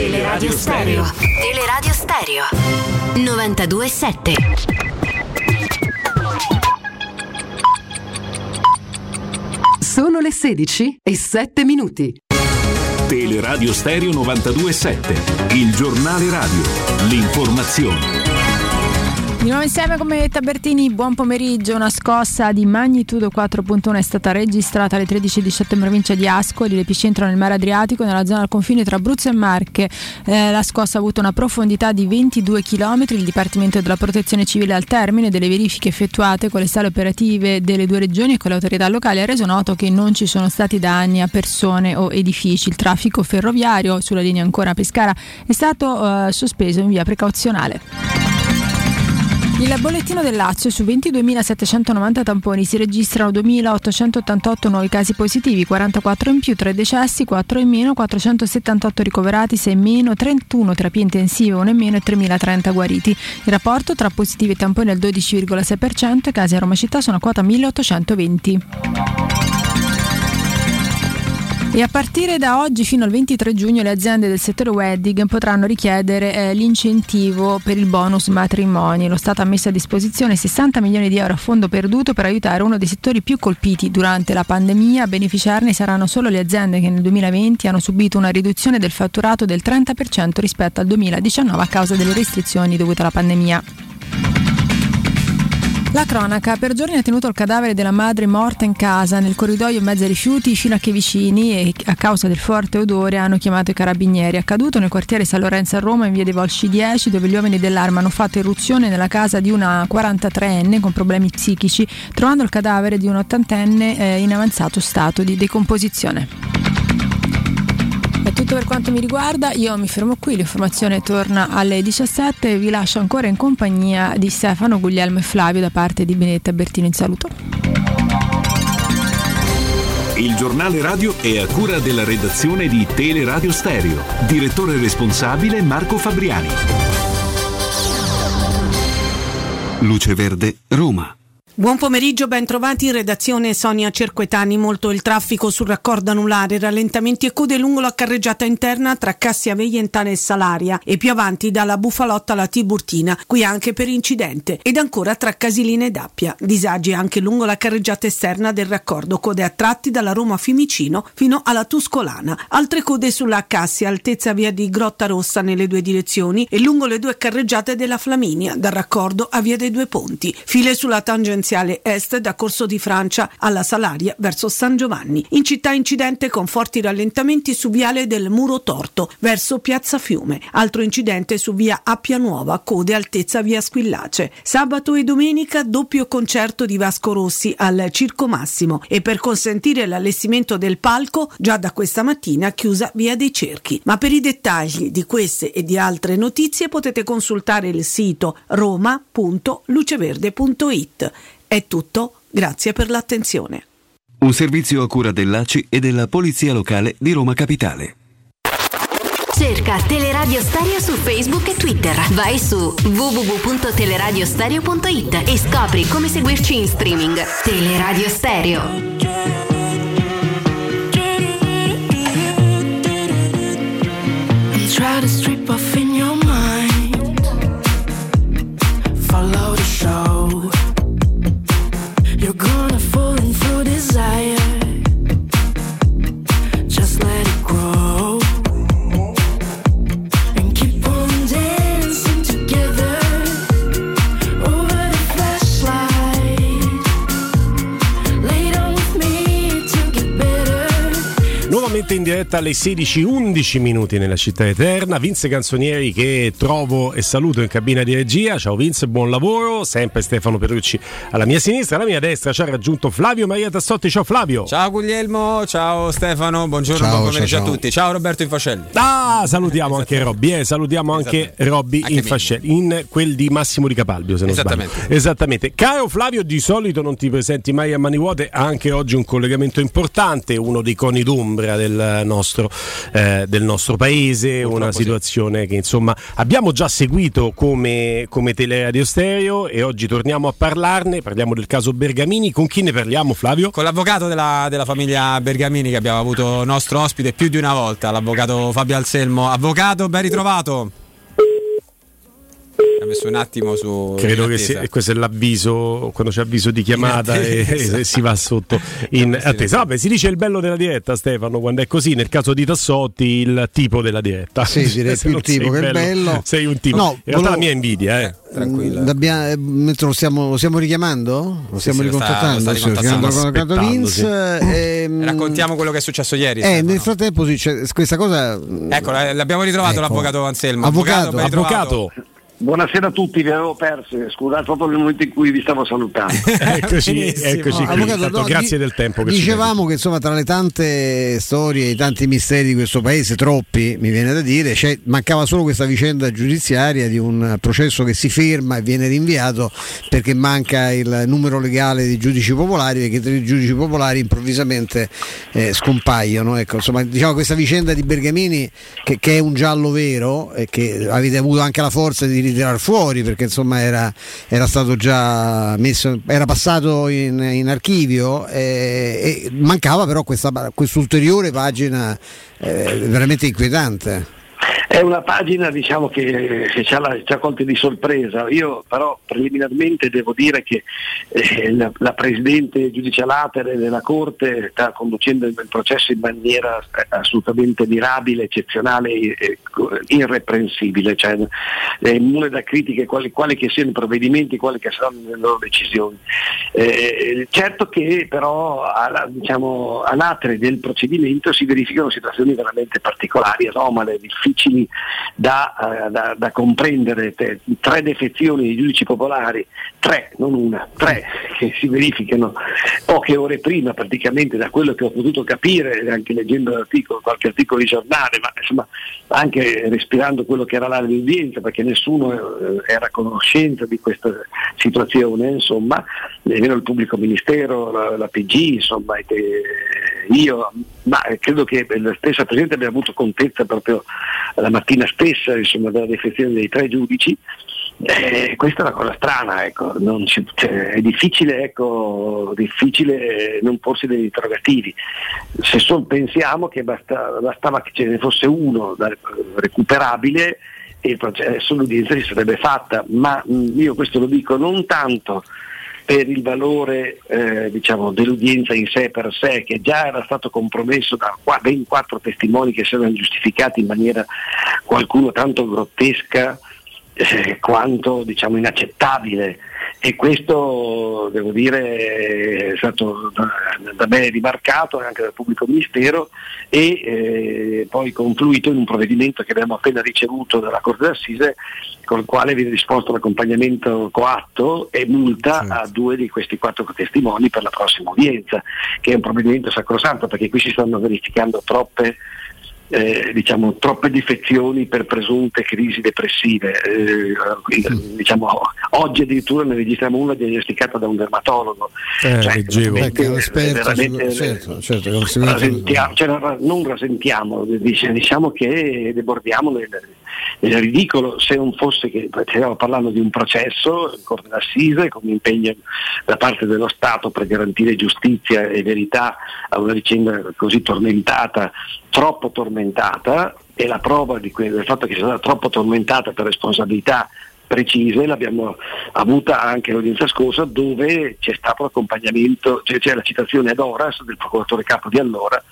Teleradio Stereo. Teleradio Stereo 927. Sono le 16 e 7 minuti. Teleradio Stereo 927, il giornale radio, l'informazione. Nuovo insieme con me Tabertini, buon pomeriggio. Una scossa di magnitudo 4.1 è stata registrata alle 13.17 in provincia di Ascoli, l'epicentro nel mare Adriatico, nella zona al confine tra Abruzzo e Marche. Eh, la scossa ha avuto una profondità di 22 km. Il Dipartimento della Protezione Civile al termine delle verifiche effettuate con le sale operative delle due regioni e con le autorità locali ha reso noto che non ci sono stati danni a persone o edifici. Il traffico ferroviario sulla linea ancora Pescara è stato eh, sospeso in via precauzionale. Il bollettino del Lazio su 22.790 tamponi si registrano 2.888 nuovi casi positivi, 44 in più, 3 decessi, 4 in meno, 478 ricoverati, 6 in meno, 31 terapie intensive, 1 in meno e 3.030 guariti. Il rapporto tra positivi e tamponi è il 12,6%, i casi a Roma città sono a quota 1.820. E a partire da oggi fino al 23 giugno le aziende del settore wedding potranno richiedere eh, l'incentivo per il bonus matrimoni. Lo Stato ha messo a disposizione 60 milioni di euro a fondo perduto per aiutare uno dei settori più colpiti durante la pandemia. A beneficiarne saranno solo le aziende che nel 2020 hanno subito una riduzione del fatturato del 30% rispetto al 2019 a causa delle restrizioni dovute alla pandemia. La cronaca per giorni ha tenuto il cadavere della madre morta in casa nel corridoio in mezzo ai rifiuti fino a che i vicini e a causa del forte odore hanno chiamato i carabinieri. Accaduto nel quartiere San Lorenzo a Roma in via dei Volsci 10 dove gli uomini dell'arma hanno fatto irruzione nella casa di una 43enne con problemi psichici trovando il cadavere di un ottantenne eh, in avanzato stato di decomposizione. È tutto per quanto mi riguarda, io mi fermo qui, l'informazione torna alle 17 e vi lascio ancora in compagnia di Stefano, Guglielmo e Flavio da parte di Benedetta Bertino in saluto. Il giornale radio è a cura della redazione di Teleradio Stereo. Direttore responsabile Marco Fabriani. Luce Verde, Roma. Buon pomeriggio, ben trovati in redazione Sonia Cerquetani. Molto il traffico sul raccordo anulare, rallentamenti e code lungo la carreggiata interna tra Cassia Veientana e Salaria e più avanti dalla Bufalotta alla Tiburtina, qui anche per incidente. Ed ancora tra Casilina e Dappia. Disagi anche lungo la carreggiata esterna del raccordo, code a tratti dalla Roma Fiumicino fino alla Tuscolana. Altre code sulla Cassia, altezza via di Grotta Rossa nelle due direzioni e lungo le due carreggiate della Flaminia, dal raccordo a via dei due ponti. File sulla tangenziale est da Corso di Francia alla Salaria verso San Giovanni. In città incidente con forti rallentamenti su viale del Muro Torto verso Piazza Fiume. Altro incidente su via Appia Nuova, code altezza via Squillace. Sabato e domenica doppio concerto di Vasco Rossi al Circo Massimo e per consentire l'allestimento del palco già da questa mattina chiusa via dei Cerchi. Ma per i dettagli di queste e di altre notizie potete consultare il sito roma.luceverde.it. È tutto, grazie per l'attenzione. Un servizio a cura dell'ACI e della Polizia Locale di Roma Capitale. Cerca Teleradio Stereo su Facebook e Twitter. Vai su www.teleradiostereo.it e scopri come seguirci in streaming. Teleradio Stereo. Try to strip off You're gonna fall into desire. Nuovamente in diretta alle 16:11 minuti nella città eterna. Vince Canzonieri che trovo e saluto in cabina di regia. Ciao Vince, buon lavoro. Sempre Stefano Perucci alla mia sinistra, alla mia destra ci ha raggiunto Flavio Maria Tassotti. Ciao Flavio. Ciao Guglielmo, ciao Stefano, buongiorno, Ciao, buon pomeriggio ciao, a ciao. tutti. Ciao Roberto Infascelli. Ah, salutiamo anche Robby, eh, salutiamo anche Robby in fascelli, in quel di Massimo Di Capalbio, se non Esattamente. sbaglio. Esattamente. Caro Flavio, di solito non ti presenti mai a mani vuote, anche oggi un collegamento importante, uno dei coni d'ombra del nostro, eh, del nostro paese, una situazione che insomma abbiamo già seguito come, come Teleradio Stereo e oggi torniamo a parlarne, parliamo del caso Bergamini, con chi ne parliamo Flavio? Con l'avvocato della, della famiglia Bergamini che abbiamo avuto nostro ospite più di una volta, l'avvocato Fabio Anselmo. Avvocato, ben ritrovato. Ha messo un attimo su. Credo che sia, questo è l'avviso, quando c'è avviso di chiamata In e, attesa. e si va sotto in attesa. Vabbè, si dice il bello della diretta, Stefano, quando è così, nel caso di Tassotti, il tipo della diretta. Sì, direi più il tipo che il bello. Sei un tipo. No, in realtà volevo- la mia invidia, eh. Mm, Dobbiamo- eh, mentre lo stiamo, lo stiamo richiamando? Lo stiamo sì, lo sta- ricontattando? lo sta Sì, ricontattando. sì. ehm, Raccontiamo quello che è successo ieri. eh, nel frattempo sì, questa cosa. Ecco, eh, l'abbiamo ritrovato Ecco. l'avvocato Anselmo. Avvocato, ben ritrovato. Buonasera a tutti, vi avevo perso, scusate proprio nel momento in cui vi stavo salutando. eccoci, eccoci qui. Avvocato, Tanto no, grazie di- del tempo che ci Dicevamo che insomma tra le tante storie, i tanti misteri di questo paese, troppi mi viene da dire, c'è- mancava solo questa vicenda giudiziaria di un processo che si ferma e viene rinviato perché manca il numero legale dei giudici popolari perché tre giudici popolari improvvisamente eh, scompaiono. Ecco, insomma, diciamo questa vicenda di Bergamini che, che è un giallo vero e che avete avuto anche la forza di ritirar fuori perché insomma era, era stato già messo, era passato in, in archivio eh, e mancava però questa quest'ulteriore pagina eh, veramente inquietante. È una pagina diciamo, che, che ci, ha, colti di sorpresa. Io però preliminarmente devo dire che eh, la, la Presidente giudice Latere della Corte sta conducendo il processo in maniera eh, assolutamente mirabile, eccezionale e irreprensibile, cioè è immune da critiche quali, quali che siano i provvedimenti, quali che saranno le loro decisioni. Eh, certo che però alla, diciamo, all'atre del procedimento si verificano situazioni veramente particolari, anomale, difficili da, eh, da- da comprendere. Tre defezioni di giudici popolari, tre, non una, tre che si verificano poche ore prima praticamente da quello che ho potuto capire, anche leggendo l'articolo, qualche articolo di giornale, ma insomma anche respirando quello che era l'area di perché nessuno eh, era a conoscenza di questa situazione, insomma, nemmeno il pubblico ministero, la, la PG, insomma, io, ma credo che la stessa Presidente abbia avuto contezza proprio la mattina stessa insomma, della defezione dei tre giudici. Eh, questa è una cosa strana, ecco, ci- cioè, è difficile, ecco, difficile non porsi degli interrogativi. Se solo pensiamo che basta- bastava che ce ne fosse uno da- recuperabile e il processo, l'udienza si sarebbe fatta, ma mh, io questo lo dico non tanto per il valore eh, diciamo, dell'udienza in sé per sé, che già era stato compromesso da ben quattro testimoni che si erano giustificati in maniera qualcuno tanto grottesca eh, quanto diciamo, inaccettabile. E questo devo dire è stato da, me rimarcato anche dal pubblico ministero e eh, poi confluito in un provvedimento che abbiamo appena ricevuto dalla Corte d'Assise con il quale viene disposto l'accompagnamento coatto e multa a due di questi quattro testimoni per la prossima udienza, che è un provvedimento sacrosanto perché qui si stanno verificando troppe eh, diciamo, troppe difezioni per presunte crisi depressive. Eh, diciamo, oggi addirittura ne registriamo una diagnosticata da un dermatologo. Eh, Cioè, leggevo. Ecco, certo, certo, non rasentiamo- cioè, non- rasentiamo, dice- diciamo che debordiamo nel, nel ridicolo se non fosse che stiamo parlando di un processo in corte d'assise con un impegno da parte dello Stato per garantire giustizia e verità a una vicenda così tormentata, troppo tormentata e la prova que- del fatto che sia stata troppo tormentata per responsabilità precise l'abbiamo avuta anche l'udienza scorsa dove c'è stato l'accompagnamento, cioè c'è la citazione ad horas del procuratore capo di allora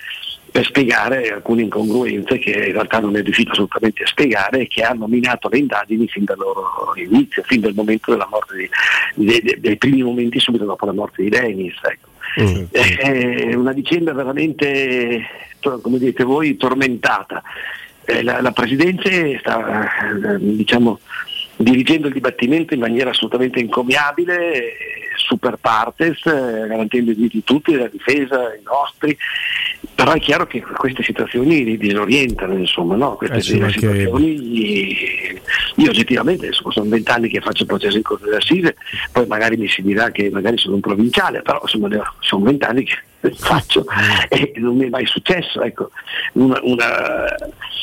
per spiegare alcune incongruenze che in realtà non è riuscito assolutamente a spiegare e che hanno minato le indagini fin dal loro inizio, fin dal momento della morte di, dei, dei- dei primi momenti subito dopo la morte di Dennis. ecco. È una vicenda veramente, come dite voi, tormentata. Eh, La, la Presidenza sta eh, diciamo, dirigendo il dibattimento in maniera assolutamente encomiabile, eh, super partes, eh, garantendo i diritti di tutti, la difesa, i nostri, però è chiaro che queste situazioni li disorientano, insomma, no? queste Eh, mancherebbe. situazioni io oggettivamente adesso sono vent'anni che faccio processo in corte d'assise, poi magari mi si dirà che magari sono un provinciale, però insomma sono vent'anni che faccio e non mi è mai successo ecco, una- una-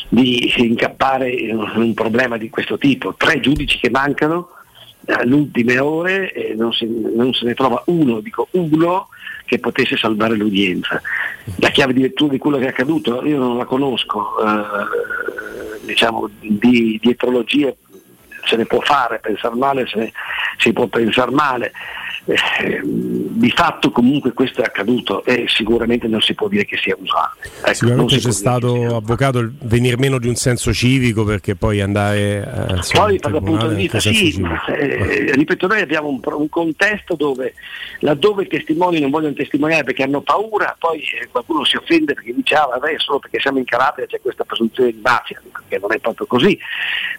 di incappare in un problema di questo tipo. Tre giudici che mancano alle ultime ore e non se, non se ne trova uno, dico uno, che potesse salvare l'udienza. La chiave di lettura di quello che è accaduto io non la conosco, eh, diciamo di dietrologia se ne può fare, pensare male, se ne, si può pensare male. Eh, di fatto comunque questo è accaduto e sicuramente non si può dire che sia usato. Ecco, Sicuramente si c'è stato avvocato il venir meno di un senso civico perché poi andare eh, insomma, Poi dal punto di vista, sì, eh, ripeto, noi abbiamo un, un contesto dove laddove i testimoni non vogliono testimoniare perché hanno paura, poi eh, qualcuno si offende perché dice ah vabbè solo perché siamo in Calabria c'è questa presunzione di mafia, che non è proprio così.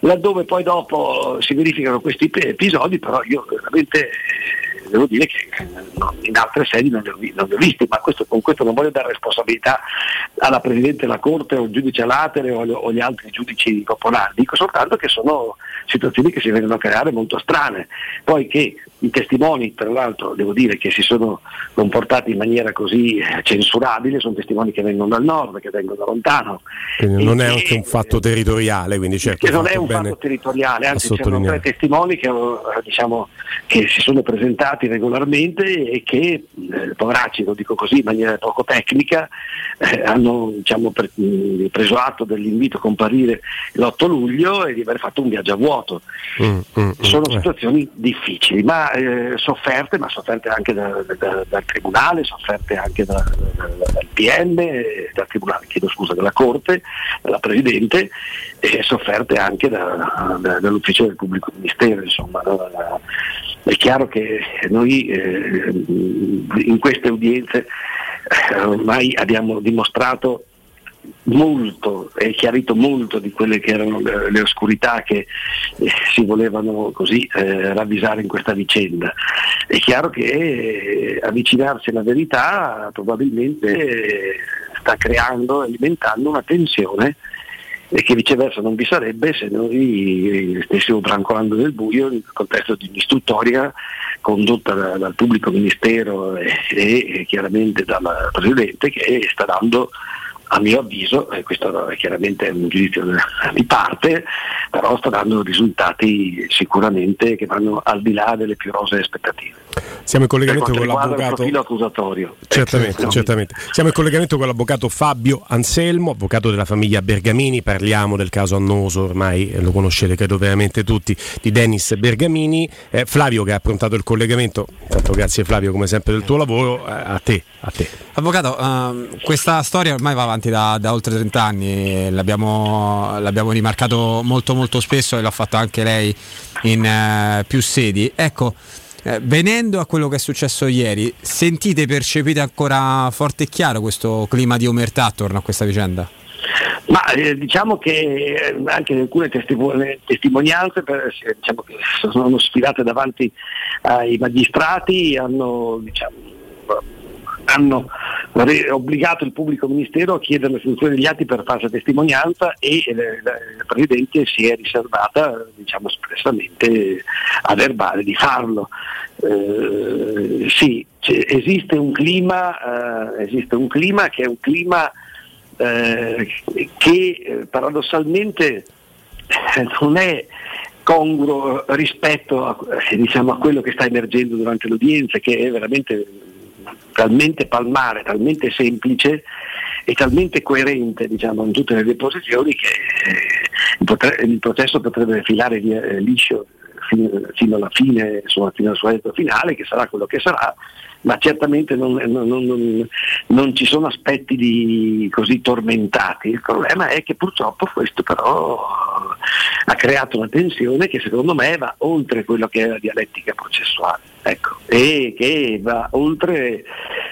Laddove poi dopo si verificano questi episodi, però io veramente eh, devo dire che eh, in altre sedi non li ho, ho visti, ma questo- con questo non voglio dare responsabilità alla Presidente della Corte o al giudice Alatere o, o agli altri giudici popolari, dico soltanto che sono situazioni che si vengono a creare molto strane, poi che i testimoni tra l'altro devo dire che si sono comportati in maniera così eh, censurabile, sono testimoni che vengono dal nord, che vengono da lontano, Quindi non è che- anche un fatto territoriale, quindi certo. che non è un fatto territoriale, anzi c'erano tre testimoni che, eh, diciamo, che si sono presentati regolarmente e che, eh, poveracci, lo dico così in maniera poco tecnica, eh, hanno diciamo, pre- preso atto dell'invito a comparire l'8 luglio e di aver fatto un viaggio a vuoto. Mm, mm, mm, Sono eh. situazioni difficili, ma eh, sofferte, ma sofferte anche da- da- dal Tribunale, sofferte anche da- da- dal PM, eh, dal Tribunale, chiedo scusa, dalla Corte, dalla Presidente e sofferte anche da- da- dall'Ufficio del Pubblico Ministero. Insomma? È chiaro che noi eh, in queste udienze eh, ormai abbiamo dimostrato molto e chiarito molto di quelle che erano le, le oscurità che eh, si volevano così eh, ravvisare in questa vicenda. È chiaro che eh, avvicinarsi alla verità probabilmente eh, sta creando, alimentando una tensione e che viceversa non vi sarebbe se noi eh, stessimo brancolando nel buio nel contesto di un'istruttoria condotta da- dal pubblico ministero e, e chiaramente dal Presidente che sta dando a mio avviso, e questo è chiaramente un giudizio di parte, però sta dando risultati sicuramente che vanno al di là delle più rosee aspettative. Siamo in collegamento con l'avvocato. profilo accusatorio. Certamente, Ecco, certamente. Siamo in collegamento con l'avvocato Fabio Anselmo, avvocato della famiglia Bergamini. Parliamo del caso annoso, ormai eh, lo conoscete credo veramente tutti, di Dennis Bergamini. Eh, Flavio che ha approntato il collegamento, intanto grazie Flavio come sempre del tuo lavoro, eh, a te, a te. Avvocato, ehm, questa storia ormai va avanti da, da oltre 30 anni, l'abbiamo, l'abbiamo rimarcato molto molto spesso e l'ha fatto anche lei in eh, più sedi. Ecco, eh, venendo a quello che è successo ieri, sentite, percepite ancora forte e chiaro questo clima di omertà attorno a questa vicenda? Ma eh, diciamo che eh, anche alcune testimo- testimonianze per- eh, diciamo sono sfilate davanti ai magistrati, hanno, diciamo, hanno obbligato il pubblico ministero a chiedere l'esecuzione degli atti per falsa testimonianza e la, la Presidente si è riservata diciamo, espressamente a verbale di farlo. Eh, sì, esiste un clima, eh, esiste un clima che è un clima eh, che eh, paradossalmente eh, non è congruo rispetto a, eh, diciamo, a quello che sta emergendo durante l'udienza, che è veramente talmente palmare, talmente semplice e talmente coerente diciamo, in tutte le deposizioni che eh, il, processo potrebbe filare via, eh, liscio fino, alla fine, insomma, fino al suo esito finale, che sarà quello che sarà, ma certamente non, non- non- non- non ci sono aspetti di- così tormentati. Il problema è che purtroppo questo però ha creato una tensione che secondo me va oltre quello che è la dialettica processuale ecco, e che va oltre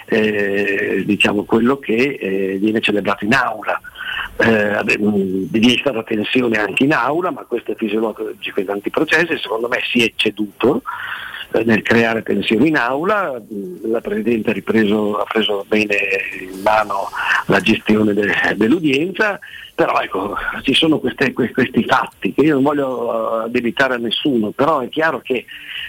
eh, diciamo, quello che eh, viene celebrato in aula. Eh, vi è stata tensione anche in aula, ma questo è fisiologico in tanti processi, secondo me si è ceduto eh, nel creare tensione in aula, mh, la Presidente ha, ripreso- ha preso bene in mano la gestione de- dell'udienza, però ecco, ci sono queste- que- questi fatti che io non voglio eh, addebitare a nessuno, però è chiaro che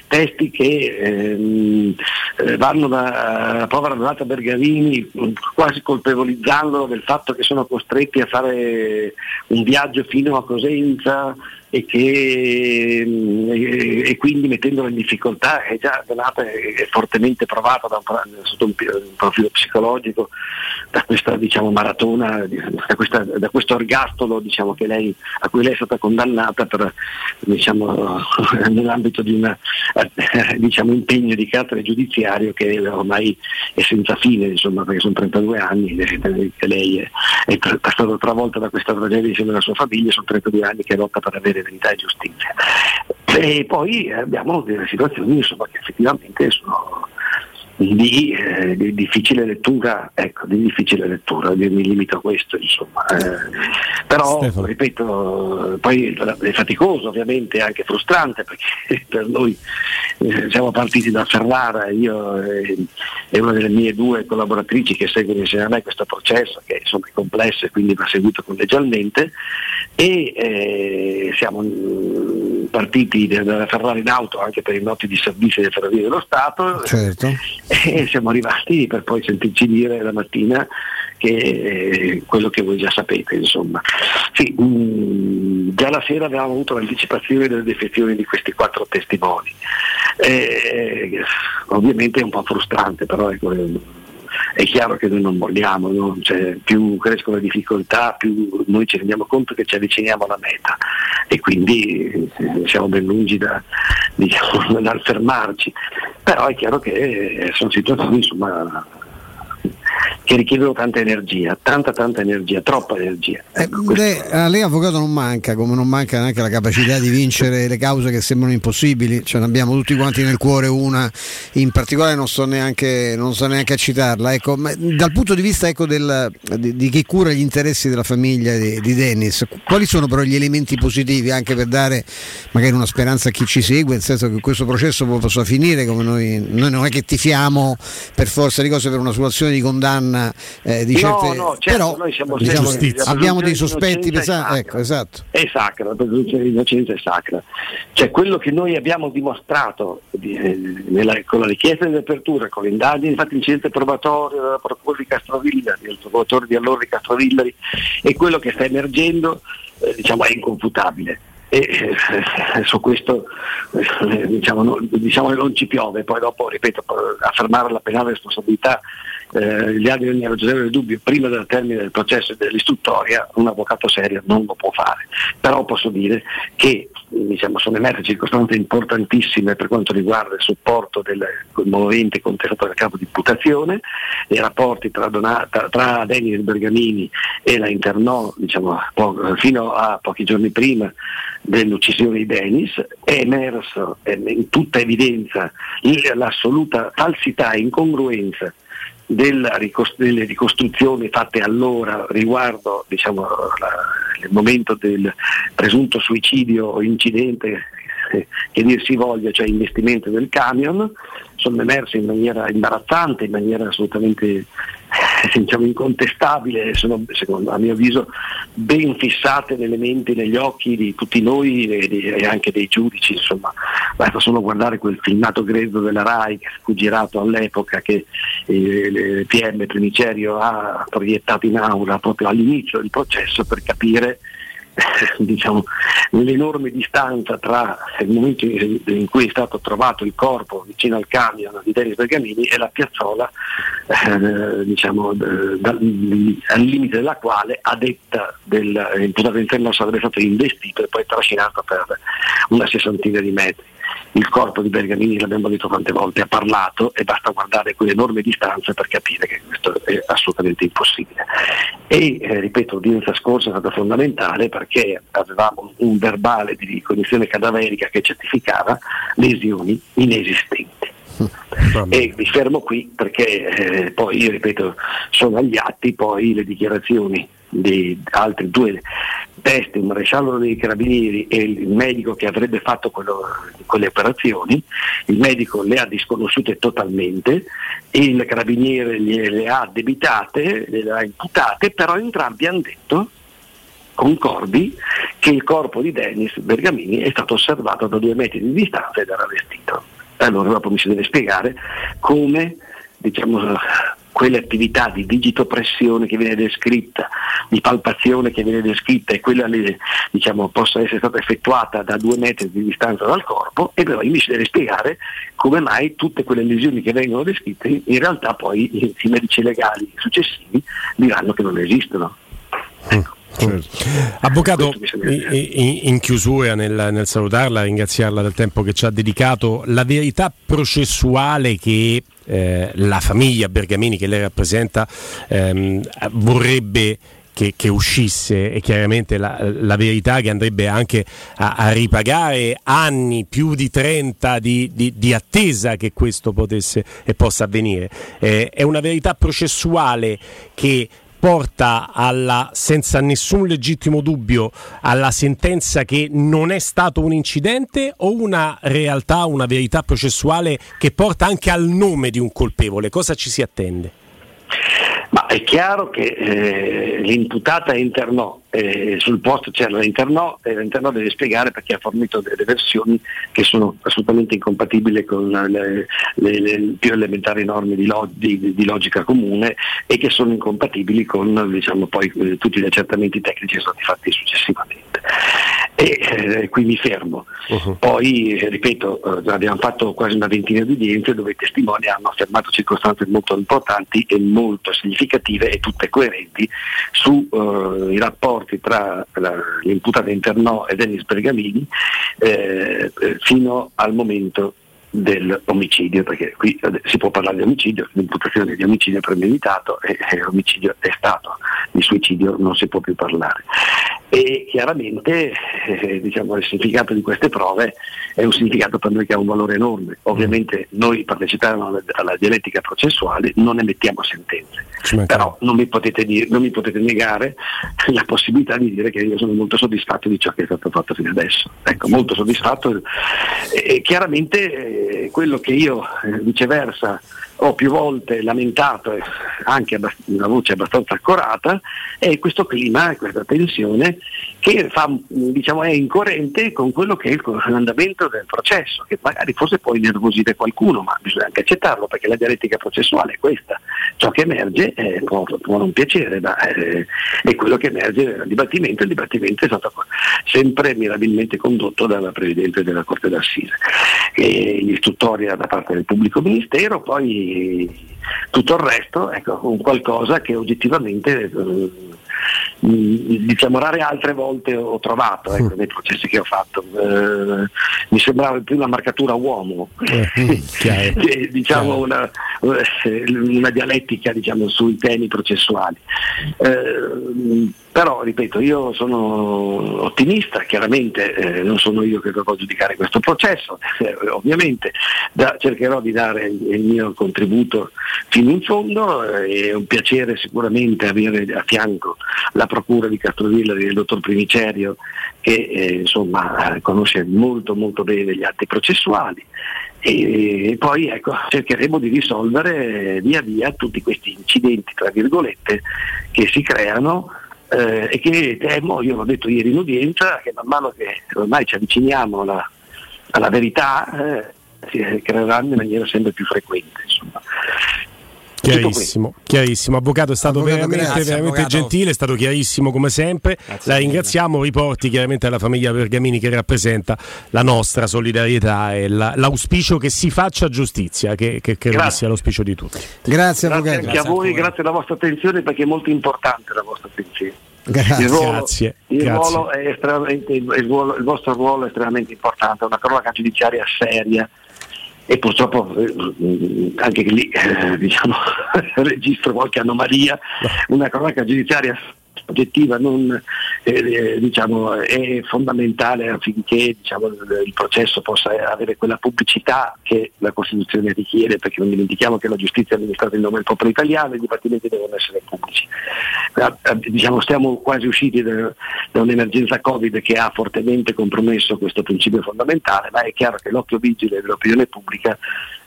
testi che ehm, eh, vanno dalla povera Donata Bergamini mh, quasi colpevolizzandolo del fatto che sono costretti a fare un viaggio fino a Cosenza e, che, e, quindi mettendola in difficoltà, è già Donata è, fortemente provata da un, sotto un, profilo psicologico da questa diciamo, maratona, da, questa- da questo ergastolo diciamo, lei- a cui lei è stata condannata per, diciamo, nell'ambito di un diciamo, impegno di carattere giudiziario che ormai è senza fine, perché sono 32 anni eh, che lei è, è stata travolta da questa tragedia insieme alla sua famiglia, sono 32 anni che lotta per avere verità e giustizia. E poi abbiamo delle situazioni insomma, che effettivamente sono di, eh, di difficile lettura, ecco, di difficile lettura, mi limito a questo, insomma. Eh, però, ripeto, poi è faticoso ovviamente, anche frustrante, perché per noi eh, siamo partiti da Ferrara, io eh, e una delle mie due collaboratrici che seguono insieme a me questo processo, che insomma è complesso e quindi va seguito collegialmente, e eh, siamo partiti da Ferrara in auto anche per i noti di servizio delle ferrovie dello Stato Certo. E siamo arrivati per poi sentirci dire la mattina che eh, quello che voi già sapete insomma. Sì, mm, già la sera avevamo avuto l'anticipazione delle defezioni di questi quattro testimoni. Eh, ovviamente è un po' frustrante, però ecco, è chiaro che noi non vogliamo, no? Cioè, più crescono le difficoltà, più noi ci rendiamo conto che ci avviciniamo alla meta e quindi eh, siamo ben lungi da, diciamo, dal fermarci. Però è chiaro che eh, sono situazioni insomma, che richiedono tanta energia, tanta tanta energia, troppa energia. Ecco, questo- Lei, a lei avvocato non manca, come non manca neanche la capacità di vincere le cause che sembrano impossibili, ce ne abbiamo tutti quanti nel cuore una, in particolare non sto neanche, non sto neanche a citarla. Ecco, dal punto di vista ecco, del- di, di chi cura gli interessi della famiglia di, di Dennis, quali sono però gli elementi positivi anche per dare magari una speranza a chi ci segue, nel senso che questo processo possa finire come noi, noi non è che tifiamo per forza di cose per una situazione di condanna eh, di No, certe no, certo, però noi siamo diciamo abbiamo dei sospetti pesanti, è ecco, esatto. È sacra, la presunzione di innocenza è sacra. Cioè quello che noi abbiamo dimostrato di- eh, nella- con la richiesta di apertura, con le indagini, infatti l'incidente probatorio della Procura di Castrovillari, del procuratore di allora di Castrovillari, e quello che sta emergendo eh, diciamo, è inconfutabile. E eh, su questo eh, diciamo, non, diciamo che non ci piove, poi dopo, ripeto, affermare la penale responsabilità eh, gli anni di ogni ragionevole dubbio prima del termine del processo e dell'istruttoria un avvocato serio non lo può fare. Però posso dire che diciamo, sono emerse circostanze importantissime per quanto riguarda il supporto del movente contestato dal capo di imputazione, i rapporti tra, Donata, tra Denis Bergamini e la internò diciamo, po- fino a pochi giorni prima dell'uccisione di Denis, è emerso eh, in tutta evidenza l'assoluta falsità e incongruenza della ricos- delle ricostruzioni fatte allora riguardo diciamo, la- il momento del presunto suicidio o incidente che dir si voglia, cioè investimento del camion, sono emerse in maniera imbarazzante, in maniera assolutamente diciamo, incontestabile, sono secondo, a mio avviso ben fissate nelle menti, negli occhi di tutti noi e, anche dei giudici. Insomma. Basta solo guardare quel filmato grezzo della RAI che fu girato all'epoca che eh, il PM Trinicerio ha proiettato in aula proprio all'inizio del processo per capire diciamo, l'enorme distanza tra il momento in cui è stato trovato il corpo vicino al camion di Dennis Bergamini e la piazzola eh, diciamo, d- dal- al limite della quale a detta dell'imputato interno sarebbe stato investito e poi trascinato per una sessantina di metri. Il corpo di Bergamini, l'abbiamo detto quante volte, ha parlato e basta guardare quell'enorme distanza per capire che questo è assolutamente impossibile. E eh, ripeto, l'udienza scorsa è stata fondamentale perché avevamo un verbale di cognizione cadaverica che certificava lesioni inesistenti. E mi fermo qui perché eh, poi io ripeto sono agli atti poi le dichiarazioni di altri due testi, il maresciallo dei carabinieri e il medico che avrebbe fatto quello- quelle operazioni, il medico le ha disconosciute totalmente, il carabiniere le, ha debitate, le ha imputate, però entrambi hanno detto concordi che il corpo di Dennis Bergamini è stato osservato da due metri di distanza ed era vestito. Allora dopo mi si deve spiegare come diciamo, quelle attività di digitopressione che viene descritta, di palpazione che viene descritta e quella diciamo, possa essere stata effettuata da due metri di distanza dal corpo e poi mi si deve spiegare come mai tutte quelle lesioni che vengono descritte in realtà poi i, i medici legali successivi diranno che non esistono. Avvocato, in, in- in chiusura nel, nel salutarla, ringraziarla del tempo che ci ha dedicato, la verità processuale che eh, la famiglia Bergamini che lei rappresenta ehm, vorrebbe che, che uscisse e chiaramente la, la verità che andrebbe anche a, a ripagare anni, più di 30 di, di- di attesa che questo potesse e possa avvenire. Eh, è una verità processuale che porta alla, senza nessun legittimo dubbio alla sentenza che non è stato un incidente o una realtà, una verità processuale che porta anche al nome di un colpevole? Cosa ci si attende? Ma è chiaro che eh, l'imputata internò, eh, sul posto c'era l'internò e l'internò deve spiegare perché ha fornito delle versioni che sono assolutamente incompatibili con le, le- le più elementari norme di, lo- di- di logica comune e che sono incompatibili con diciamo, poi, eh, tutti gli accertamenti tecnici che sono stati fatti successivamente. E eh, qui mi fermo. Poi, eh, ripeto, eh, abbiamo fatto quasi una ventina di udienze dove i testimoni hanno affermato circostanze molto importanti e molto significative e tutte coerenti sui rapporti tra la- l'imputata internò e Dennis Bergamini eh, eh, fino al momento dell'omicidio, perché qui eh, si può parlare di omicidio, l'imputazione di omicidio premeditato e, e l'omicidio è stato, di suicidio non si può più parlare. E chiaramente eh, diciamo, il significato di queste prove è un significato per noi che ha un valore enorme. Ovviamente noi partecipiamo alla, alla dialettica processuale, non emettiamo sentenze, però non mi, potete dire- non mi potete negare la possibilità di dire che io sono molto soddisfatto di ciò che è stato fatto fino adesso. Ecco, molto soddisfatto e, e chiaramente quello che io eh, viceversa ho più volte lamentato, anche abbast- una voce abbastanza accorata, è questo clima questa tensione che fa, diciamo, è incoerente con quello che è l'andamento del processo, che magari forse può innervosire qualcuno, ma bisogna anche accettarlo perché la dialettica processuale è questa. Ciò che emerge eh, può, può non piacere, ma eh, è quello che emerge dal dibattimento. Il dibattimento è stato sempre mirabilmente condotto dalla Presidente della Corte d'Assise. E l'istruttoria da parte del pubblico ministero, poi tutto il resto, ecco, un qualcosa che oggettivamente eh, diciamo rare altre volte ho trovato ecco, nei processi che ho fatto. Eh, mi sembrava più una marcatura uomo, che, diciamo una, eh, una dialettica diciamo, sui temi processuali. Eh, però ripeto, io sono ottimista, chiaramente eh, non sono io che dovrò giudicare questo processo, eh, ovviamente da- cercherò di dare il il mio contributo fino in fondo, eh, è un piacere sicuramente avere a fianco la Procura di Castrovillari del dottor Primicerio che eh, insomma eh, conosce molto molto bene gli atti processuali. E poi ecco, cercheremo di risolvere via via tutti questi incidenti tra virgolette che si creano eh, e che temo, io l'ho detto ieri in udienza, che man mano che ormai ci avviciniamo alla, alla verità eh, si creeranno in maniera sempre più frequente. Insomma. Chiarissimo, chiarissimo. Avvocato è stato Avvocato, veramente, grazie, veramente avvocato. gentile, è stato chiarissimo come sempre. la ringraziamo, riporti chiaramente alla famiglia Pergamini che rappresenta la nostra solidarietà e la- l'auspicio che si faccia giustizia, che, che credo che Grazie. sia l'auspicio di tutti. Grazie, Grazie avvocato. anche a voi, grazie alla vostra attenzione perché è molto importante la vostra attenzione. Grazie. Il ruolo, Grazie, il grazie. ruolo è estremamente, il, ruolo- il vostro ruolo è estremamente importante, è una cronaca giudiziaria seria e purtroppo eh, anche lì eh, diciamo, registro qualche anomalia, una cronaca giudiziaria oggettiva non, eh, eh, diciamo, è fondamentale affinché diciamo, il processo possa avere quella pubblicità che la Costituzione richiede, perché non dimentichiamo che la giustizia è amministrata in nome del popolo italiano e i dibattimenti devono essere pubblici. Eh, eh, diciamo, stiamo quasi usciti da, da un'emergenza Covid che ha fortemente compromesso questo principio fondamentale, ma è chiaro che l'occhio vigile dell'opinione pubblica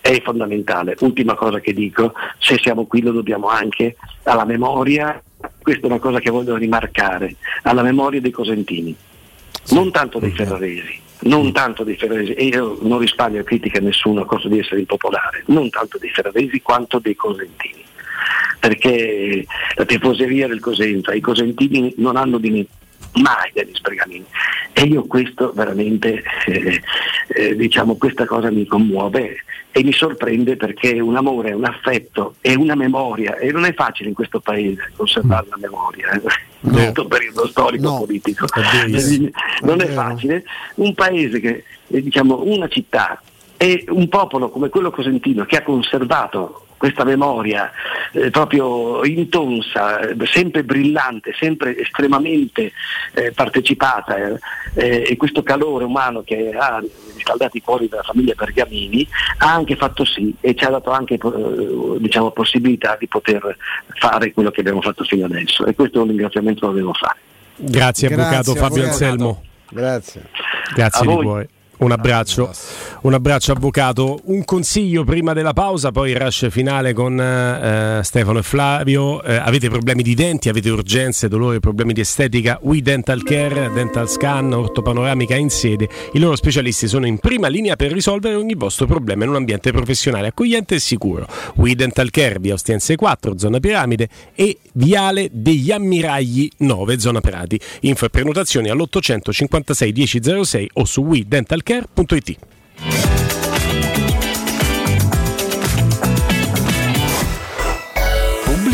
è fondamentale. Ultima cosa che dico, se siamo qui lo dobbiamo anche alla memoria, questa è una cosa che voglio rimarcare, alla memoria dei cosentini, non tanto dei ferraresi. Non tanto dei ferraresi, e io non risparmio critica a nessuno a costo di essere impopolare, non tanto dei ferraresi quanto dei cosentini. Perché la tifoseria del Cosenza, i cosentini non hanno dimenticato mai degli spregamini. E io questo veramente eh, eh, diciamo questa cosa mi commuove e mi sorprende perché un amore, un affetto e una memoria e non è facile in questo paese conservare la memoria eh, in questo periodo storico politico. Verissimo. non È facile. Un paese che eh, diciamo una città e un popolo come quello cosentino che ha conservato questa memoria eh, proprio intonsa, sempre brillante, sempre estremamente eh, partecipata eh, eh, e questo calore umano che ha riscaldato i cuori della famiglia Pergamini ha anche fatto sì e ci ha dato anche eh, diciamo, possibilità di poter fare quello che abbiamo fatto fino adesso e questo è un ringraziamento che lo devo fare. Grazie, avvocato Fabio avvocato. Anselmo. Grazie. Grazie A di voi. cuore. Un abbraccio, un abbraccio avvocato. Un consiglio prima della pausa, poi il rush finale con eh, Stefano e Flavio. Eh, avete problemi di denti, avete urgenze, dolori, problemi di estetica? We Dental Care, Dental Scan, ortopanoramica in sede. I loro specialisti sono in prima linea per risolvere ogni vostro problema in un ambiente professionale accogliente e sicuro. We Dental Care, via Ostiense 4, zona Piramide e Viale degli Ammiragli 9, zona Prati. Info e prenotazioni all'856 1006 o su WeDentalCare.it.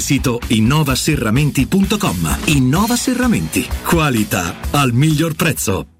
sito innovaserramenti.com. Innova Serramenti. Qualità al miglior prezzo.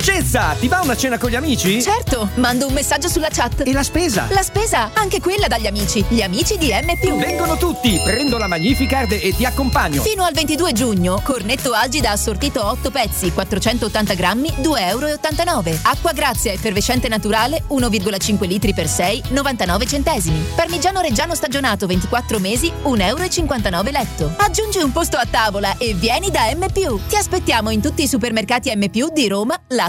Dolcezza, ti va una cena con gli amici? Certo, mando un messaggio sulla chat. E la spesa? La spesa, anche quella dagli amici. Gli amici di M. Vengono tutti, prendo la Magnificard e ti accompagno. Fino al 22 giugno, cornetto algida assortito 8 pezzi, 480 grammi, 2,89 euro. Acqua grazia effervescente naturale, 1,5 litri per 6, 99 centesimi. Parmigiano reggiano stagionato 24 mesi, 1,59 euro letto. Aggiungi un posto a tavola e vieni da M. Ti aspettiamo in tutti i supermercati M. di Roma, Lazio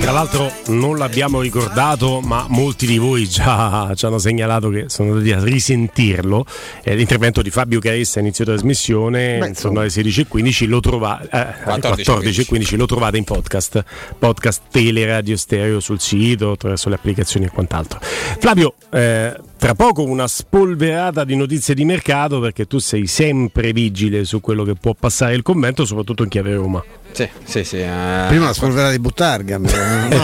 Tra l'altro non l'abbiamo ricordato, ma molti di voi già ci hanno segnalato che sono andati a risentirlo. Eh, l'intervento di Fabio Caressa a inizio trasmissione, Beh, intorno alle 16.15, lo trovate eh, alle 14.15. 14.15 lo trovate in podcast, podcast tele, radio, stereo sul sito, attraverso le applicazioni e quant'altro. Flavio, eh, tra poco una spolverata di notizie di mercato perché tu sei sempre vigile su quello che può passare il commento, soprattutto in chiave Roma. Sì, sì, sì. eh, Prima la spolverata di Buttarga. no?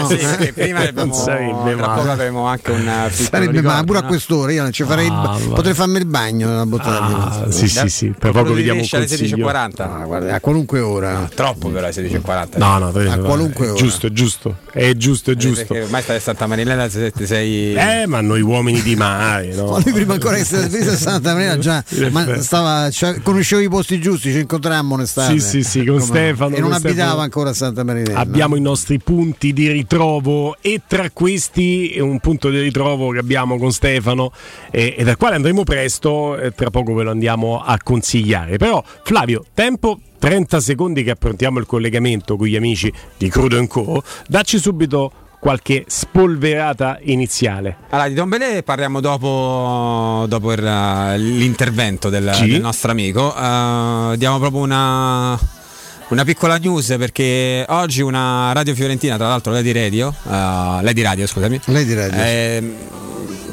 sì, perché prima Non abbiamo, sarebbe tra male. poco avremo anche un eh, Sarebbe ricordo, ma pure a no? quest'ora io non ci farei Ah, potrei farmi il bagno nella Buttarga. Ah, sì, sì, sì, per poco vi di diamo un Brescia alle consiglio. 16.40. Ah, guarda, a qualunque ora. Troppo però alle 16.40. No, no, A qualunque ora. giusto, è giusto, è giusto, è giusto. Perché ormai stai a Santa Marinella se te sei... Eh, ma noi uomini di mare, no? Ma lui prima ancora che a Santa Maria già ma stava, cioè, conoscevo i posti giusti, ci incontrammo un'estate. Sì, sì, sì, con Come- Stefano, abitava ancora a Santa Marinella. Abbiamo i nostri punti di ritrovo e tra questi un punto di ritrovo che abbiamo con Stefano e, e dal quale andremo presto e tra poco ve lo andiamo a consigliare. Però Flavio, tempo 30 secondi che approntiamo il collegamento con gli amici di Crudo Co. Dacci subito qualche spolverata iniziale. Allora, di Don Belé parliamo dopo, dopo il, eh, l'intervento del, Sì. del nostro amico. Eh, diamo proprio una, una piccola news perché oggi una radio fiorentina, tra l'altro Lady Radio, eh, Lady Radio scusami, Lady Radio. eh,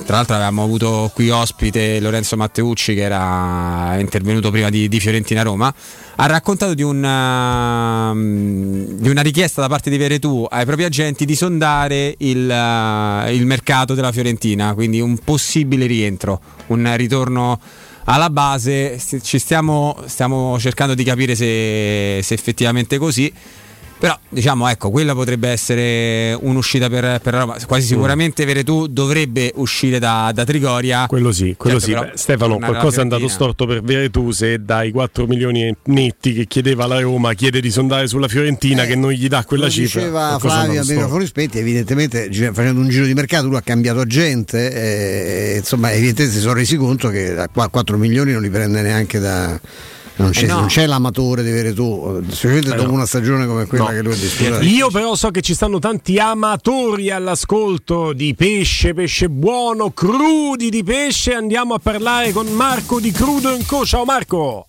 tra l'altro avevamo avuto qui ospite Lorenzo Matteucci che era intervenuto prima di, di Fiorentina Roma. Ha raccontato di, un, ehm, di una richiesta da parte di Veretù ai propri agenti di sondare il, eh, il mercato della Fiorentina, quindi un possibile rientro, un ritorno alla base. Ci stiamo, stiamo cercando di capire se, se effettivamente è così. Però diciamo ecco, quella potrebbe essere un'uscita per, per Roma. Quasi sicuramente Veretù dovrebbe uscire da, da Trigoria. Quello sì, quello Certo, sì. Beh, Stefano, qualcosa è andato storto per Veretù se dai 4 milioni netti che chiedeva la Roma chiede di sondare sulla Fiorentina che non gli dà quella cifra. diceva Flavio a andato storto. microfoni spenti, evidentemente facendo un giro di mercato lui ha cambiato agente, e, insomma evidentemente si sono resi conto che a qua- 4 milioni non li prende neanche da... Non c'è, Eh no. non c'è l'amatore di Veretù, specialmente Eh dopo no. una stagione come quella No. che lui ha disputato. Io però so che ci stanno tanti amatori all'ascolto di pesce, pesce buono, crudi di pesce. Andiamo a parlare con Marco di Crudo Co. Ciao Marco!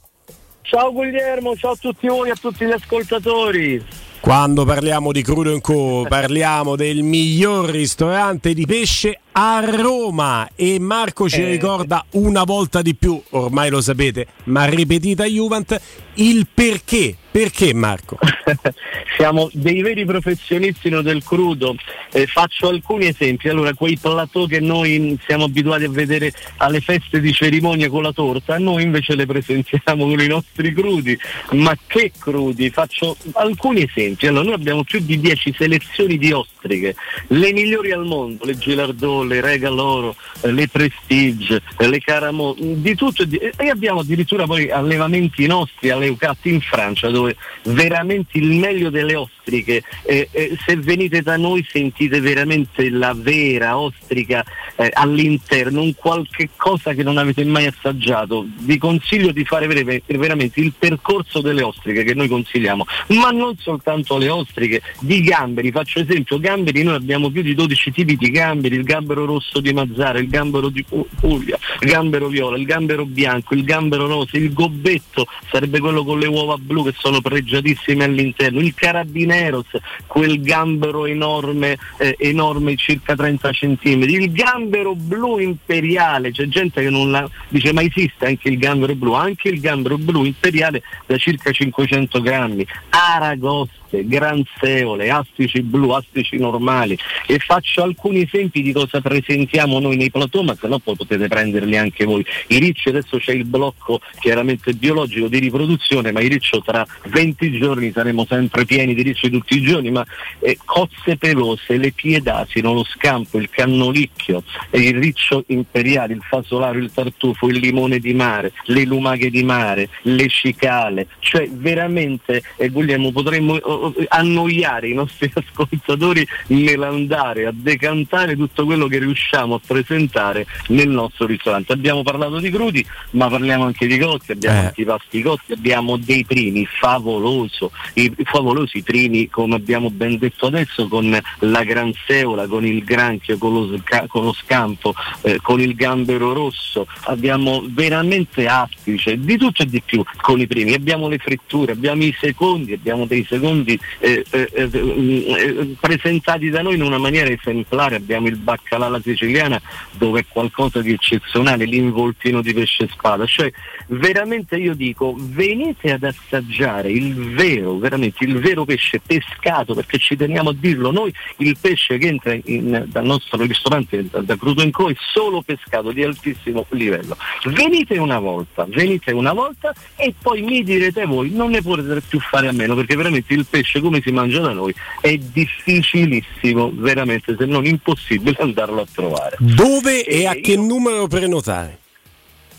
Ciao Guglielmo, ciao a tutti voi e a tutti gli ascoltatori. Quando parliamo di Crudo Co. parliamo del miglior ristorante di pesce a Roma e Marco ci Eh. ricorda una volta di più, ormai lo sapete, ma ripetita Juvent, il perché. Perché Marco? Siamo dei veri professionisti del crudo. Eh, faccio alcuni esempi. Allora, quei plateau che noi siamo abituati a vedere alle feste di cerimonia con la torta, noi invece le presentiamo con i nostri crudi. Ma che crudi? Faccio alcuni esempi. Allora, noi abbiamo più di 10 selezioni di ostriche, le migliori al mondo, le Gilardot, le Regal Oro, eh, le Prestige, le Caramo, di tutto e abbiamo addirittura poi allevamenti nostri, all'Eucat in Francia, dove veramente il meglio delle ostriche, eh, eh, se venite da noi sentite veramente la vera ostrica eh, all'interno, un qualche cosa che non avete mai assaggiato. Vi consiglio di fare veramente il percorso delle ostriche che noi consigliamo, ma non soltanto le ostriche, di gamberi, faccio esempio, gamberi noi abbiamo più di 12 tipi di gamberi, il gambero rosso di Mazzara, il gambero di Pu- Puglia, il gambero viola, il gambero bianco, il gambero rosa, il gobbetto sarebbe quello con le uova blu che sono pregiatissime all'interno, il carabineros, quel gambero enorme, eh, enorme circa 30 cm, il gambero blu imperiale, c'è gente che non la dice ma esiste anche il gambero blu, anche il gambero blu imperiale da circa 500 grammi, aragoste, granseole, astici blu, astici normali e faccio alcuni esempi di cosa presentiamo noi nei plateau, ma se no poi potete prenderli anche voi. I ricci adesso c'è il blocco chiaramente biologico di riproduzione, ma i riccio tra 20 giorni saremo sempre pieni di ricci tutti i giorni, ma eh, cozze pelose, le piedasino, lo scampo, il cannolicchio, eh, il riccio imperiale, il fasolaro, il tartufo, il limone di mare, le lumache di mare, le cicale, cioè veramente eh, Guglielmo potremmo oh, annoiare i nostri ascoltatori nell'andare a decantare tutto quello che riusciamo a presentare nel nostro ristorante. Abbiamo parlato di crudi, ma parliamo anche di cotti, abbiamo Eh. antipasti cotti, abbiamo dei primi favoloso, i favolosi primi come abbiamo ben detto adesso con la gran seola, con il granchio, con lo, sca- con lo scampo, eh, con il gambero rosso, abbiamo veramente astice, di tutto e di più con i primi, abbiamo le fritture, abbiamo i secondi, abbiamo dei secondi eh, eh, eh, eh, presentati da noi in una maniera esemplare, abbiamo il baccalà alla siciliana dove è qualcosa di eccezionale, l'involtino di pesce spada, cioè veramente io dico venite ad assaggiare il vero, veramente il vero pesce pescato, perché ci teniamo a dirlo, noi il pesce che entra in- dal nostro ristorante da, da Crudo Co è solo pescato di altissimo livello. Venite una volta, venite una volta e poi mi direte voi, non ne potete più fare a meno, perché veramente il pesce come si mangia da noi è difficilissimo, veramente se non impossibile andarlo a trovare. Dove e a che numero prenotare?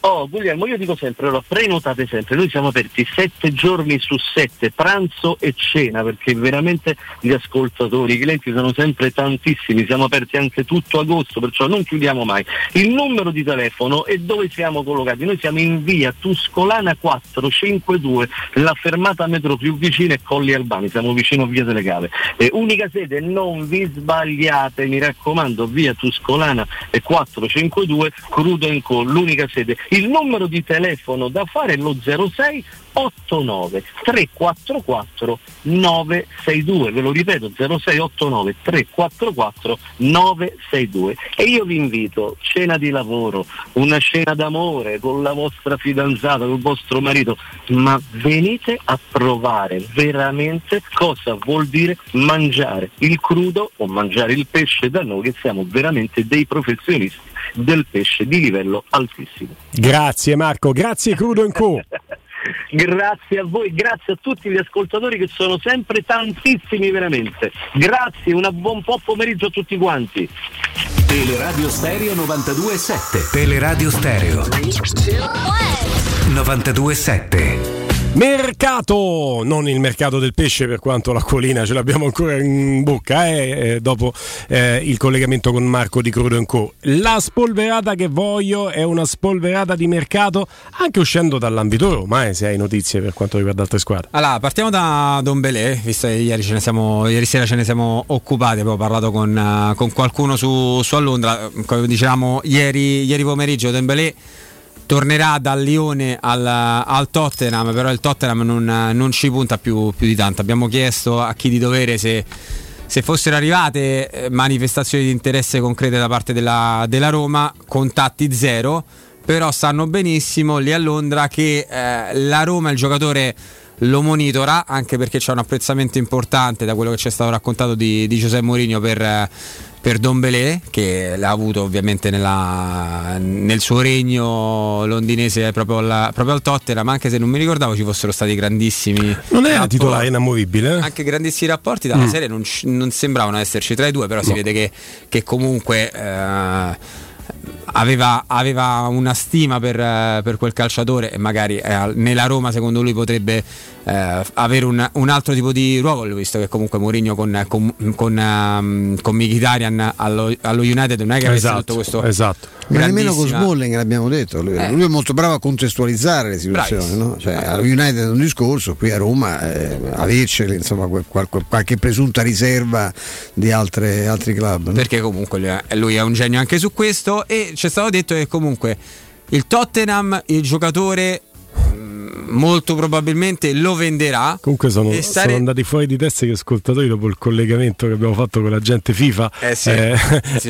Oh Guglielmo, io dico sempre, allora, prenotate sempre, noi siamo aperti sette giorni su sette, pranzo e cena, perché veramente gli ascoltatori, i clienti sono sempre tantissimi, siamo aperti anche tutto agosto, perciò non chiudiamo mai. Il numero di telefono e dove siamo collocati? Noi siamo in via Tuscolana 452, la fermata metro più vicina è Colli Albani, siamo vicino a via delle Cave. Eh, unica sede, non vi sbagliate, mi raccomando, via Tuscolana e 452, Crudo Co, l'unica sede. Il numero di telefono da fare è lo 06 89 344 962, ve lo ripeto 0689 344 962 e io vi invito, cena di lavoro, una cena d'amore con la vostra fidanzata, con il vostro marito, ma venite a provare veramente cosa vuol dire mangiare il crudo o mangiare il pesce da noi che siamo veramente dei professionisti del pesce di livello altissimo. Grazie Marco, grazie Crudo Co. Grazie a voi, grazie a tutti gli ascoltatori che sono sempre tantissimi veramente. Grazie, un buon po' pomeriggio a tutti quanti. Teleradio Stereo 92.7 Teleradio Stereo 92.7 Mercato, non il mercato del pesce per quanto l'acquolina ce l'abbiamo ancora in bocca eh, eh, dopo eh, il collegamento con Marco di Crudo Co. La spolverata che voglio è una spolverata di mercato anche uscendo dall'ambito Roma, eh, se hai notizie per quanto riguarda altre squadre. Allora, partiamo da Don Belé, visto che ieri, siamo, ieri sera ce ne siamo occupati, abbiamo parlato con, eh, con qualcuno su, su a Londra, come dicevamo ieri, ieri pomeriggio, Don Belé tornerà dal Lione al, al Tottenham, però il Tottenham non, non ci punta più, più di tanto. Abbiamo chiesto a chi di dovere se, se fossero arrivate eh, manifestazioni di interesse concrete da parte della, della Roma, contatti zero, però sanno benissimo lì a Londra che eh, la Roma, il giocatore lo monitora anche perché c'è un apprezzamento importante da quello che ci è stato raccontato di, di Giuseppe Mourinho per, per Don Belé che l'ha avuto ovviamente nella- nel suo regno londinese proprio al, proprio al Tottenham anche se non mi ricordavo ci fossero stati grandissimi Non era rapporti. titolare inamovibile? eh? anche grandissimi rapporti dalla Mm. serie non, non sembravano esserci tra i due però si No. vede che, che comunque eh, aveva, aveva una stima per, eh, per quel calciatore e magari eh, nella Roma secondo lui potrebbe eh, avere un, un altro tipo di ruolo visto che comunque Mourinho con, con, con, ehm, con Mkhitaryan allo, allo United non è che avesse Esatto, tutto questo esatto. Ma nemmeno con Smalling l'abbiamo detto, lui, Eh. lui è molto bravo a contestualizzare le situazioni, no? cioè, allo United è un discorso, qui a Roma eh, averceli insomma qual- qual- qualche presunta riserva di altre- altri club. no? perché comunque lui è, lui è un genio anche su questo e ci è stato detto che comunque il Tottenham il giocatore molto probabilmente lo venderà Comunque sono, stare- sono andati fuori di testa gli ascoltatori dopo il collegamento che abbiamo fatto con l'agente FIFA, Eh sì,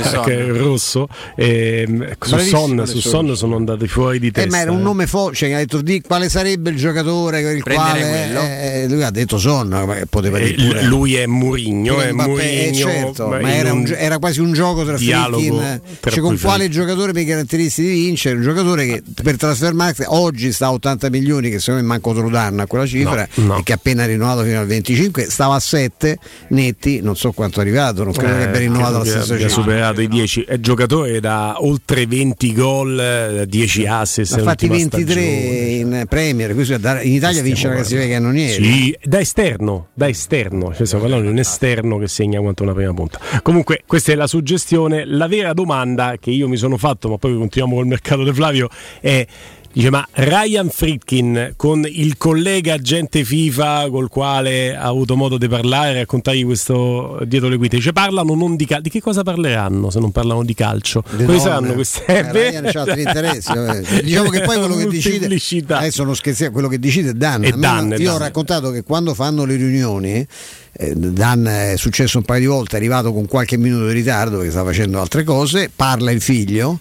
Son. che è rosso. E, mm, su Son, su Son sono andati fuori di Eh, testa. ma era un eh. nome forte, cioè, ha detto di quale sarebbe il giocatore per il quale eh, lui ha detto Son, poteva Eh, dire pure. lui è Murigno, è Mbappé, eh, Murigno, certo, ma era, un era quasi un gioco tra tra cioè, con quale giocatore per i caratteristiche di vincere, un giocatore che per trasfermarsi oggi sta a 80 milioni che che secondo me manco te lo danno a quella cifra No, no. e che ha appena rinnovato fino al 25, stava a 7 netti, non so quanto è arrivato, non credo che abbia rinnovato la stessa Eh, cifra. superato i 10 è giocatore da oltre 20 gol eh, 10 assist Ha fatti nell'ultima 23 stagione. in Premier, in Italia vince la classifica che non ieri. Sì, da esterno, da esterno, cioè stiamo parlando di un esterno che segna quanto una prima punta. Comunque, questa è la suggestione. La vera domanda che io mi sono fatto, ma poi continuiamo col mercato di Flavio, è. Dice, ma Ryan Fritkin con il collega agente FIFA col quale ha avuto modo di parlare, raccontargli questo dietro le quinte, dice parlano non di calcio, di che cosa parleranno se non parlano di calcio? Quali saranno queste? Eh, Ryan c'ha altri interessi. vabbè. Diciamo che poi quello che decide adesso non scherziamo, quello che decide è Dan. È Dan, io ho Dan. raccontato che quando fanno le riunioni eh, Dan è successo un paio di volte, è arrivato con qualche minuto di ritardo perché stava facendo altre cose, parla il figlio.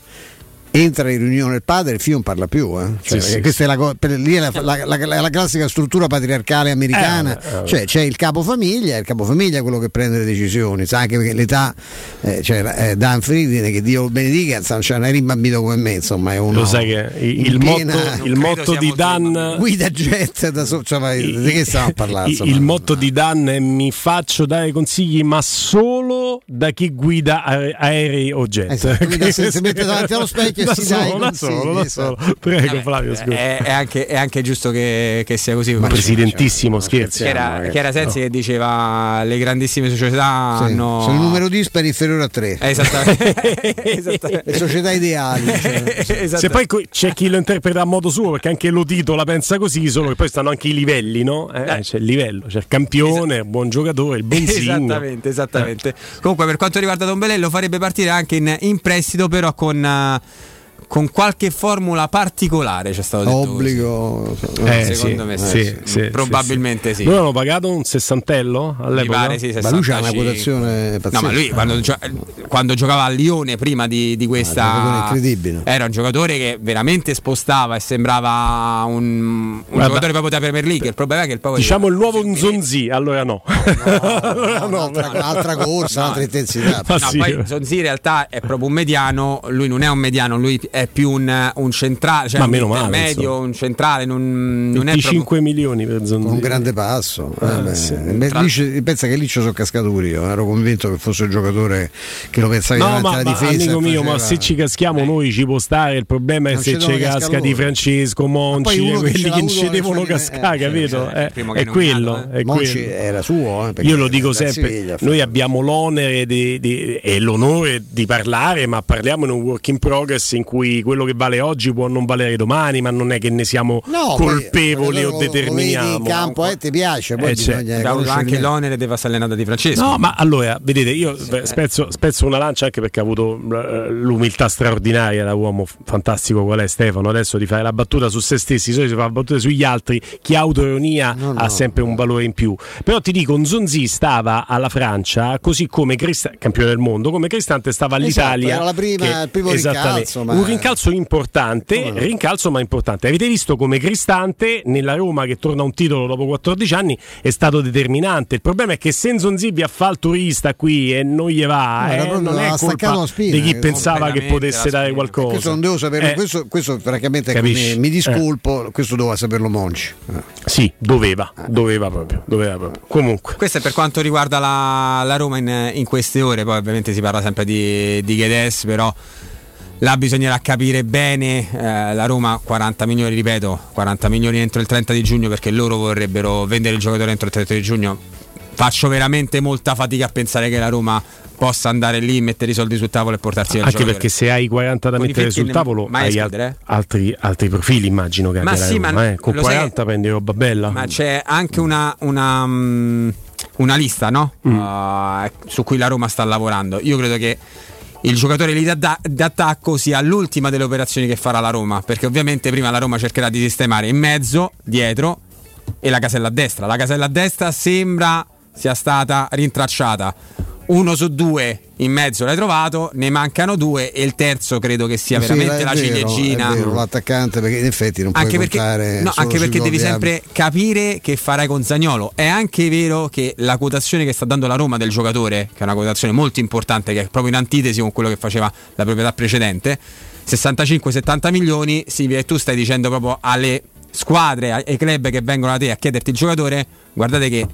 Entra in riunione il padre, il figlio non parla più. eh. Cioè, Sì, sì, questa è la, co- per- lì è la, la- la- la classica struttura patriarcale americana. Eh, eh, cioè, c'è il capofamiglia, il capofamiglia è quello che prende le decisioni. Sa anche perché l'età, eh, cioè, eh, Dan Friedrich, che Dio lo benedica, non è rimbambito come me, insomma, è uno. Lo sai che il, il piena- motto, il motto di Dan guida jet da so- cioè, ma di che stiamo a parlare? Il, insomma? il motto di Dan è mi faccio dare consigli ma solo da chi guida ae- aerei o jet. Esatto, quindi si- mette davanti allo specchio Da solo, da solo, da esatto. solo. Prego Flavio, scusa. È, è anche, è anche giusto che, che sia così. Ma presidentissimo, scherzi. Che era, che era Sensi che diceva le grandissime società Sì, hanno. Sono il numero dispari inferiore a 3. Eh, Esattamente. Esattamente. Le società ideali. cioè. Esatto. Se poi c'è chi lo interpreta a modo suo, perché anche Lotito la pensa così, solo che poi stanno anche i livelli, no? Eh, C'è il livello, c'è il campione, il buon giocatore, il benzino. Esattamente, esattamente. Comunque, per quanto riguarda Don Belè, lo farebbe partire anche in, in prestito, però con, eh, con qualche formula particolare. C'è stato detto. Obbligo. Eh, Secondo sì, me sì, sì. sì, Probabilmente sì. Noi hanno pagato un sessantello Mi all'epoca. pare sì, Ma lui c'ha una 65. quotazione No, pazzesca. ma lui quando, gio- quando giocava a Lione prima di, di Ah, questa. incredibile. Era un giocatore che veramente spostava e sembrava un, un Guarda, giocatore proprio da Premier League. Il problema è che il poi. Diciamo il nuovo Nzonzi, allora no. allora no. Un'altra, un'altra corsa, un'altra intensità. Ma No, sì. poi Sonzi in realtà è proprio un mediano, lui non è un mediano, lui è più un, un centrale, cioè Ma un meno male, intermedio, insomma. un centrale, non, non è 25 proprio... milioni per Zonzi. Con un grande passo. Eh, beh, sì. beh, lì c'è- pensa che lì ci sono cascato pure io. Ero convinto che fosse un giocatore che lo pensavi No, davanti ma, alla ma difesa. amico mio, ma faceva- se ci caschiamo noi ci può stare. Il problema è Non se ci casca di. Francesco, Monci, quelli che ci devono cascare, eh, capito? Eh, il è quello. è Monci quello. era suo. eh, perché Io lo dico sempre, noi abbiamo l'onere e l'onore di parlare, ma parliamo in un work in progress in cui quello che vale oggi può non valere domani, ma non è che ne siamo No, colpevoli o determiniamo. in campo eh, ti piace, poi Eh, bisogna conoscere anche l'onere della sallenata di Francesco. No, ma allora, vedete, io spezzo, spezzo una lancia anche perché ha avuto eh, l'umiltà straordinaria da uomo fantastico qual è Stefano, adesso di fare la battuta su se stessi, solito si fa la battuta sugli altri, chi ha autoironia ha sempre un valore in più. Però ti dico, Zonzi stava alla Francia, così come Crista- campione del mondo, come Cristante stava all'Italia. Esatto, era la prima- che- il primo rincalzo, ma- Un rincalzo importante, no? rincalzo ma importante. Avete visto come Cristante nella Roma che torna a un titolo dopo 14 anni è stato determinante. Il problema è che se Zonzi vi fa il turista qui e non gli va, No, eh, proprio- non è colpa la spina, di chi che pensava che potesse dare qualcosa. Questo non devo saperlo, Eh, questo, questo francamente mi, mi Eh. discolpo, questo doveva saperlo Monci. Eh. Sì, doveva, doveva proprio, doveva proprio. Comunque. Questo è per quanto riguarda la, la Roma in, in queste ore, poi ovviamente si parla sempre di, di Guedes, però là bisognerà capire bene, eh, la Roma 40 milioni, ripeto, 40 milioni entro il 30 di giugno perché loro vorrebbero vendere il giocatore entro il 30 di giugno. Faccio veramente molta fatica a pensare che la Roma possa andare lì, mettere i soldi sul tavolo e portarsi via Anche perché se hai 40 da mettere sul tavolo hai al- eh? altri, altri profili, immagino che Ma sì, Roma, ma eh. Con lo sai 40 prendi roba bella. Ma c'è anche una, una, mm, una lista no? Mm. Uh, su cui la Roma sta lavorando. Io credo che il giocatore lì da- d'attacco sia l'ultima delle operazioni che farà la Roma, perché ovviamente prima la Roma cercherà di sistemare in mezzo, dietro e la casella a destra. La casella a destra sembra sia stata rintracciata. Uno su due in mezzo l'hai trovato, ne mancano due e il terzo credo che sia Sì, veramente è la vero, ciliegina. è vero, l'attaccante perché in effetti non Anche puoi perché, contare no, anche perché devi sempre capire che farai con Zagnolo. È anche vero che la quotazione che sta dando la Roma del giocatore, che è una quotazione molto importante, che è proprio in antitesi con quello che faceva la proprietà precedente, 65-70 milioni, significa che tu stai dicendo proprio alle squadre ai ai club che vengono da te a chiederti il giocatore, guardate che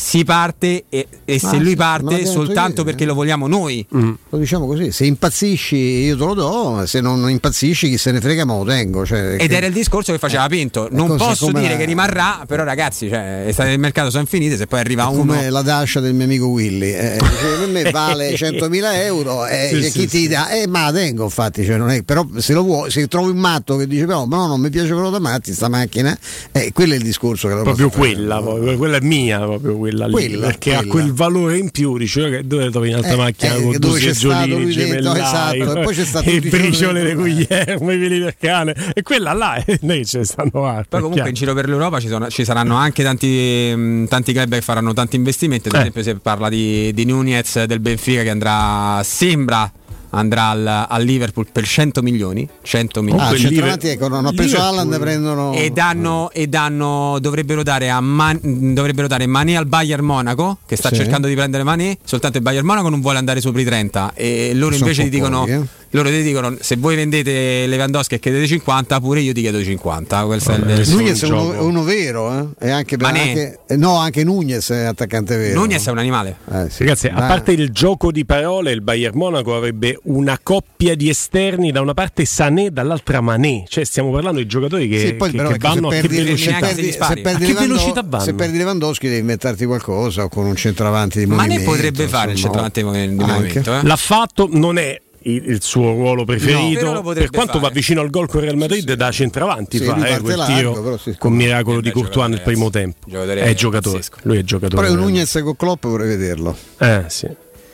si parte e, e se lui parte soltanto perché lo vogliamo noi. Lo diciamo così, se impazzisci io te lo do, se non impazzisci chi se ne frega ma lo tengo. Cioè, Ed che- era il discorso che faceva Pinto. Non posso dire la- che rimarrà, però ragazzi, cioè, le state del mercato sono finite, se poi arriva uno... come la dascia del mio amico Willy eh, dice, per me vale 100.000 euro e Sì, chi sì, ti sì. dà eh, ma la tengo infatti cioè, non è, però se lo vuoi se trovi un matto che dice però no non mi piace quello da matti sta macchina eh, quello è il discorso che lo Proprio quella, proprio, quella è mia, proprio quella lì. Quella, perché ha quella. quel valore in più, dice che dove trovi un'altra Eh, macchina eh, con due seggiolini, gemellai, esatto, e poi c'è stato e i giorni briciole di Guglielmo, i peli del cane, e quella là, e noi ce ne stanno altre. Poi comunque in giro per l'Europa ci, sono- ci saranno anche tanti, mh, tanti club che faranno tanti investimenti, ad Eh. esempio se parla di, di Nunez del Benfica che andrà, sembra andrà al, al Liverpool per 100 milioni. 100 milioni. Ah, centravanti, ecco, non ho preso Haaland, prendono e danno, e danno dovrebbero dare a Man- dovrebbero dare Mané al Bayern Monaco che sta Sì. cercando di prendere Mané soltanto il Bayern Monaco non vuole andare sopra i 30 e loro Sono invece po' dicono pochi, eh. Loro ti dicono se voi vendete Lewandowski e chiedete 50 pure io ti chiedo 50 questo è il- Nunez è uno, uno vero eh? e anche, per- Mané. anche- eh, no anche Nunez è attaccante vero Nunez è un animale Eh, sì. Ragazzi, a parte il gioco di parole, il Bayern Monaco avrebbe una coppia di esterni, da una parte Sané, dall'altra Mané. Cioè, stiamo parlando di giocatori che, Sì, poi che- però che se vanno a che perdi, se velocità. perdi- se perdi a che velocità vanno? se perdi Lewandowski devi inventarti qualcosa o con un centravanti di Mané movimento potrebbe fare il centravanti di anche. movimento eh? L'ha fatto, non è il, il suo ruolo No, preferito. potrebbe per quanto fare. va vicino al gol con Real Madrid, da centravanti Sì, fa eh, quel largo, tiro però sì, con miracolo di Courtois nel primo tempo. Giocatore È giocatore, pazzesco. lui è giocatore. però Nunez con Klopp vorrei vederlo Eh sì.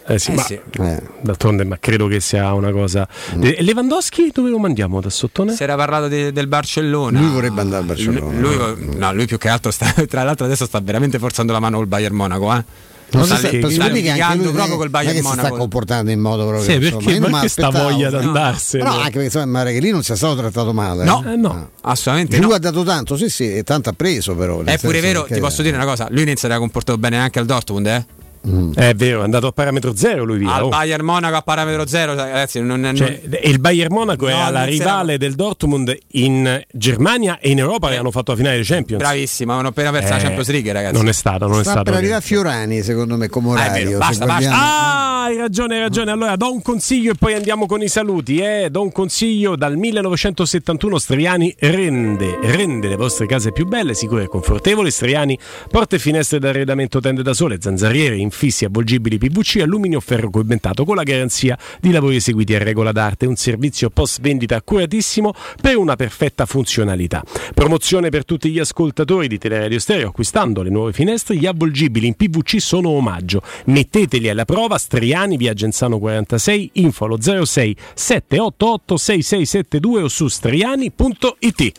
Eh sì, Eh ma sì. Eh. d'altronde ma credo che sia una cosa. E Lewandowski dove lo mandiamo da sottone? si era parlato de- del Barcellona lui vorrebbe andare al Barcellona Lui, lui- no, lui più che altro sta, tra l'altro adesso sta veramente forzando la mano col Bayern Monaco eh? Non sta, si sta- lì- per sta sicuri che anche lui proprio col Bayern che si sta Monaco comportando in modo proprio Sì, insomma, perché- non perché sta voglia di andarsene? no anche perché insomma, che lì non sia stato trattato male no, Eh, no. assolutamente lui no. ha dato tanto sì sì e tanto ha preso però è pure vero, ti posso dire una cosa lui non si era comportato bene anche al Dortmund eh? È vero, è andato a parametro zero lui via. al oh. Bayern Monaco a parametro zero ragazzi non, non- Cioè, il Bayern Monaco No, è la rivale del Dortmund in Germania e in Europa che hanno fatto la finale dei Champions. bravissimo avevano appena perso la Eh, Champions League ragazzi Non è stato, non è sta stato. per arrivare a Fiorani secondo me come Ah, è orario vero, se basta, guardiamo- Ah, hai ragione, hai ragione. Allora do un consiglio e poi andiamo con i saluti. Eh. Do un consiglio dal 1971 Striani rende, rende le vostre case più belle, sicure e confortevoli. Striani, porte e finestre d'arredamento tende da sole, zanzariere, infissi avvolgibili PVC, alluminio ferro coibentato con la garanzia di lavori eseguiti a regola d'arte. Un servizio post vendita accuratissimo per una perfetta funzionalità. Promozione per tutti gli ascoltatori di Teleradio Stereo acquistando le nuove finestre. Gli avvolgibili in PVC sono omaggio. Metteteli alla prova. Striani, via Genzano 46, info allo 06 788 6672 o su striani.it.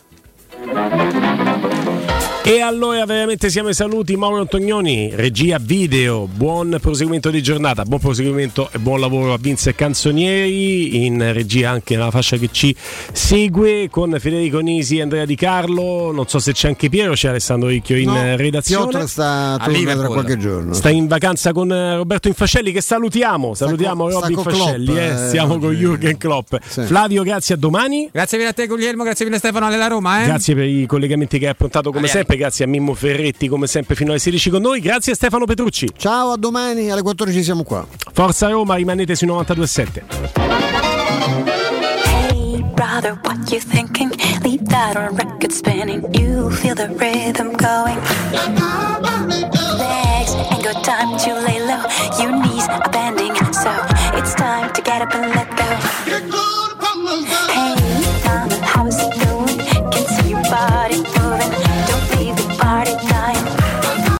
E allora veramente siamo ai saluti Mauro Antonioni, regia video, buon proseguimento di giornata, buon proseguimento e buon lavoro a Vince Canzonieri, in regia anche nella fascia che ci segue con Federico Nisi e Andrea Di Carlo, non so se c'è anche Piero, c'è Alessandro Ricchio in No, redazione. Piotra sta torna tra qualche giorno Sta in vacanza con Roberto Infascelli che salutiamo, salutiamo con- Robby con Infascelli, eh, eh, stiamo con oggi. Jürgen Klopp. Sì. Flavio, grazie a domani. grazie mille a te Guglielmo grazie mille a Stefano della Roma eh? Grazie per i collegamenti che hai approntato come Alieni. sempre, grazie a Mimmo Ferretti come sempre fino alle 16 con noi, grazie a Stefano Petrucci. ciao a domani alle 14 siamo qua Forza Roma, rimanete sui 92.7. Hey, brother, what you thinking? Leave that on record spinning. You feel the rhythm going. Legs ain't got time to lay low. Your knees are bending, so it's time to get up and let